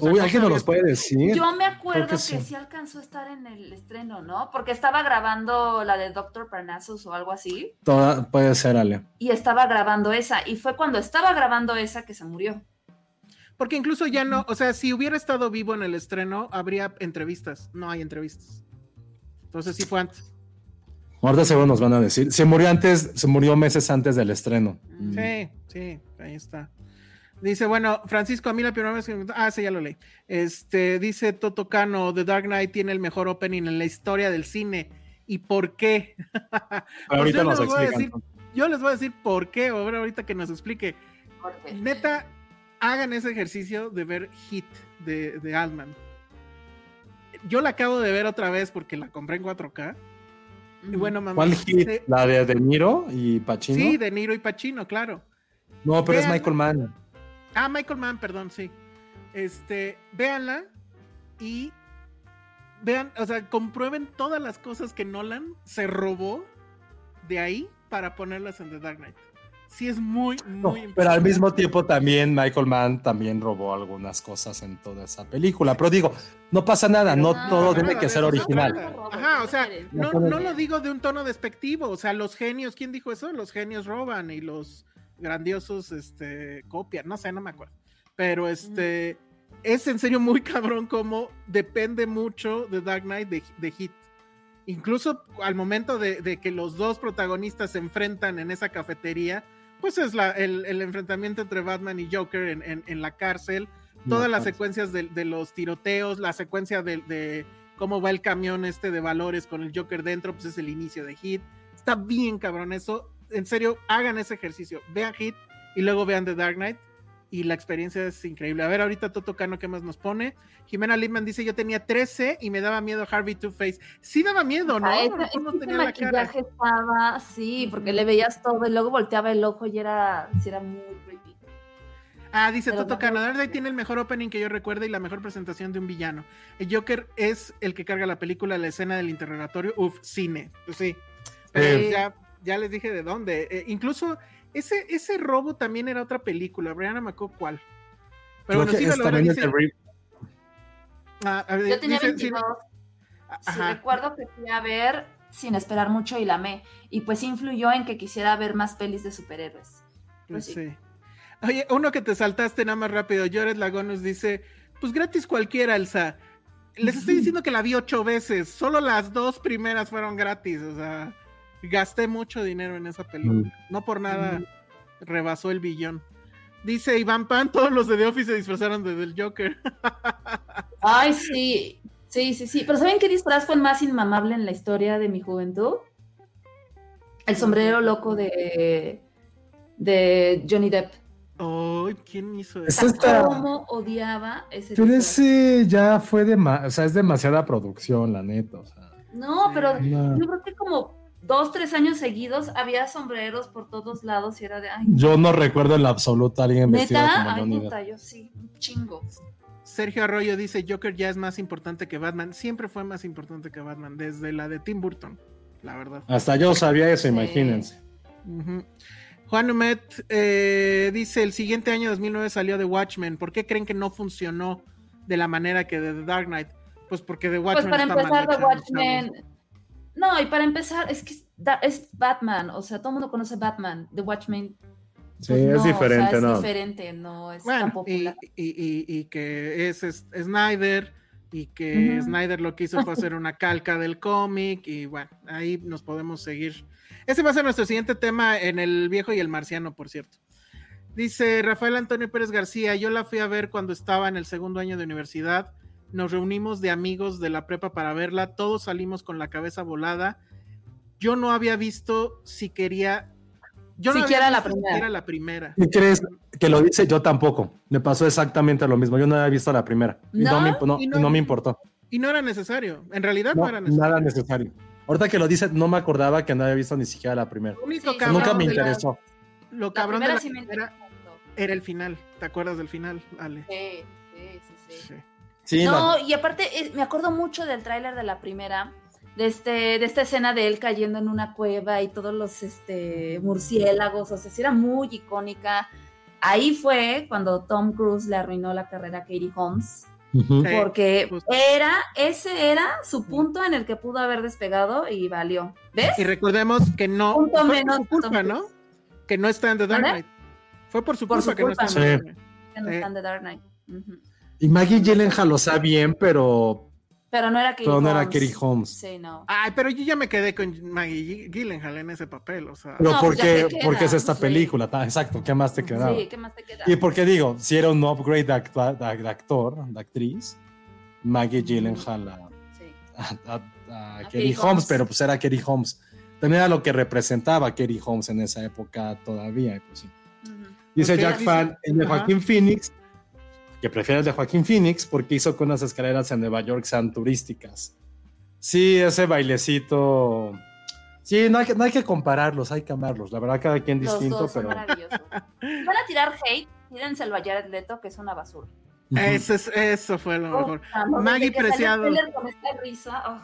O sea, Uy, no ¿alguien nos los puede decir? Yo me acuerdo que, sí. alcanzó a estar en el estreno, ¿no? Porque estaba grabando la de Doctor Parnassus o algo así. Toda- puede ser, Ale. Y estaba grabando esa. Y fue cuando estaba grabando esa que se murió. Porque incluso ya no, o sea, si hubiera estado vivo en el estreno, habría entrevistas. No hay entrevistas. Entonces sí fue antes. Ahorita seguro nos van a decir. Se murió antes, se murió meses antes del estreno. Mm. Sí, sí, ahí está. Dice, bueno, Francisco, a mí la primera vez que me... Ah, sí, ya lo leí. Este, dice Toto Cano, The Dark Knight tiene el mejor opening en la historia del cine. ¿Y por qué? Pues ahorita yo nos les voy a explican. decir- Yo les voy a decir por qué, a ver ahorita que nos explique. Porque- Neta, hagan ese ejercicio de ver Hit de, de Altman. Yo la acabo de ver otra vez porque la compré en 4K. Y bueno, mamá. ¿Cuál hit? ¿La de De Niro y Pacino? Sí, de Niro y Pacino, claro. No, pero es. Michael Mann. Ah, Michael Mann, perdón, sí. Este, véanla y vean, o sea, comprueben todas las cosas que Nolan se robó de ahí para ponerlas en The Dark Knight. sí es muy, No, muy pero al mismo tiempo también Michael Mann también robó algunas cosas en toda esa película. Pero digo, no pasa nada, no No, todo no, tiene que ser original. Ajá, o sea, no, No, no lo digo de un tono despectivo, o sea, los genios, ¿quién dijo eso? Los genios roban y los grandiosos este, copian, no sé, no me acuerdo. Pero este, es en serio muy cabrón como depende mucho de Dark Knight de, de Hit. Incluso al momento de, de que los dos protagonistas se enfrentan en esa cafetería, pues es la, el, el enfrentamiento entre Batman y Joker en, en- en la cárcel, todas las secuencias de, de los tiroteos, la secuencia de, de cómo va el camión este de valores con el Joker dentro, pues es el inicio de Hit. Está bien cabrón eso. En serio, hagan ese ejercicio. Vean Hit y luego vean The Dark Knight. Y la experiencia es increíble. A ver, ahorita Toto Cano, ¿qué más nos pone? Jimena Lipman dice: Yo tenía 13 y me daba miedo Harvey Two Face. Sí daba miedo, ¿no? Ah, ese- ¿Cómo es que ese tenía la cara? maquillaje estaba, sí, porque le veías todo y luego volteaba el ojo y era, sí, era muy creepy. Ah, dice Pero Toto no- Cano, Dark Knight tiene el mejor opening que yo recuerdo y la mejor presentación de un villano. El Joker es el que carga la película, la escena del interrogatorio. Uf, cine. Pues sí. Pero Sí. ya, ya les dije de dónde. Eh, incluso ese, ese robo también era otra película. Brianna me acuerdo cuál. Pero Creo bueno, sí, lo también dice, ah, a ver, Yo tenía dice- sí, 22. Sí, ajá. recuerdo que fui a ver sin esperar mucho y la amé. Y pues influyó en que quisiera ver más pelis de superhéroes. Pues sí. Sí. Oye, uno que te saltaste nada más rápido, Jared Lagonus dice, pues gratis cualquiera, Elsa. Les estoy diciendo que la vi ocho veces, solo las dos primeras fueron gratis, o sea, gasté mucho dinero en esa película. No por nada rebasó el billón. Dice Iván Pan, todos los de The Office se disfrazaron de del Joker. Ay, sí. Sí, sí, sí. Pero ¿saben qué disfraz fue el más inmamable en la historia de mi juventud? El sombrero loco de, de Johnny Depp. Ay, ¿quién hizo Es eso? ¿Cómo odiaba ese Pero disfraz? ese ya fue de o sea, es demasiada producción, la neta. O sea, No, pero no. yo creo que como dos, tres años seguidos había sombreros por todos lados y era de, ay, Yo no recuerdo en la absoluta a alguien vestido como ay, Johnny puta, yo sí, un chingo. Sergio Arroyo dice, Joker ya es más importante que Batman. Siempre fue más importante que Batman, desde la de Tim Burton, la verdad. Hasta yo sabía eso, Sí. imagínense. Juan Humet eh, dice, el siguiente año 2009 salió The Watchmen. ¿Por qué creen que no funcionó de la manera que de The Dark Knight? Pues porque The Pues Watchmen para está mal empezar, The Watchmen. No, y para empezar, es que es, es Batman, o sea, todo el mundo conoce Batman. The Watchmen. Sí, pues es no, o sea, diferente, es ¿no? diferente, no es Bueno, y, popular. y- y- y que es, es- Snyder y que. Snyder lo que hizo fue hacer una calca del cómic y bueno, ahí nos podemos seguir. Ese va a ser nuestro siguiente tema en El Viejo y el Marciano, por cierto. Dice Rafael Antonio Pérez García, yo la fui a ver cuando estaba en el segundo año de universidad, nos reunimos de amigos de la prepa para verla, todos salimos con la cabeza volada. Yo no había visto si quería... Yo no Siquiera había la primera. siquiera la primera. ¿Qué crees que lo dice? Yo tampoco. Me pasó exactamente lo mismo. Yo no había visto la primera. Y no, ¿No? me, no- Y no- no me importó. Y no era necesario. En realidad no, No, era necesario. nada necesario. Ahorita que lo dice, no me acordaba que no había visto ni siquiera la primera. Lo único Sí, cabrón Nunca me la- interesó. Lo La cabrón de primera la sí me primera interesó. era el final. ¿Te acuerdas del final, Ale? Sí, sí, sí, sí. Sí. Sí, No, y aparte eh, me acuerdo mucho del tráiler de la primera, de este, de esta escena de él cayendo en una cueva y todos los este, murciélagos, o sea, sí era muy icónica. Ahí fue cuando Tom Cruise le arruinó la carrera a Katie Holmes, porque era, ese era su punto en el que pudo haber despegado y valió. ¿Ves? Y recordemos que no. Punto fue por su culpa, ¿no? Que no está en The Dark. Knight. Fue por su Por culpa su que no culpa. Que está en The Dark Knight. Y Maggie Gyllenhaal lo sabe bien, pero, Pero no era Katie pero no era Holmes. Katie Holmes. Sí, no. Ay, pero yo ya me quedé con Maggie Gyllenhaal en ese papel, o sea. Pero No, ¿por pues porque es esta sí. película. Exacto, ¿qué más te quedaba? Sí, ¿qué más te queda? Y porque digo, si era un upgrade de, actua- de- de actor, de actriz, Maggie Gyllenhaal a, Sí. a, a- a A Katie Katie Holmes, Holmes. pero pues era Katie Holmes. También era lo que representaba Katie Holmes en esa época todavía. pues sí. Dice Jack dice- Fan, el de. Joaquín Phoenix, que prefiere el de Joaquín Phoenix porque hizo que unas escaleras en Nueva York sean turísticas. Sí, ese bailecito. Sí, no hay que, no hay que compararlos, hay que amarlos. La verdad, cada quien Los distinto, dos son pero. Van a tirar hate, tírenselo a Jared Leto, que es una basura. Ujú. Ese es- eso fue lo mejor. No, Maggie Preciado. el trailer Con esta risa, oh.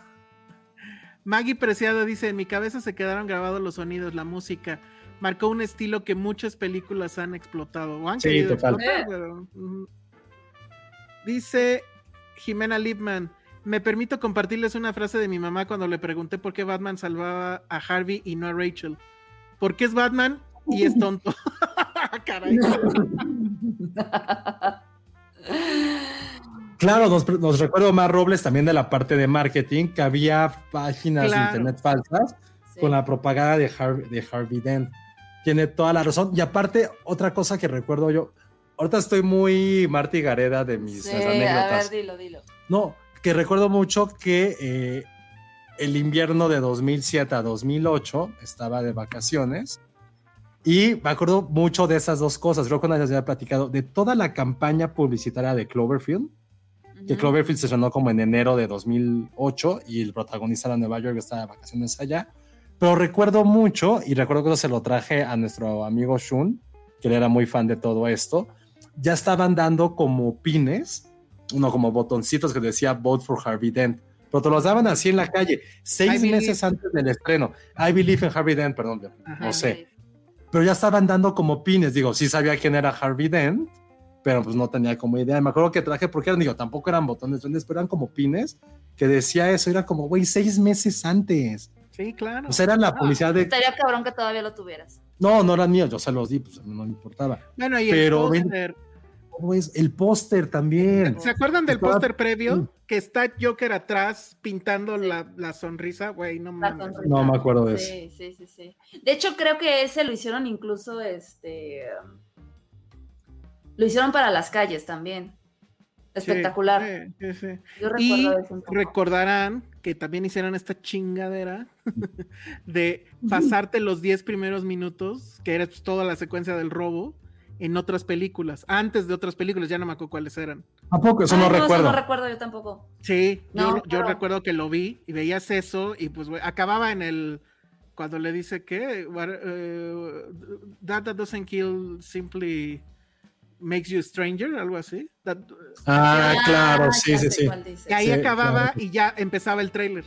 Maggie Preciado dice, en mi cabeza se quedaron grabados los sonidos, la música, marcó un estilo que muchas películas han explotado. O han Sí, querido total. explotar, pero, ujú. Dice Jimena Lipman. Me permito compartirles una frase de mi mamá cuando le pregunté por qué Batman salvaba a Harvey y no a Rachel. Porque es Batman y es tonto. Caray. Claro, nos, nos recuerdo más Robles también de la parte de marketing, que había páginas Claro. de internet falsas Sí. con la propaganda de Harvey, de Harvey Dent. Tiene toda la razón. Y aparte, otra cosa que recuerdo yo, ahorita estoy muy Marty Gareda de mis Sí, a anécdotas. ver, dilo, dilo. No, que recuerdo mucho que eh, el invierno de 2007 a 2008 estaba de vacaciones y me acuerdo mucho de esas dos cosas. Creo que una vez había platicado de toda la campaña publicitaria de Cloverfield, que. Cloverfield se estrenó como en enero de 2008 y el protagonista era Nueva York, estaba de vacaciones allá. Pero recuerdo mucho, y recuerdo que eso se lo traje a nuestro amigo Shun, que él era muy fan de todo esto, ya estaban dando como pines, uno como botoncitos que decía Vote for Harvey Dent, pero te los daban así en la calle, seis I meses believe. antes del estreno. I believe in Harvey Dent, perdón, Ajá. no sé. Pero ya estaban dando como pines, digo, sí sabía quién era Harvey Dent, pero pues no tenía como idea. Me acuerdo que traje, porque eran, digo, tampoco eran botones, duendes, pero eran como pines que decía eso, era como, güey, seis meses antes. Sí, claro. O sea, era la publicidad de, Estaría cabrón que todavía lo tuvieras. no, no eran míos, yo se los di, pues no me importaba. bueno, y pero el póster. Güey, el póster también. ¿Se acuerdan del póster previo? Que está Joker atrás pintando la, la sonrisa, güey, no sonrisa. No me acuerdo de eso. Sí, sí, sí, sí. De hecho, creo que ese lo hicieron incluso, este, um, lo hicieron para las calles también. Espectacular. Sí, sí, sí. Yo Y recuerdo eso recordarán que también hicieron esta chingadera de pasarte los 10 primeros minutos, que era pues, toda la secuencia del robo, en otras películas, antes de otras películas, ya no me acuerdo cuáles eran. Tampoco, eso Ay, no Eso recuerdo. no recuerdo yo tampoco. Sí, No, yo, yo claro. recuerdo que lo vi y veías eso y pues güey, acababa en el cuando le dice que eh, that, that doesn't kill simply makes you a stranger, algo así. That- Ah, claro, sí, sí, sí. y ahí Sí, acababa claro. y ya empezaba el tráiler.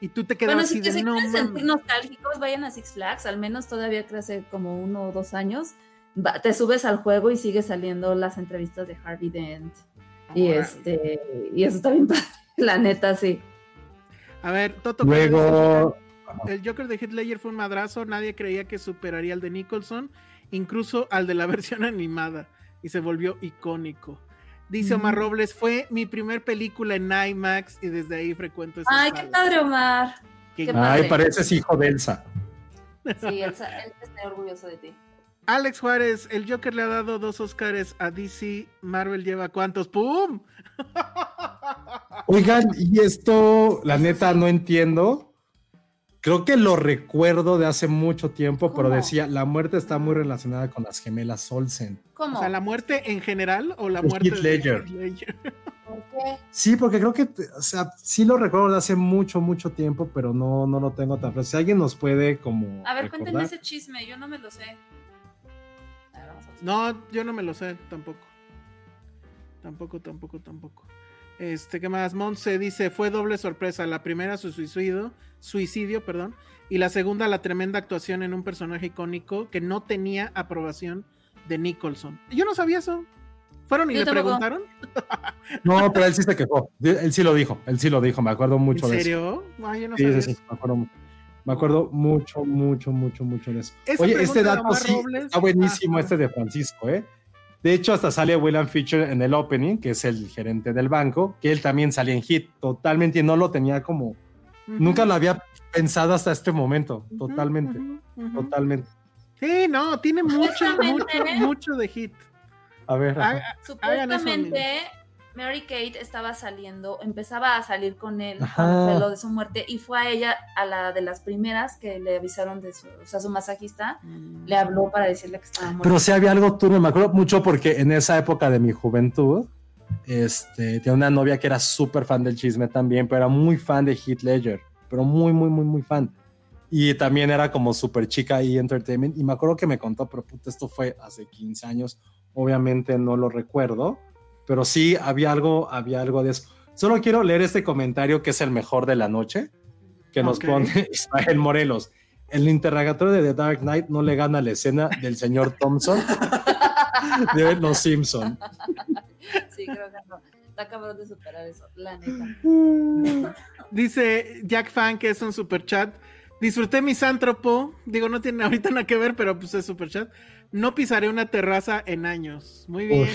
Y tú te Bueno, quedabas si así te de si no quieren mames". sentir nostálgicos, vayan a Six Flags, al menos todavía creo hace como uno o dos años. Te subes al juego y sigue saliendo las entrevistas de Harvey Dent. Y este, y eso está bien padre, la neta, sí. A ver, Toto. Luego, El Joker de Heath Ledger fue un madrazo, nadie creía que superaría al de Nicholson, incluso al de la versión animada, y se volvió icónico. Dice Omar Robles, fue mi primer película en IMAX y desde ahí frecuento esa Ay, qué sala". padre, Omar. Qué qué padre. ay, padre. pareces hijo de Elsa. Sí, él, sa- él está orgulloso de ti. Alex Juárez, el Joker le ha dado dos Oscars a DC, Marvel lleva cuántos, ¡pum! Oigan, y esto, la neta, no entiendo. Creo que lo recuerdo de hace mucho tiempo, pero decía, la muerte está muy relacionada con las gemelas Olsen. ¿Cómo? O sea, ¿la muerte en general o la De muerte Heath Ledger. Heath Ledger? ¿Por qué? Sí, porque creo que, o sea, sí lo recuerdo de hace mucho, mucho tiempo, pero no, no lo tengo tan fresco. Si alguien nos puede como A ver, recordar. cuéntenme ese chisme, yo no me lo sé. No, yo no me lo sé, tampoco. Tampoco, tampoco, tampoco. Este, ¿qué más? Monse dice, fue doble sorpresa. La primera su suicidio, suicidio, perdón, y la segunda la tremenda actuación en un personaje icónico que no tenía aprobación de Nicholson. Yo no sabía eso. ¿Fueron y Yo le tampoco. preguntaron? No, pero él sí se quejó. Él sí lo dijo, él sí lo dijo, me acuerdo mucho ¿En de eso. serio? Ay, yo no Sí, sabía sí, sí, eso. me acuerdo, mu- me acuerdo mucho, mucho, mucho, mucho de eso. Esa Oye, este dato sí Robles- está buenísimo, Ah, este de Francisco, ¿eh? De hecho, hasta sale William Fisher en el opening, que es el gerente del banco, que él también salía en hit, totalmente, y no lo tenía como, nunca lo había pensado hasta este momento, Ujú, totalmente, totalmente. Sí, no, tiene mucho, mucho, mucho de hit. A ver, Supuestamente Mary Kate estaba saliendo, empezaba a salir con él lo de su muerte y fue a ella, a la de las primeras que le avisaron de su, o sea, su masajista, le habló para decirle que estaba muerta. Pero sí había algo turbio, me acuerdo mucho porque en esa época de mi juventud, este, tenía una novia que era súper fan del chisme también, pero era muy fan de Heath Ledger, pero muy, muy, muy, muy fan. Y también era como súper chica ahí entertainment. Y me acuerdo que me contó, pero puta, esto fue hace 15 años. Obviamente no lo recuerdo, pero sí había algo, había algo de eso. Solo quiero leer este comentario que es el mejor de la noche, que nos pone Ismael Morelos. el interrogatorio de The Dark Knight no le gana la escena del señor Thompson de Los Simpson. Sí, creo que no. Está cabrón de superar eso, la neta. Dice Jack Fan, que es un super chat. Disfruté misántropo. Digo, no tiene ahorita nada que ver, pero pues es super chat. No pisaré una terraza en años. Muy bien.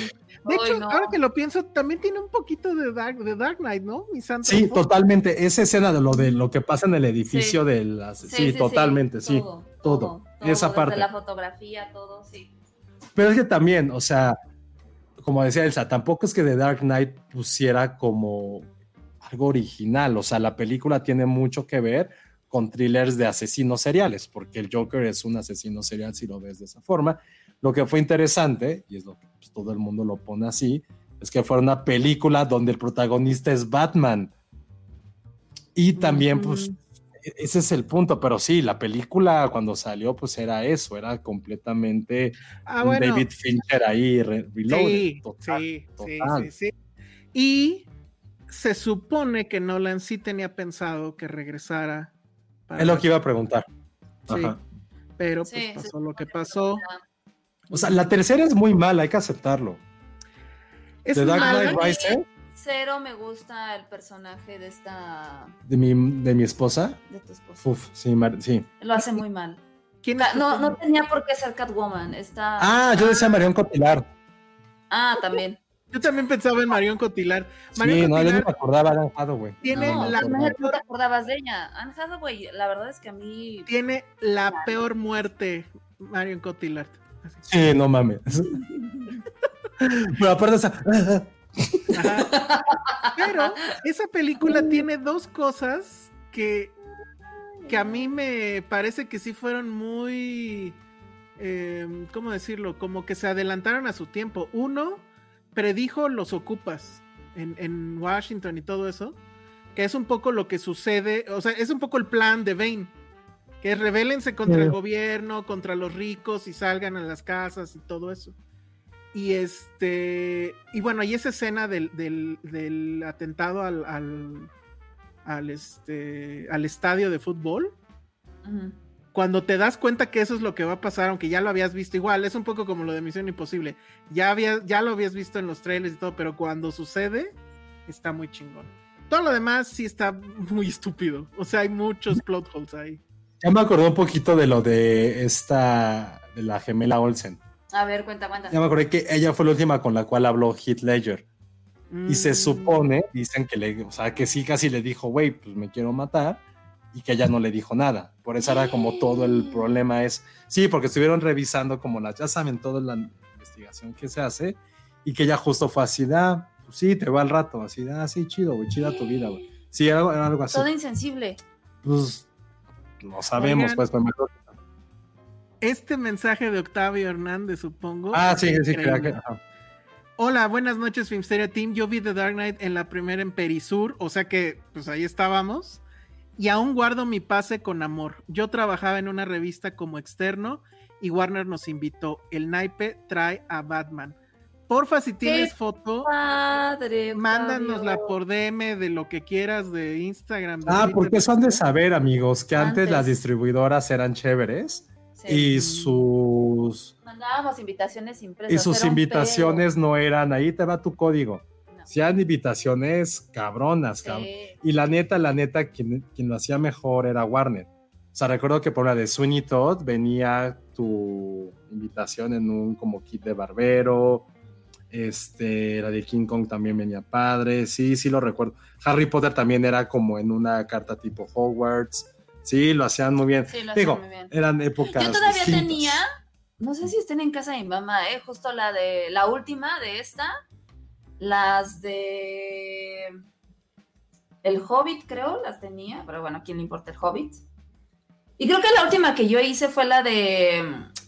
De Ay, hecho, no. ahora que lo pienso, también tiene un poquito de Dark, de Dark Knight, ¿no? Misántropo. Sí, totalmente. Esa escena de lo de lo que pasa en el edificio Sí. de las. Sí, totalmente, sí. Todo. Esa desde parte. la fotografía, todo, sí. Pero es que también, o sea, como decía Elsa, tampoco es que The Dark Knight pusiera como algo original. O sea, la película tiene mucho que ver con thrillers de asesinos seriales, porque el Joker es un asesino serial si lo ves de esa forma. Lo que fue interesante, y es lo que pues, todo el mundo lo pone así, es que fue una película donde el protagonista es Batman. Y también, pues, e- ese es el punto, pero sí, la película cuando salió, pues era eso, era completamente Ah, bueno. David Fincher ahí re- reloaded. Sí, total, sí, total. sí, sí. Y se supone que Nolan sí tenía pensado que regresara. Para- Es lo que iba a preguntar. Sí, Ajá. pero pues Sí, pasó lo que pasó. O sea, la tercera es muy mala, hay que aceptarlo. Es The Dark mala. Knight Rises, Cero me gusta el personaje de esta. de mi, de mi esposa. de tu esposa. Uf, sí, mar- sí. Lo hace muy mal. ¿Quién es- No, no tenía por qué ser Catwoman. Está. Ah, yo decía Marion Cotillard. Ah, también. Yo también pensaba en Marion Cotillard. Sí, no, yo no me acordaba de Anne Hathaway. tiene no, la no, te acordabas de ella. Anne Hathaway, la verdad es que a mí. tiene la peor muerte, Marion Cotillard. Así. Sí, no mames. Pero aparte esa... Ajá. Pero esa película tiene dos cosas que, que a mí me parece que sí fueron muy, eh, ¿cómo decirlo? Como que se adelantaron a su tiempo. Uno, predijo los ocupas en, en Washington y todo eso, que es un poco lo que sucede, o sea, es un poco el plan de Bane. Que rebélense contra el gobierno, contra los ricos y salgan a las casas y todo eso. Y este. Y bueno, y esa escena del, del- del atentado al, al, al, este, al estadio de fútbol. Cuando te das cuenta que eso es lo que va a pasar, aunque ya lo habías visto igual, es un poco como lo de Misión Imposible. Ya, había, ya lo habías visto en los trailers y todo, pero cuando sucede, está muy chingón. Todo lo demás sí está muy estúpido. O sea, hay muchos plot holes ahí. Ya me acordé un poquito de lo de esta, de la gemela Olsen. A ver, cuenta, cuenta. Ya me acordé que ella fue la última con la cual habló Heath Ledger. Y se Mm. supone, dicen que le, o sea, que sí casi le dijo, güey, pues me quiero matar, y que ella no le dijo nada. Por eso era como todo el problema es, sí, porque estuvieron revisando como las, ya saben, toda la investigación que se hace, y que ella justo fue así, ah, pues sí, te va al rato, así, ah, sí, chido, güey, chida tu vida, güey. Sí, era, era algo así. Todo insensible. Pues no sabemos, Oigan. pues, pero me acuerdo. Este mensaje de Octavio Hernández, supongo. Ah, sí, sí, creo que. ajá. Hola, buenas noches, Filmsteria Team. Yo vi The Dark Knight en la primera en Perisur, o sea que pues ahí estábamos. Y aún guardo mi pase con amor. Yo trabajaba en una revista como externo y Warner nos invitó. El naipe trae a Batman. Porfa, si tienes foto, Padre. mándanosla por DM de lo que quieras de Instagram. de Ah, Twitter, porque eso han de saber, amigos, que antes, Antes. las distribuidoras eran chéveres Sí. y sus Mandábamos invitaciones impresas. y sus invitaciones no eran ahí te va tu código. Eran invitaciones cabronas, Sí. cabrón. Y la neta, la neta, quien, quien lo hacía mejor era Warner. O sea, recuerdo que por la de Sweeney Todd venía tu invitación en un como kit de barbero. Este, la de King Kong también venía padre. Sí, sí lo recuerdo. Harry Potter también era como en una carta tipo Hogwarts. Sí, lo hacían muy bien. Sí, lo Digo, muy bien. eran épocas. Yo todavía distintas. tenía, no sé si estén en casa de mi mamá, eh, justo la de la última de esta, las de El Hobbit, creo, las tenía, pero bueno, ¿a quién le importa el Hobbit? Y creo que la última que yo hice fue la de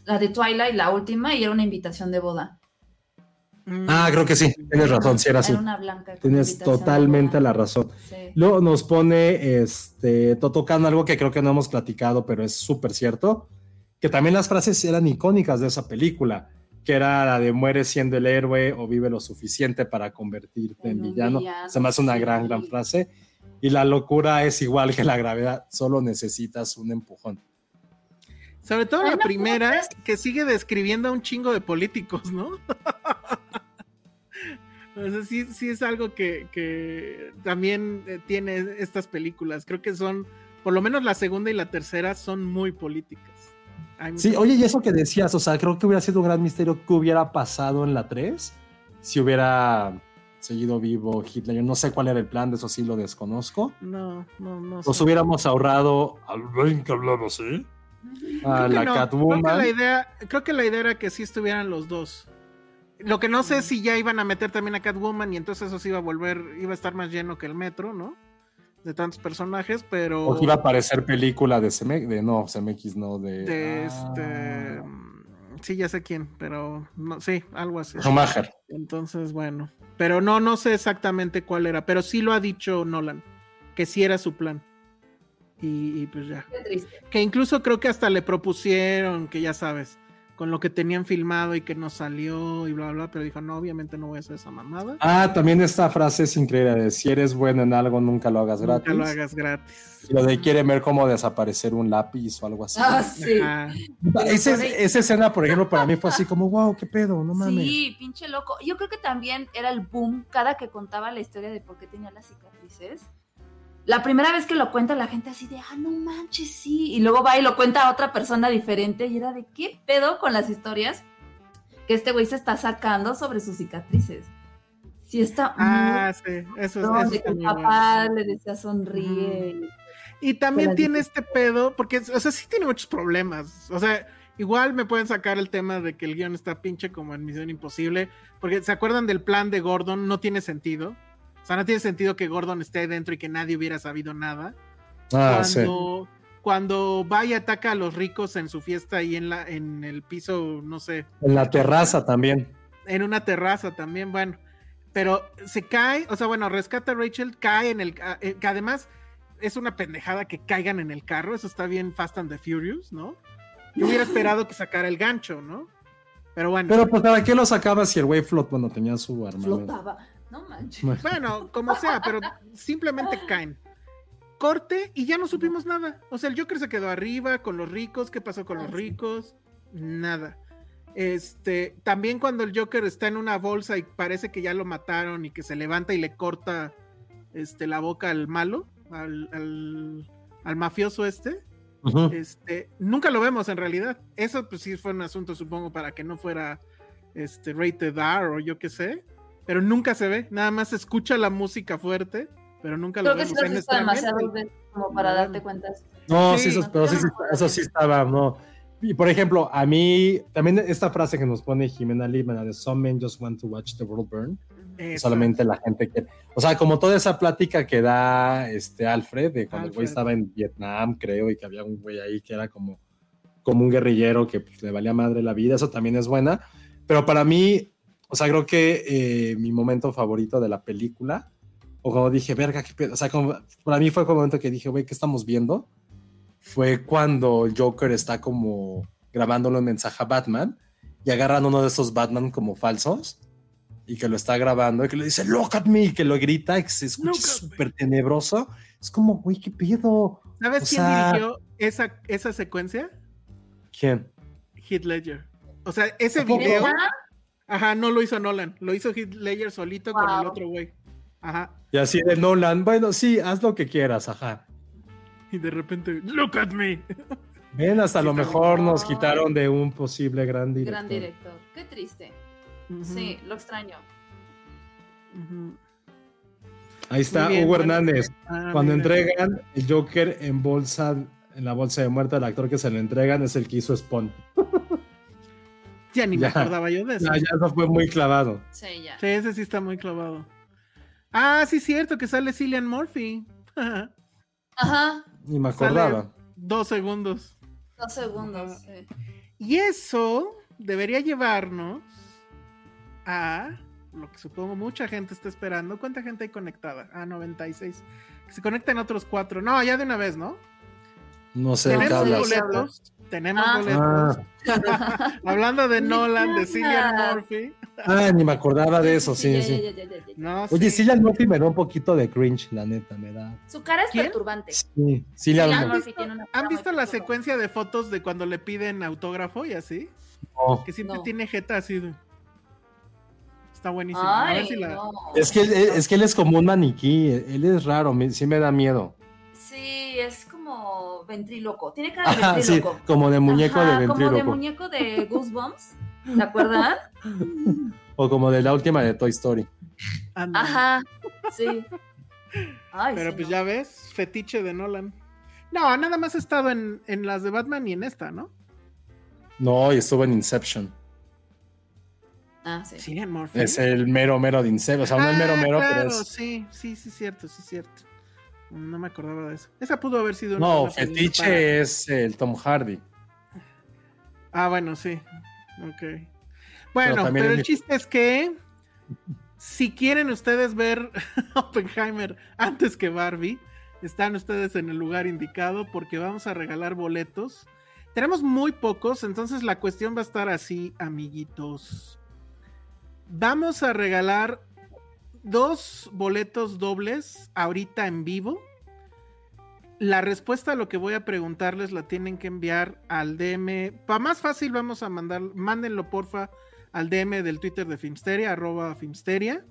la de Twilight, la última, y era una invitación de boda. Mm. Ah, creo que sí. Tienes razón, sí era así. Era una blanca. Tienes totalmente la razón. Sí. Luego nos pone este tocando algo que creo que no hemos platicado, pero es súper cierto, que también las frases eran icónicas de esa película, que era la de muere siendo el héroe o vive lo suficiente para convertirte en villano. villano, Se me hace una sí. gran, gran frase. Y la locura es igual que la gravedad, solo necesitas un empujón. Sobre todo la primera, que sigue describiendo a un chingo de políticos, ¿no? o sea, sí, sí es algo que, que también eh, tiene estas películas. Creo que son, por lo menos la segunda y la tercera, son muy políticas. Sí, oye, y eso que decías, o sea, creo que hubiera sido un gran misterio qué hubiera pasado en la 3 si hubiera seguido vivo Hitler. Yo no sé cuál era el plan, de eso sí lo desconozco. No, no, no. Nos sé. hubiéramos ahorrado al ven que hablaba así. A que la no. Catwoman. Creo que la idea, creo que la idea era que sí estuvieran los dos. Lo que no sé es si ya iban a meter también a Catwoman y entonces eso sí iba a volver, iba a estar más lleno que el metro, ¿no? De tantos personajes, pero O que iba a aparecer película de CMX, de no, CMX no, de, de ah, este sí ya sé quién, pero no sí, algo así. Schumacher. Entonces, bueno, pero no no sé exactamente cuál era, pero sí lo ha dicho Nolan, que sí era su plan. Y, y pues ya. Qué triste. Que incluso creo que hasta le propusieron, que ya sabes, con lo que tenían filmado y que no salió y bla, bla, pero dijo, no, obviamente no voy a hacer esa mamada. Ah, también esta frase es increíble, de si eres bueno en algo, nunca lo hagas Nunca gratis. lo hagas gratis. Y lo de quiere ver cómo desaparecer un lápiz o algo así. Ah, sí. Ajá. Ese- esa escena, por ejemplo, para mí fue así como, wow, qué pedo, no mames. Sí, pinche loco. Yo creo que también era el boom cada que contaba la historia de por qué tenía las cicatrices. La primera vez que lo cuenta la gente así de, ah, no manches, sí. Y luego va y lo cuenta a otra persona diferente y era de, ¿qué pedo con las historias que este güey se está sacando sobre sus cicatrices? Sí está Ah, sí, eso, es- muy... eso de que papá le decía sonríe. Y también tiene este pedo, porque, o sea, sí tiene muchos problemas. O sea, igual me pueden sacar el tema de que el guion está pinche como en Misión Imposible, porque ¿se acuerdan del plan de Gordon? No tiene sentido. O sea, no tiene sentido que Gordon esté ahí dentro y que nadie hubiera sabido nada. Ah, sí. cuando, cuando va y ataca a los ricos en su fiesta y en, la, en el piso, no sé, En la terraza también. en una terraza también, bueno. Pero se cae, o sea, bueno, rescata a Rachel, cae en el... ca- eh, que además es una pendejada que caigan en el carro, eso está bien Fast and the Furious, ¿no? Yo hubiera esperado que sacara el gancho, ¿no? Pero bueno, Pero pues, ¿para qué lo sacaba si el güey flot, bueno, tenía su? Flotaba. No manches. Bueno. como sea, pero simplemente caen. Corte y ya no supimos nada. O sea, el Joker se quedó arriba con los ricos. ¿Qué pasó con los ricos? Nada. Este, también cuando el Joker está en una bolsa y parece que ya lo mataron y que se levanta y le corta este, la boca al malo, al, al, al mafioso este, este, nunca lo vemos en realidad. Eso pues sí fue un asunto, supongo, para que no fuera este rated R o yo qué sé, pero nunca se ve, nada más se escucha la música fuerte, pero nunca lo Creo que vemos. sí lo has En visto nuestra demasiado mente- veces como para darte cuenta. No, Sí. sí, eso, pero sí, sí, eso sí estaba, no. Y por ejemplo, a mí, también esta frase que nos pone Jimena Lima, de Some men just want to watch the world burn. Eso. Solamente la gente que. O sea, como toda esa plática que da este Alfred, de cuando el güey Alfred. estaba en Vietnam, creo, y que había un güey ahí que era como, como un guerrillero que pues, le valía madre la vida, eso también es buena. Pero para mí, o sea, creo que eh, mi momento favorito de la película, o como dije, verga, qué pedo", O sea, como, para mí fue como el momento que dije, güey, ¿qué estamos viendo? Fue cuando el Joker está como grabándole un mensaje a Batman y agarran uno de esos Batman como falsos y que lo está grabando y que le dice, look at me, y que lo grita y que se escucha súper tenebroso. Es como, güey, ¿qué pedo? ¿Sabes o quién sea- dirigió esa, esa secuencia? ¿Quién? Heath Ledger. O sea, ese video. Ajá, no lo hizo Nolan, lo hizo Heath Ledger solito con el otro güey. Ajá. Y así de Nolan, bueno, sí, haz lo que quieras, ajá. Y de repente, look at me. Ven, hasta Sí, lo mejor nos quitaron de un posible gran director. Gran director. Qué triste. Sí, lo extraño. Ahí está bien, Hugo bueno. Hernández. Ah, Cuando mira. entregan el Joker en bolsa, en la bolsa de muerte, el actor que se le entregan es el que hizo Spawn. Ya ni me acordaba yo de eso. Ya, ya eso fue muy clavado. Sí, ya. Sí, ese sí está muy clavado. Ah, sí, cierto, que sale Cillian Murphy. Ajá. Ni me Sale acordaba. dos segundos. Dos segundos. sí. Y eso debería llevarnos a lo que supongo mucha gente está esperando. ¿Cuánta gente hay conectada? Ah, 96. Que se conecten otros cuatro. No, ya de una vez, ¿no? No sé Tenemos hablas. boletos. Tenemos Ah. boletos. Ah, Hablando de Nolan, de Cillian. Murphy. Ah, ni me acordaba de eso, sí, sí. No, Oye, sí. Cillian Murphy me da un poquito de cringe, la neta, me da. Su cara es ¿Quién? perturbante. Sí, Cillian Cillian ¿Han Murphy. Murphy tiene una ¿Han visto la perturbante. secuencia de fotos de cuando le piden autógrafo y así? no. Que siempre No. tiene jeta así. de- Está buenísimo. A ver Ay, si la- no. Es que, él, es que él es como un maniquí, él es raro, me- sí me da miedo. Sí, es como ventríloco. Tiene cara de Ajá, sí, ventríloco. como de muñeco Ajá, de Como de ventríloco. muñeco de Goosebumps. ¿Te acuerdan? O como de la última de Toy Story. Anda. Ajá. Sí. Ay, Pero sí, pues no. ya ves, fetiche de Nolan. No, nada más ha estado en, en las de Batman y en esta, ¿no? No, y estuvo en Inception. Ah, sí. Cillian Murphy. Es el mero mero de Inception. O sea, no el mero Ah, mero, claro, pero es. sí, sí, sí, cierto, sí, cierto. No me acordaba de eso. Esa pudo haber sido una No, fetiche para- es el Tom Hardy. Ah, bueno, sí. Ok. Bueno, pero, también el chiste es que si quieren ustedes ver Oppenheimer antes que Barbie, están ustedes en el lugar indicado porque vamos a regalar boletos. Tenemos muy pocos, entonces la cuestión va a estar así, amiguitos. Vamos a regalar dos boletos dobles ahorita en vivo. La respuesta a lo que voy a preguntarles la tienen que enviar al DM. Para más fácil, vamos a mandar, mándenlo porfa al DM del Twitter de Filmsteria, arroba Filmsteria.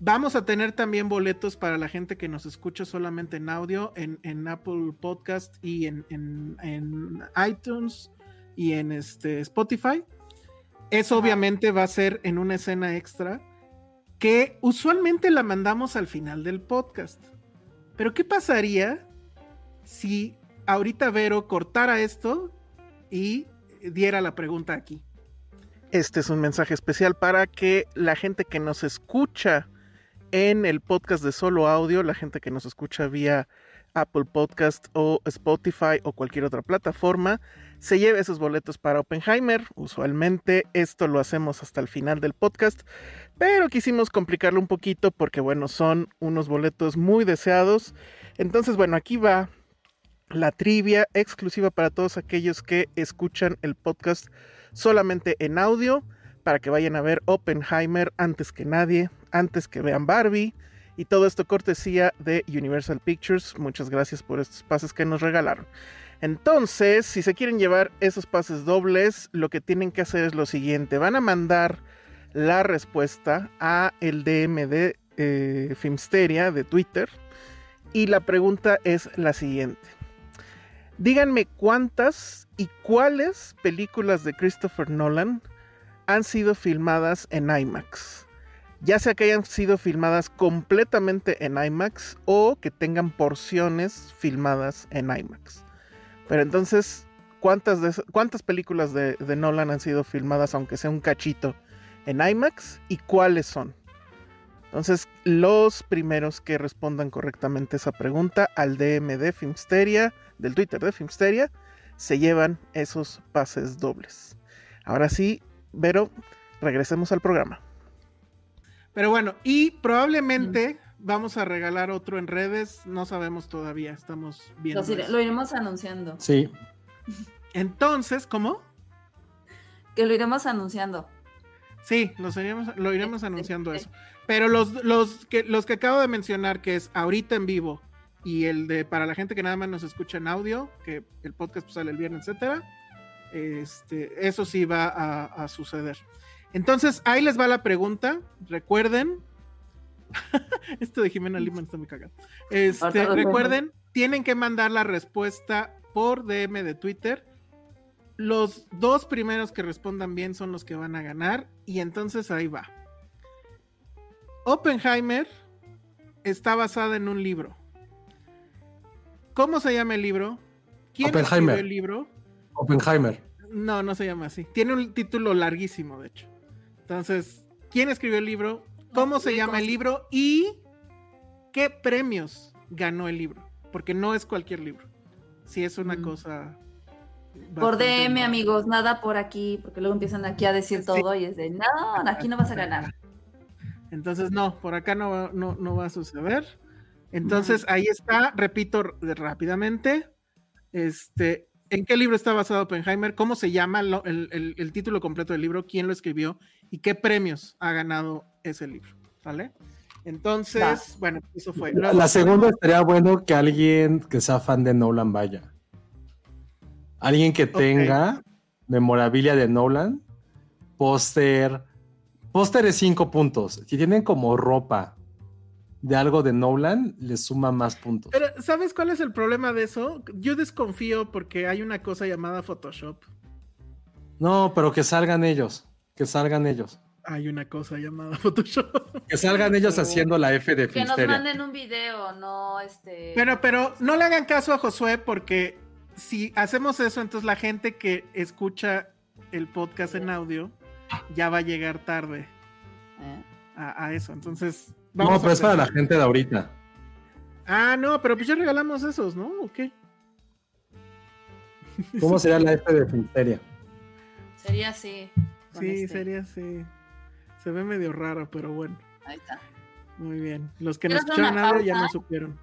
Vamos a tener también boletos para la gente que nos escucha solamente en audio, en, en Apple Podcast y en, en- en iTunes y en este Spotify. Eso obviamente va a ser en una escena extra que usualmente la mandamos al final del podcast. Pero ¿qué pasaría si ahorita Vero cortara esto y diera la pregunta aquí? Este es un mensaje especial para que la gente que nos escucha en el podcast de solo audio, la gente que nos escucha vía Apple Podcast o Spotify o cualquier otra plataforma, se lleve esos boletos para Oppenheimer. Usualmente esto lo hacemos hasta el final del podcast, pero quisimos complicarlo un poquito porque, bueno, son unos boletos muy deseados. Entonces, bueno, aquí va la trivia exclusiva para todos aquellos que escuchan el podcast solamente en audio, para que vayan a ver Oppenheimer antes que nadie, antes que vean Barbie. Y todo esto cortesía de Universal Pictures. Muchas gracias por estos pases que nos regalaron. Entonces, si se quieren llevar esos pases dobles, lo que tienen que hacer es lo siguiente. Van a mandar la respuesta a el DM de eh, Filmsteria de Twitter. Y la pregunta es la siguiente. Díganme cuántas y cuáles películas de Christopher Nolan han sido filmadas en IMAX. Ya sea que hayan sido filmadas completamente en IMAX o que tengan porciones filmadas en IMAX. Pero entonces, ¿cuántas, cuántas películas de, de Nolan han sido filmadas, aunque sea un cachito, en IMAX? ¿Y cuáles son? Entonces, los primeros que respondan correctamente esa pregunta al DM de Filmsteria, del Twitter de Filmsteria, se llevan esos pases dobles. Ahora sí, Vero, regresemos al programa. Pero bueno, y probablemente vamos a regalar otro en redes, no sabemos todavía, estamos viendo. Lo, iré- eso. lo iremos anunciando. Sí. Entonces, ¿cómo? Que lo iremos anunciando. Sí, los iremos- lo iremos anunciando eso. Pero los, los, que, los que acabo de mencionar, que es ahorita en vivo, y el de para la gente que nada más nos escucha en audio, que el podcast pues, sale el viernes, etcétera, este, eso sí va a, a suceder. Entonces, ahí les va la pregunta. Recuerden. Esto de Jimena Lima está muy cagado. Este, recuerden, tienen que mandar la respuesta por DM de Twitter. Los dos primeros que respondan bien son los que van a ganar. Y entonces ahí va. Oppenheimer está basada en un libro. ¿Cómo se llama el libro? ¿Quién Oppenheimer. escribió el libro? Oppenheimer. No, no se llama así. Tiene un título larguísimo, de hecho. Entonces, ¿quién escribió el libro? ¿Cómo se llama el libro? ¿Y qué premios ganó el libro? Porque no es cualquier libro. Sí es una Mm. cosa. Por DM, amigos, nada por aquí, porque luego empiezan aquí a decir Sí. todo y es de, no, aquí no vas a ganar. Entonces, no, por acá no, va- no, no va a suceder. Entonces, ahí está, repito rápidamente. Este, ¿en qué libro está basado Oppenheimer? ¿Cómo se llama el- el título completo del libro? ¿Quién lo escribió? Y qué premios ha ganado ese libro, ¿vale? Entonces, bueno, eso fue. La, la segunda estaría bueno que alguien que sea fan de Nolan vaya. Alguien que tenga memorabilia de Nolan, póster, póster de cinco puntos. Si tienen como ropa de algo de Nolan, les suma más puntos. Pero, ¿sabes cuál es el problema de eso? Yo desconfío porque hay una cosa llamada Photoshop. No, pero que salgan ellos. Que salgan ellos. Hay una cosa llamada Photoshop. Que salgan ellos haciendo la F de Que nos manden un video, no este. Pero, pero no le hagan caso a Josué porque si hacemos eso, entonces la gente que escucha el podcast en audio ya va a llegar tarde a, a eso. Entonces, No, vamos pero a es para la gente de ahorita. Ah, no, pero pues ya regalamos esos, ¿no? ¿O qué? ¿Cómo sería la F de Filsteria? Sería así. Con Sí, este. sería así. Se ve medio raro, pero bueno. Ahí está. Muy bien. Los que no ¿Quieres hacer escucharon nada ya no supieron.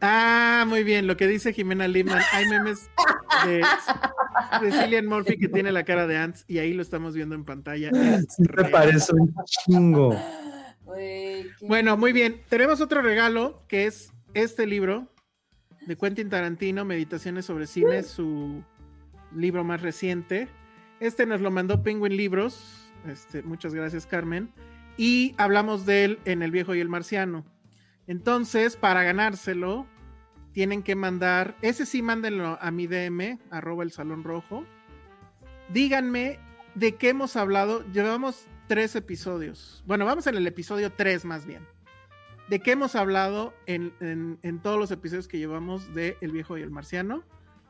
Ah, muy bien. Lo que dice Jimena Lima. Hay memes de, de Cillian Murphy que tiene la cara de Ants y ahí lo estamos viendo en pantalla. Sí real. parece un chingo. Bueno, muy bien. Tenemos otro regalo que es este libro de Quentin Tarantino, Meditaciones sobre Cine, su libro más reciente. Este nos lo mandó Penguin Libros. Este, muchas gracias, Carmen. Y hablamos de él en El Viejo y el Marciano. Entonces, para ganárselo, tienen que mandar, ese sí, mándenlo a mi DM, arroba el Salón Rojo. Díganme de qué hemos hablado. Llevamos tres episodios. Bueno, vamos en el episodio 3 más bien. ¿De qué hemos hablado en, en- en todos los episodios que llevamos de El Viejo y el Marciano?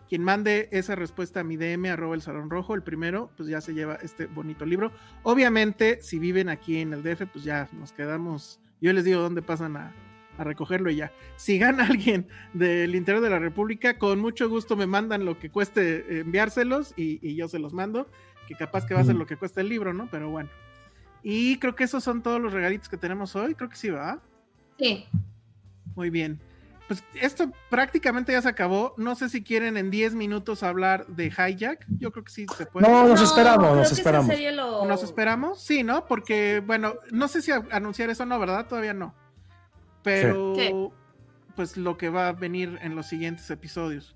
Quien mande esa respuesta a mi DM, arroba el Salón Rojo, el primero, pues ya se lleva este bonito libro. Obviamente, si viven aquí en el DF, pues ya nos quedamos. Yo les digo dónde pasan a, a recogerlo y ya. Si gana alguien del interior de la República, con mucho gusto me mandan lo que cueste enviárselos y, y yo se los mando, que capaz que va a ser lo que cuesta el libro, ¿no? Pero bueno. Y creo que esos son todos los regalitos que tenemos hoy. Creo que sí, ¿va? Sí. Muy bien. Pues esto prácticamente ya se acabó. No sé si quieren en 10 minutos hablar de Hijack. Yo creo que sí se puede. No, nos No, esperamos, creo nos esperamos. lo- ¿Nos esperamos? Sí, ¿no? Porque, bueno, no sé si anunciar eso o no, ¿verdad? Todavía no. Pero, Sí. pues lo que va a venir en los siguientes episodios.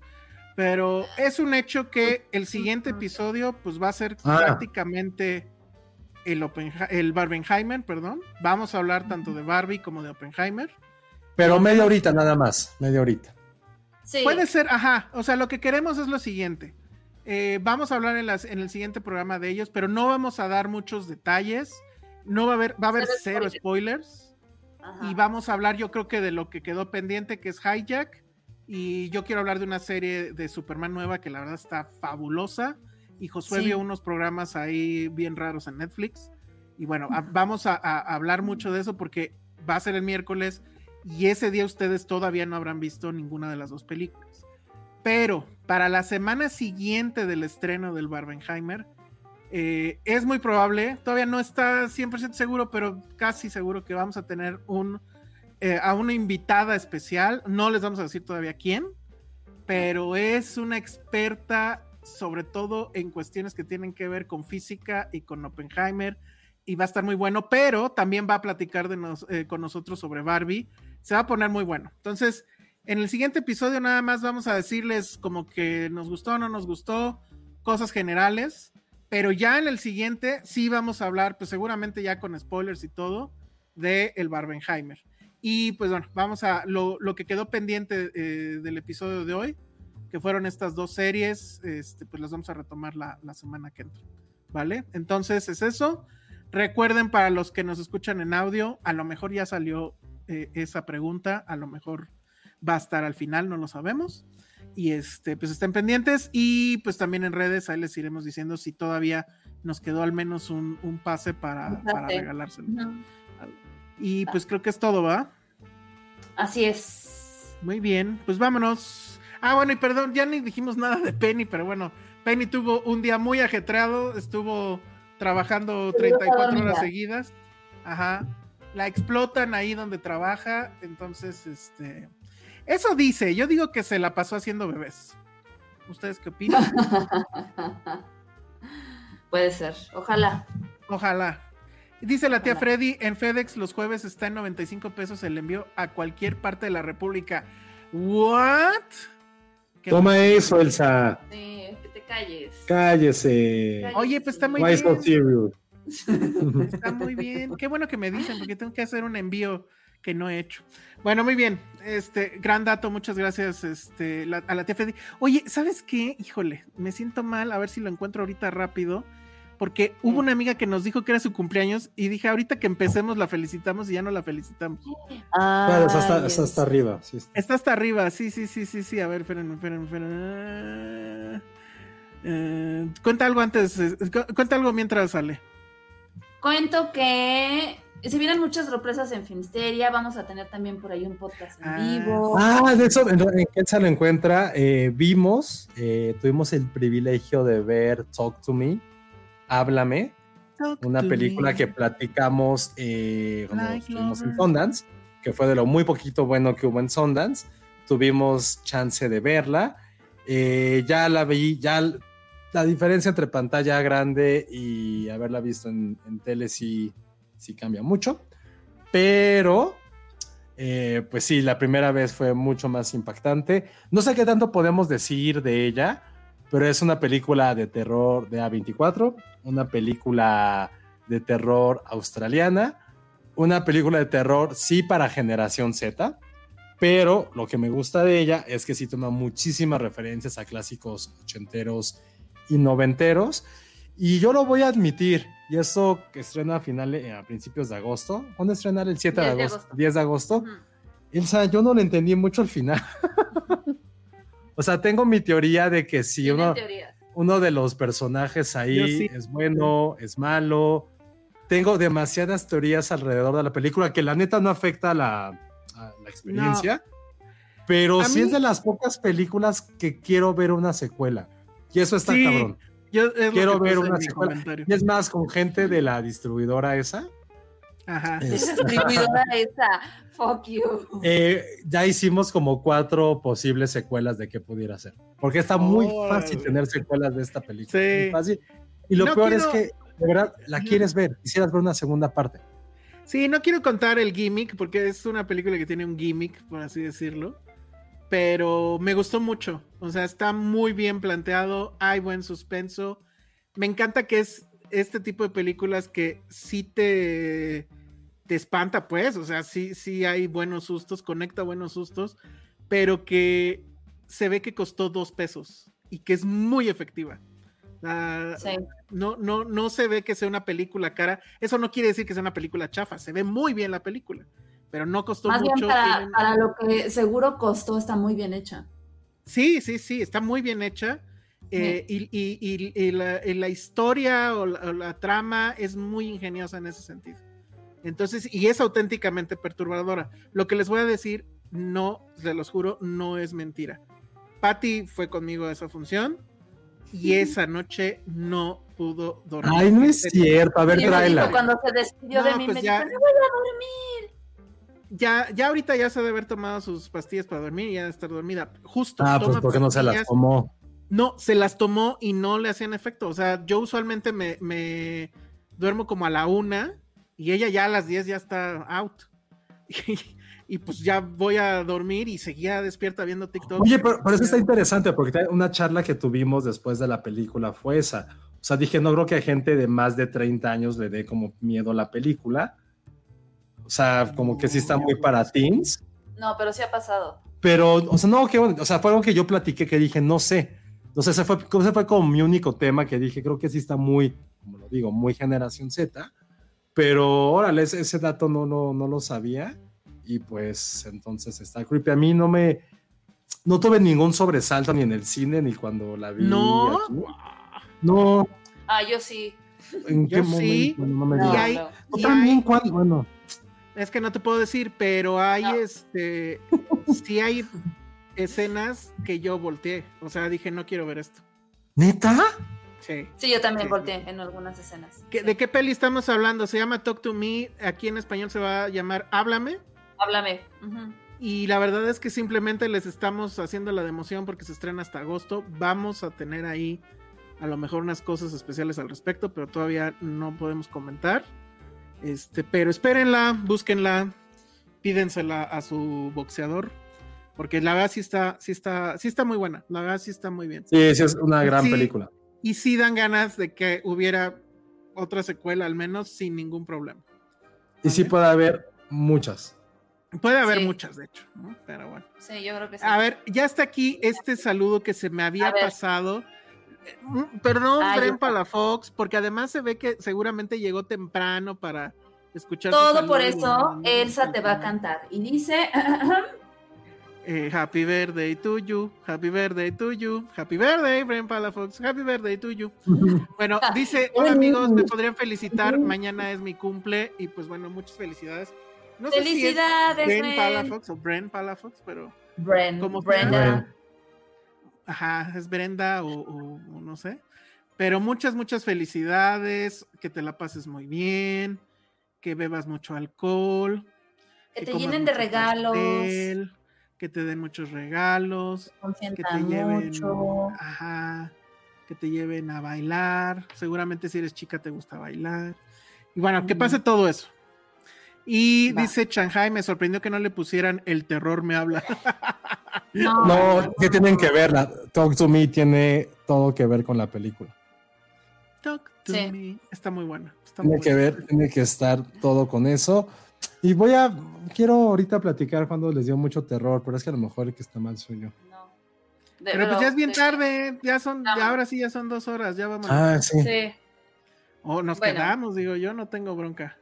Pero es un hecho que el siguiente episodio, pues va a ser Ah. prácticamente el, Oppenha- el Barbenheimer, perdón. Vamos a hablar tanto de Barbie como de Oppenheimer. Pero media horita nada más, media horita. Sí. Puede ser, ajá. O sea, lo que queremos es lo siguiente. Eh, vamos a hablar en, las, en el siguiente programa de ellos, pero no vamos a dar muchos detalles. No va a haber, va a haber Cero cero spoilers. Ajá. Y vamos a hablar, yo creo que de lo que quedó pendiente, que es Hijack. Y yo quiero hablar de una serie de Superman nueva que la verdad está fabulosa. Y Josué Sí. vio unos programas ahí bien raros en Netflix. Y bueno, a- vamos a, a hablar mucho de eso porque va a ser el miércoles y ese día ustedes todavía no habrán visto ninguna de las dos películas. Pero para la semana siguiente del estreno del Barbenheimer, eh, es muy probable, todavía no está 100% seguro, pero casi seguro que vamos a tener un, eh, a una invitada especial. No les vamos a decir todavía quién, pero es una experta sobre todo en cuestiones que tienen que ver con física y con Oppenheimer. Y va a estar muy bueno, pero también va a platicar eh, con nosotros sobre Barbie. Se va a poner muy bueno. Entonces, en el siguiente episodio nada más vamos a decirles como que nos gustó no nos gustó, cosas generales. Pero ya en el siguiente sí vamos a hablar, pues seguramente ya con spoilers y todo, de el Barbenheimer. Y pues bueno, vamos a lo, lo que quedó pendiente eh, del episodio de hoy, que fueron estas dos series, este, pues las vamos a retomar la, la semana que entra. ¿Vale? Entonces es eso. Recuerden para los que nos escuchan en audio, a lo mejor ya salió eh, esa pregunta, a lo mejor va a estar al final, no lo sabemos. Y este, pues estén pendientes y pues también en redes ahí les iremos diciendo si todavía nos quedó al menos un, un pase para, regalárselo. Y pues creo que es todo, ¿va? Así es. Muy bien, pues vámonos. Ah, bueno, y perdón, ya ni dijimos nada de Penny, pero bueno, Penny tuvo un día muy ajetreado, estuvo trabajando 34 horas seguidas. Ajá. La explotan ahí donde trabaja, entonces, este... Eso dice, yo digo que se la pasó haciendo bebés. ¿Ustedes qué opinan? Puede ser. Ojalá. Ojalá. Dice la tía Ojalá. Freddy, en FedEx los jueves está en 95 pesos el envío a cualquier parte de la República. ¿What? Qué Toma eso, Elsa. Sí, que te calles. Cállese. Oye, pues está muy Why so bien. Está muy bien. Qué bueno que me dicen, porque tengo que hacer un envío que no he hecho. Bueno, muy bien. Este, gran dato, muchas gracias este, la- a la tía Freddy. Oye, ¿sabes qué? Híjole, me siento mal, a ver si lo encuentro ahorita rápido. Porque hubo una amiga que nos dijo que era su cumpleaños y dije, ahorita que empecemos la felicitamos y ya no la felicitamos. Claro, está, hasta, Ay, está hasta arriba. sí, está. Está hasta arriba, sí, sí, sí, sí, sí. A ver, espérenme, espérenme, espérenme. Eh, cuenta algo antes, eh, cu- cuenta algo mientras sale. Cuento que se vienen muchas sorpresas en Finsteria. Vamos a tener también por ahí un podcast en Ah. vivo. Ah, de eso, en, en qué se lo encuentra, eh, vimos, eh, tuvimos el privilegio de ver Talk to Me, Háblame, Talk una película me. que platicamos eh, cuando estuvimos en. Sundance, que fue de lo muy poquito bueno que hubo en Sundance. Tuvimos chance de verla. Eh, ya la vi, ya la diferencia entre pantalla grande y haberla visto en, tele sí, sí cambia mucho. Pero, eh, pues sí, la primera vez fue mucho más impactante. No sé qué tanto podemos decir de ella, pero es una película de terror de A24, una película de terror australiana, una película de terror sí para generación Z, pero lo que me gusta de ella es que sí toma muchísimas referencias a clásicos ochenteros y noventeros. Y yo lo voy a admitir, y eso que estrena a finales, a principios de agosto, ¿cuándo estrenar? El 7 de 10 de agosto, agosto. 10 de agosto. Ujú. Elsa, yo no le entendí mucho al final. o sea, tengo mi teoría de que si uno, uno de los personajes ahí sí. es bueno, es malo. Tengo demasiadas teorías alrededor de la película que la neta no afecta a la, a la experiencia. Pero A sí mí- es de las pocas películas que quiero ver una secuela. Y eso está Sí, cabrón. Yo, es Quiero ver una secuela. Y es más, con gente de la distribuidora esa. Ajá. Es- Distribuidora esa. Fuck you. Eh, ya hicimos como cuatro posibles secuelas de qué pudiera ser. Porque está muy fácil tener secuelas de esta película. Sí. muy fácil. Y lo No peor quiero- es que, de verdad, la quieres ver. Quisieras ver una segunda parte. Sí, no quiero contar el gimmick porque es una película que tiene un gimmick, por así decirlo. Pero me gustó mucho. O sea, está muy bien planteado. Hay buen suspenso. Me encanta que es este tipo de películas que sí te, te espanta, pues. O sea, sí, sí hay buenos sustos, conecta buenos sustos, pero que se ve que costó dos pesos y que es muy efectiva. Ah, Sí. no, no, no se ve que sea una película cara. Eso no quiere decir que sea una película chafa. Se ve muy bien la película, pero no costó Más mucho. bien para, tiene- para lo que seguro costó, está muy bien hecha. Sí, sí, sí, está muy bien hecha. eh, y, y- y- y la, y la historia o la, o la trama es muy ingeniosa en ese sentido. Entonces, y es auténticamente perturbadora. Lo que les voy a decir, no, se los juro, no es mentira. Patty fue conmigo a esa función y esa noche no pudo dormir. Ay, no es cierto. A ver, tráela. Cuando se despidió No, de mí, pues me ya. dijo, "Me voy a dormir. Ya, ya ahorita ya se debe haber tomado sus pastillas para dormir y ya debe estar dormida. Justo. Ah, pues porque no se las tomó. No, se las tomó y no le hacían efecto. O sea, yo usualmente me, me duermo como a la una y ella ya a las 10 ya está out. Y, y pues ya voy a dormir y seguía despierta viendo TikTok. Oye, pero, pero eso está interesante porque una charla que tuvimos después de la película fue esa. O sea, dije, no creo que a gente de más de 30 años le dé como miedo la película. O sea, como que sí está muy para teens. No, pero sí ha pasado. Pero, o sea, no, que bueno, o sea, fue algo que yo platiqué que dije, no sé. No sé, ese fue, ese fue como mi único tema que dije, creo que sí está muy, como lo digo, muy generación Z. Pero, órale, ese, ese dato no, no, no lo sabía. Y pues, entonces está creepy. A mí no me, no tuve ningún sobresalto ni en el cine ni cuando la vi. No. aquí. No, Ah, yo sí. ¿en Yo qué sí. momento? No me No, Y hay- no. Y también, hay- ¿cuál? Bueno, Es que no te puedo decir, pero hay No. este. sí hay escenas que yo volteé. O sea, dije, no quiero ver esto. ¿neta? Sí. Sí, yo también Sí. volteé en algunas escenas. ¿Qué- Sí. ¿De qué peli estamos hablando? Se llama Talk to Me. Aquí en español se va a llamar Háblame. Háblame. Y la verdad es que simplemente les estamos haciendo la democión porque se estrena hasta agosto. Vamos a tener ahí a lo mejor unas cosas especiales al respecto, pero todavía no podemos comentar. Este, pero espérenla, búsquenla, pídensela a su boxeador, porque la verdad sí está, sí está, sí está muy buena, la verdad sí está muy bien. Sí, sí es una gran Sí. película. Y sí dan ganas de que hubiera otra secuela, al menos sin ningún problema. Y sí puede haber muchas. Puede haber Sí. muchas, de hecho, ¿no? pero bueno. Sí, yo creo que sí. A ver, ya está aquí este saludo que se me había pasado. Mm, Perdón, Ah, Bren Palafox, porque además se ve que seguramente llegó temprano para escuchar. Todo por eso Elsa te va a cantar. Y dice, Eh, happy birthday to you, happy birthday to you, happy birthday, Bren Palafox, happy birthday to you. Bueno, dice, hola amigos, me podrían felicitar, mañana es mi cumple y pues bueno, muchas felicidades. No sé si es felicidades, Bren Bren. Palafox o Bren Palafox, pero Bren, Como Brenda. Ajá, es Brenda o, o- o no sé. Pero muchas, muchas felicidades, que te la pases muy bien, que bebas mucho alcohol, Que te llenen de regalos. pastel, que te den muchos regalos, que te lleven, mucho. ajá, que te lleven a bailar. Seguramente si eres chica te gusta bailar. Y bueno, que pase todo eso. Y Va. dice Shanghai, me sorprendió que no le pusieran el terror me habla. No, No, que tienen que verla. Talk to Me tiene todo que ver con la película. Talk to Sí. me. Está muy buena. Está Tiene muy que buena. ver, tiene que estar todo con eso. Y voy a, quiero ahorita platicar cuando les dio mucho terror, pero es que a lo mejor el que está mal soy yo. no. De- Pero pues ya es bien de- tarde, ya son, ya ahora sí ya son dos horas, ya vamos. Ah, sí. Sí. O nos bueno. quedamos, digo yo, no tengo bronca.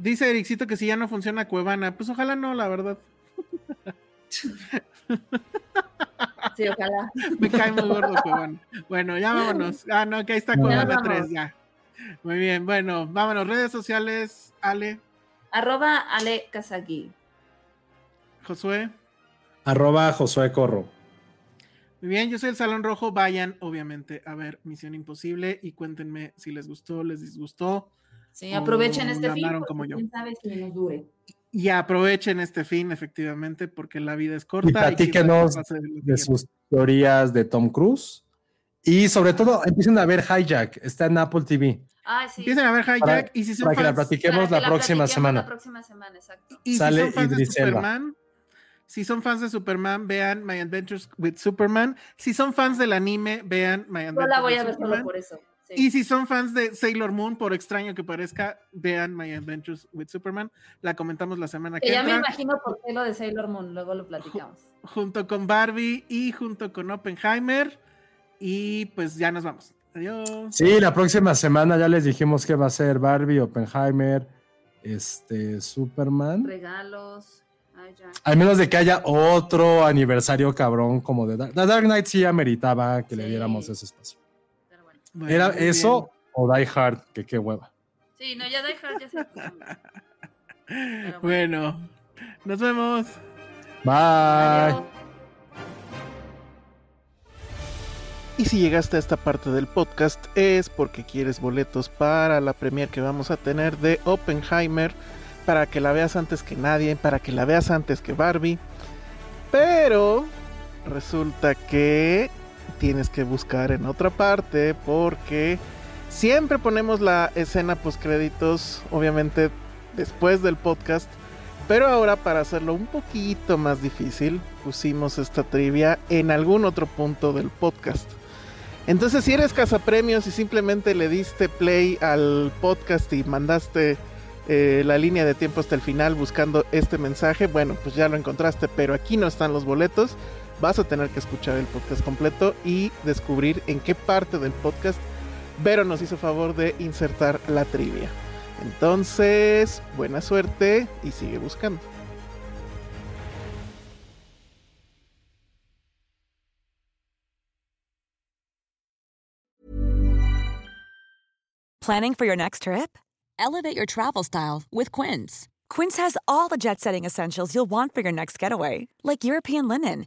Dice Ericito que si ya no funciona Cuevana, pues ojalá no, la verdad. Sí, ojalá. Me cae muy gordo Cuevana. Bueno, ya vámonos. Ah, no, que ahí está Cuevana vamos. 3, ya. Muy bien, bueno, vámonos. Redes sociales, Ale, Arroba Ale. Josué. Arroba Josué Corro. Muy bien, yo soy el Salón Rojo. Vayan, obviamente, a ver Misión Imposible y cuéntenme si les gustó, les disgustó. Sí, aprovechen O este la fin. como yo. quién sabe si nos dure. Y aprovechen este fin, efectivamente, porque la vida es corta. Y platíquenos pase de de sus teorías de Tom Cruise. Y sobre todo, empiecen a ver Hijack. Está en Apple TV. Ay, sí. Empiecen a ver Hijack Para- y si son Para que la fans, platiquemos la que próxima platiquemos semana. La próxima semana, exacto. y si sale son fans de Idris Elba. Superman, si son fans de Superman, vean My Adventures with Superman. Si son fans del anime, vean My Yo Adventures la voy a ver solo por eso. Sí. Y si son fans de Sailor Moon, por extraño que parezca, vean My Adventures with Superman. La comentamos la semana que, Que ya me imagino por qué lo de Sailor Moon, luego lo platicamos. junto con Barbie y junto con Oppenheimer. Y pues ya nos vamos. Adiós. Sí, la próxima semana ya les dijimos que va a ser Barbie, Oppenheimer, este, Superman. Regalos. Ay. Al menos de que haya otro aniversario cabrón como de Dark, The Dark Knight sí ameritaba que le diéramos ese espacio. Bueno. ¿Era bien. eso o Die Hard? Que qué hueva. Sí, no, ya deja, ya se bueno. Bueno, nos vemos. Bye. Adiós. Y si llegaste a esta parte del podcast es porque quieres boletos para la premier que vamos a tener de Oppenheimer, para que la veas antes que nadie, para que la veas antes que Barbie. Pero resulta que tienes que buscar en otra parte porque siempre ponemos la escena post créditos, obviamente después del podcast. Pero ahora para hacerlo un poquito más difícil, pusimos esta trivia en algún otro punto del podcast. Entonces, si eres cazapremios y simplemente le diste play al podcast y mandaste eh, la línea de tiempo hasta el final buscando este mensaje, bueno, pues ya lo encontraste, pero aquí no están los boletos. Vas a tener que escuchar el podcast completo y descubrir en qué parte del podcast Vero nos hizo favor de insertar la trivia. Entonces, buena suerte y sigue buscando. Planning for your next trip? Elevate your travel style with Quince. Quince has all the jet setting essentials you'll want for your next getaway, like European linen,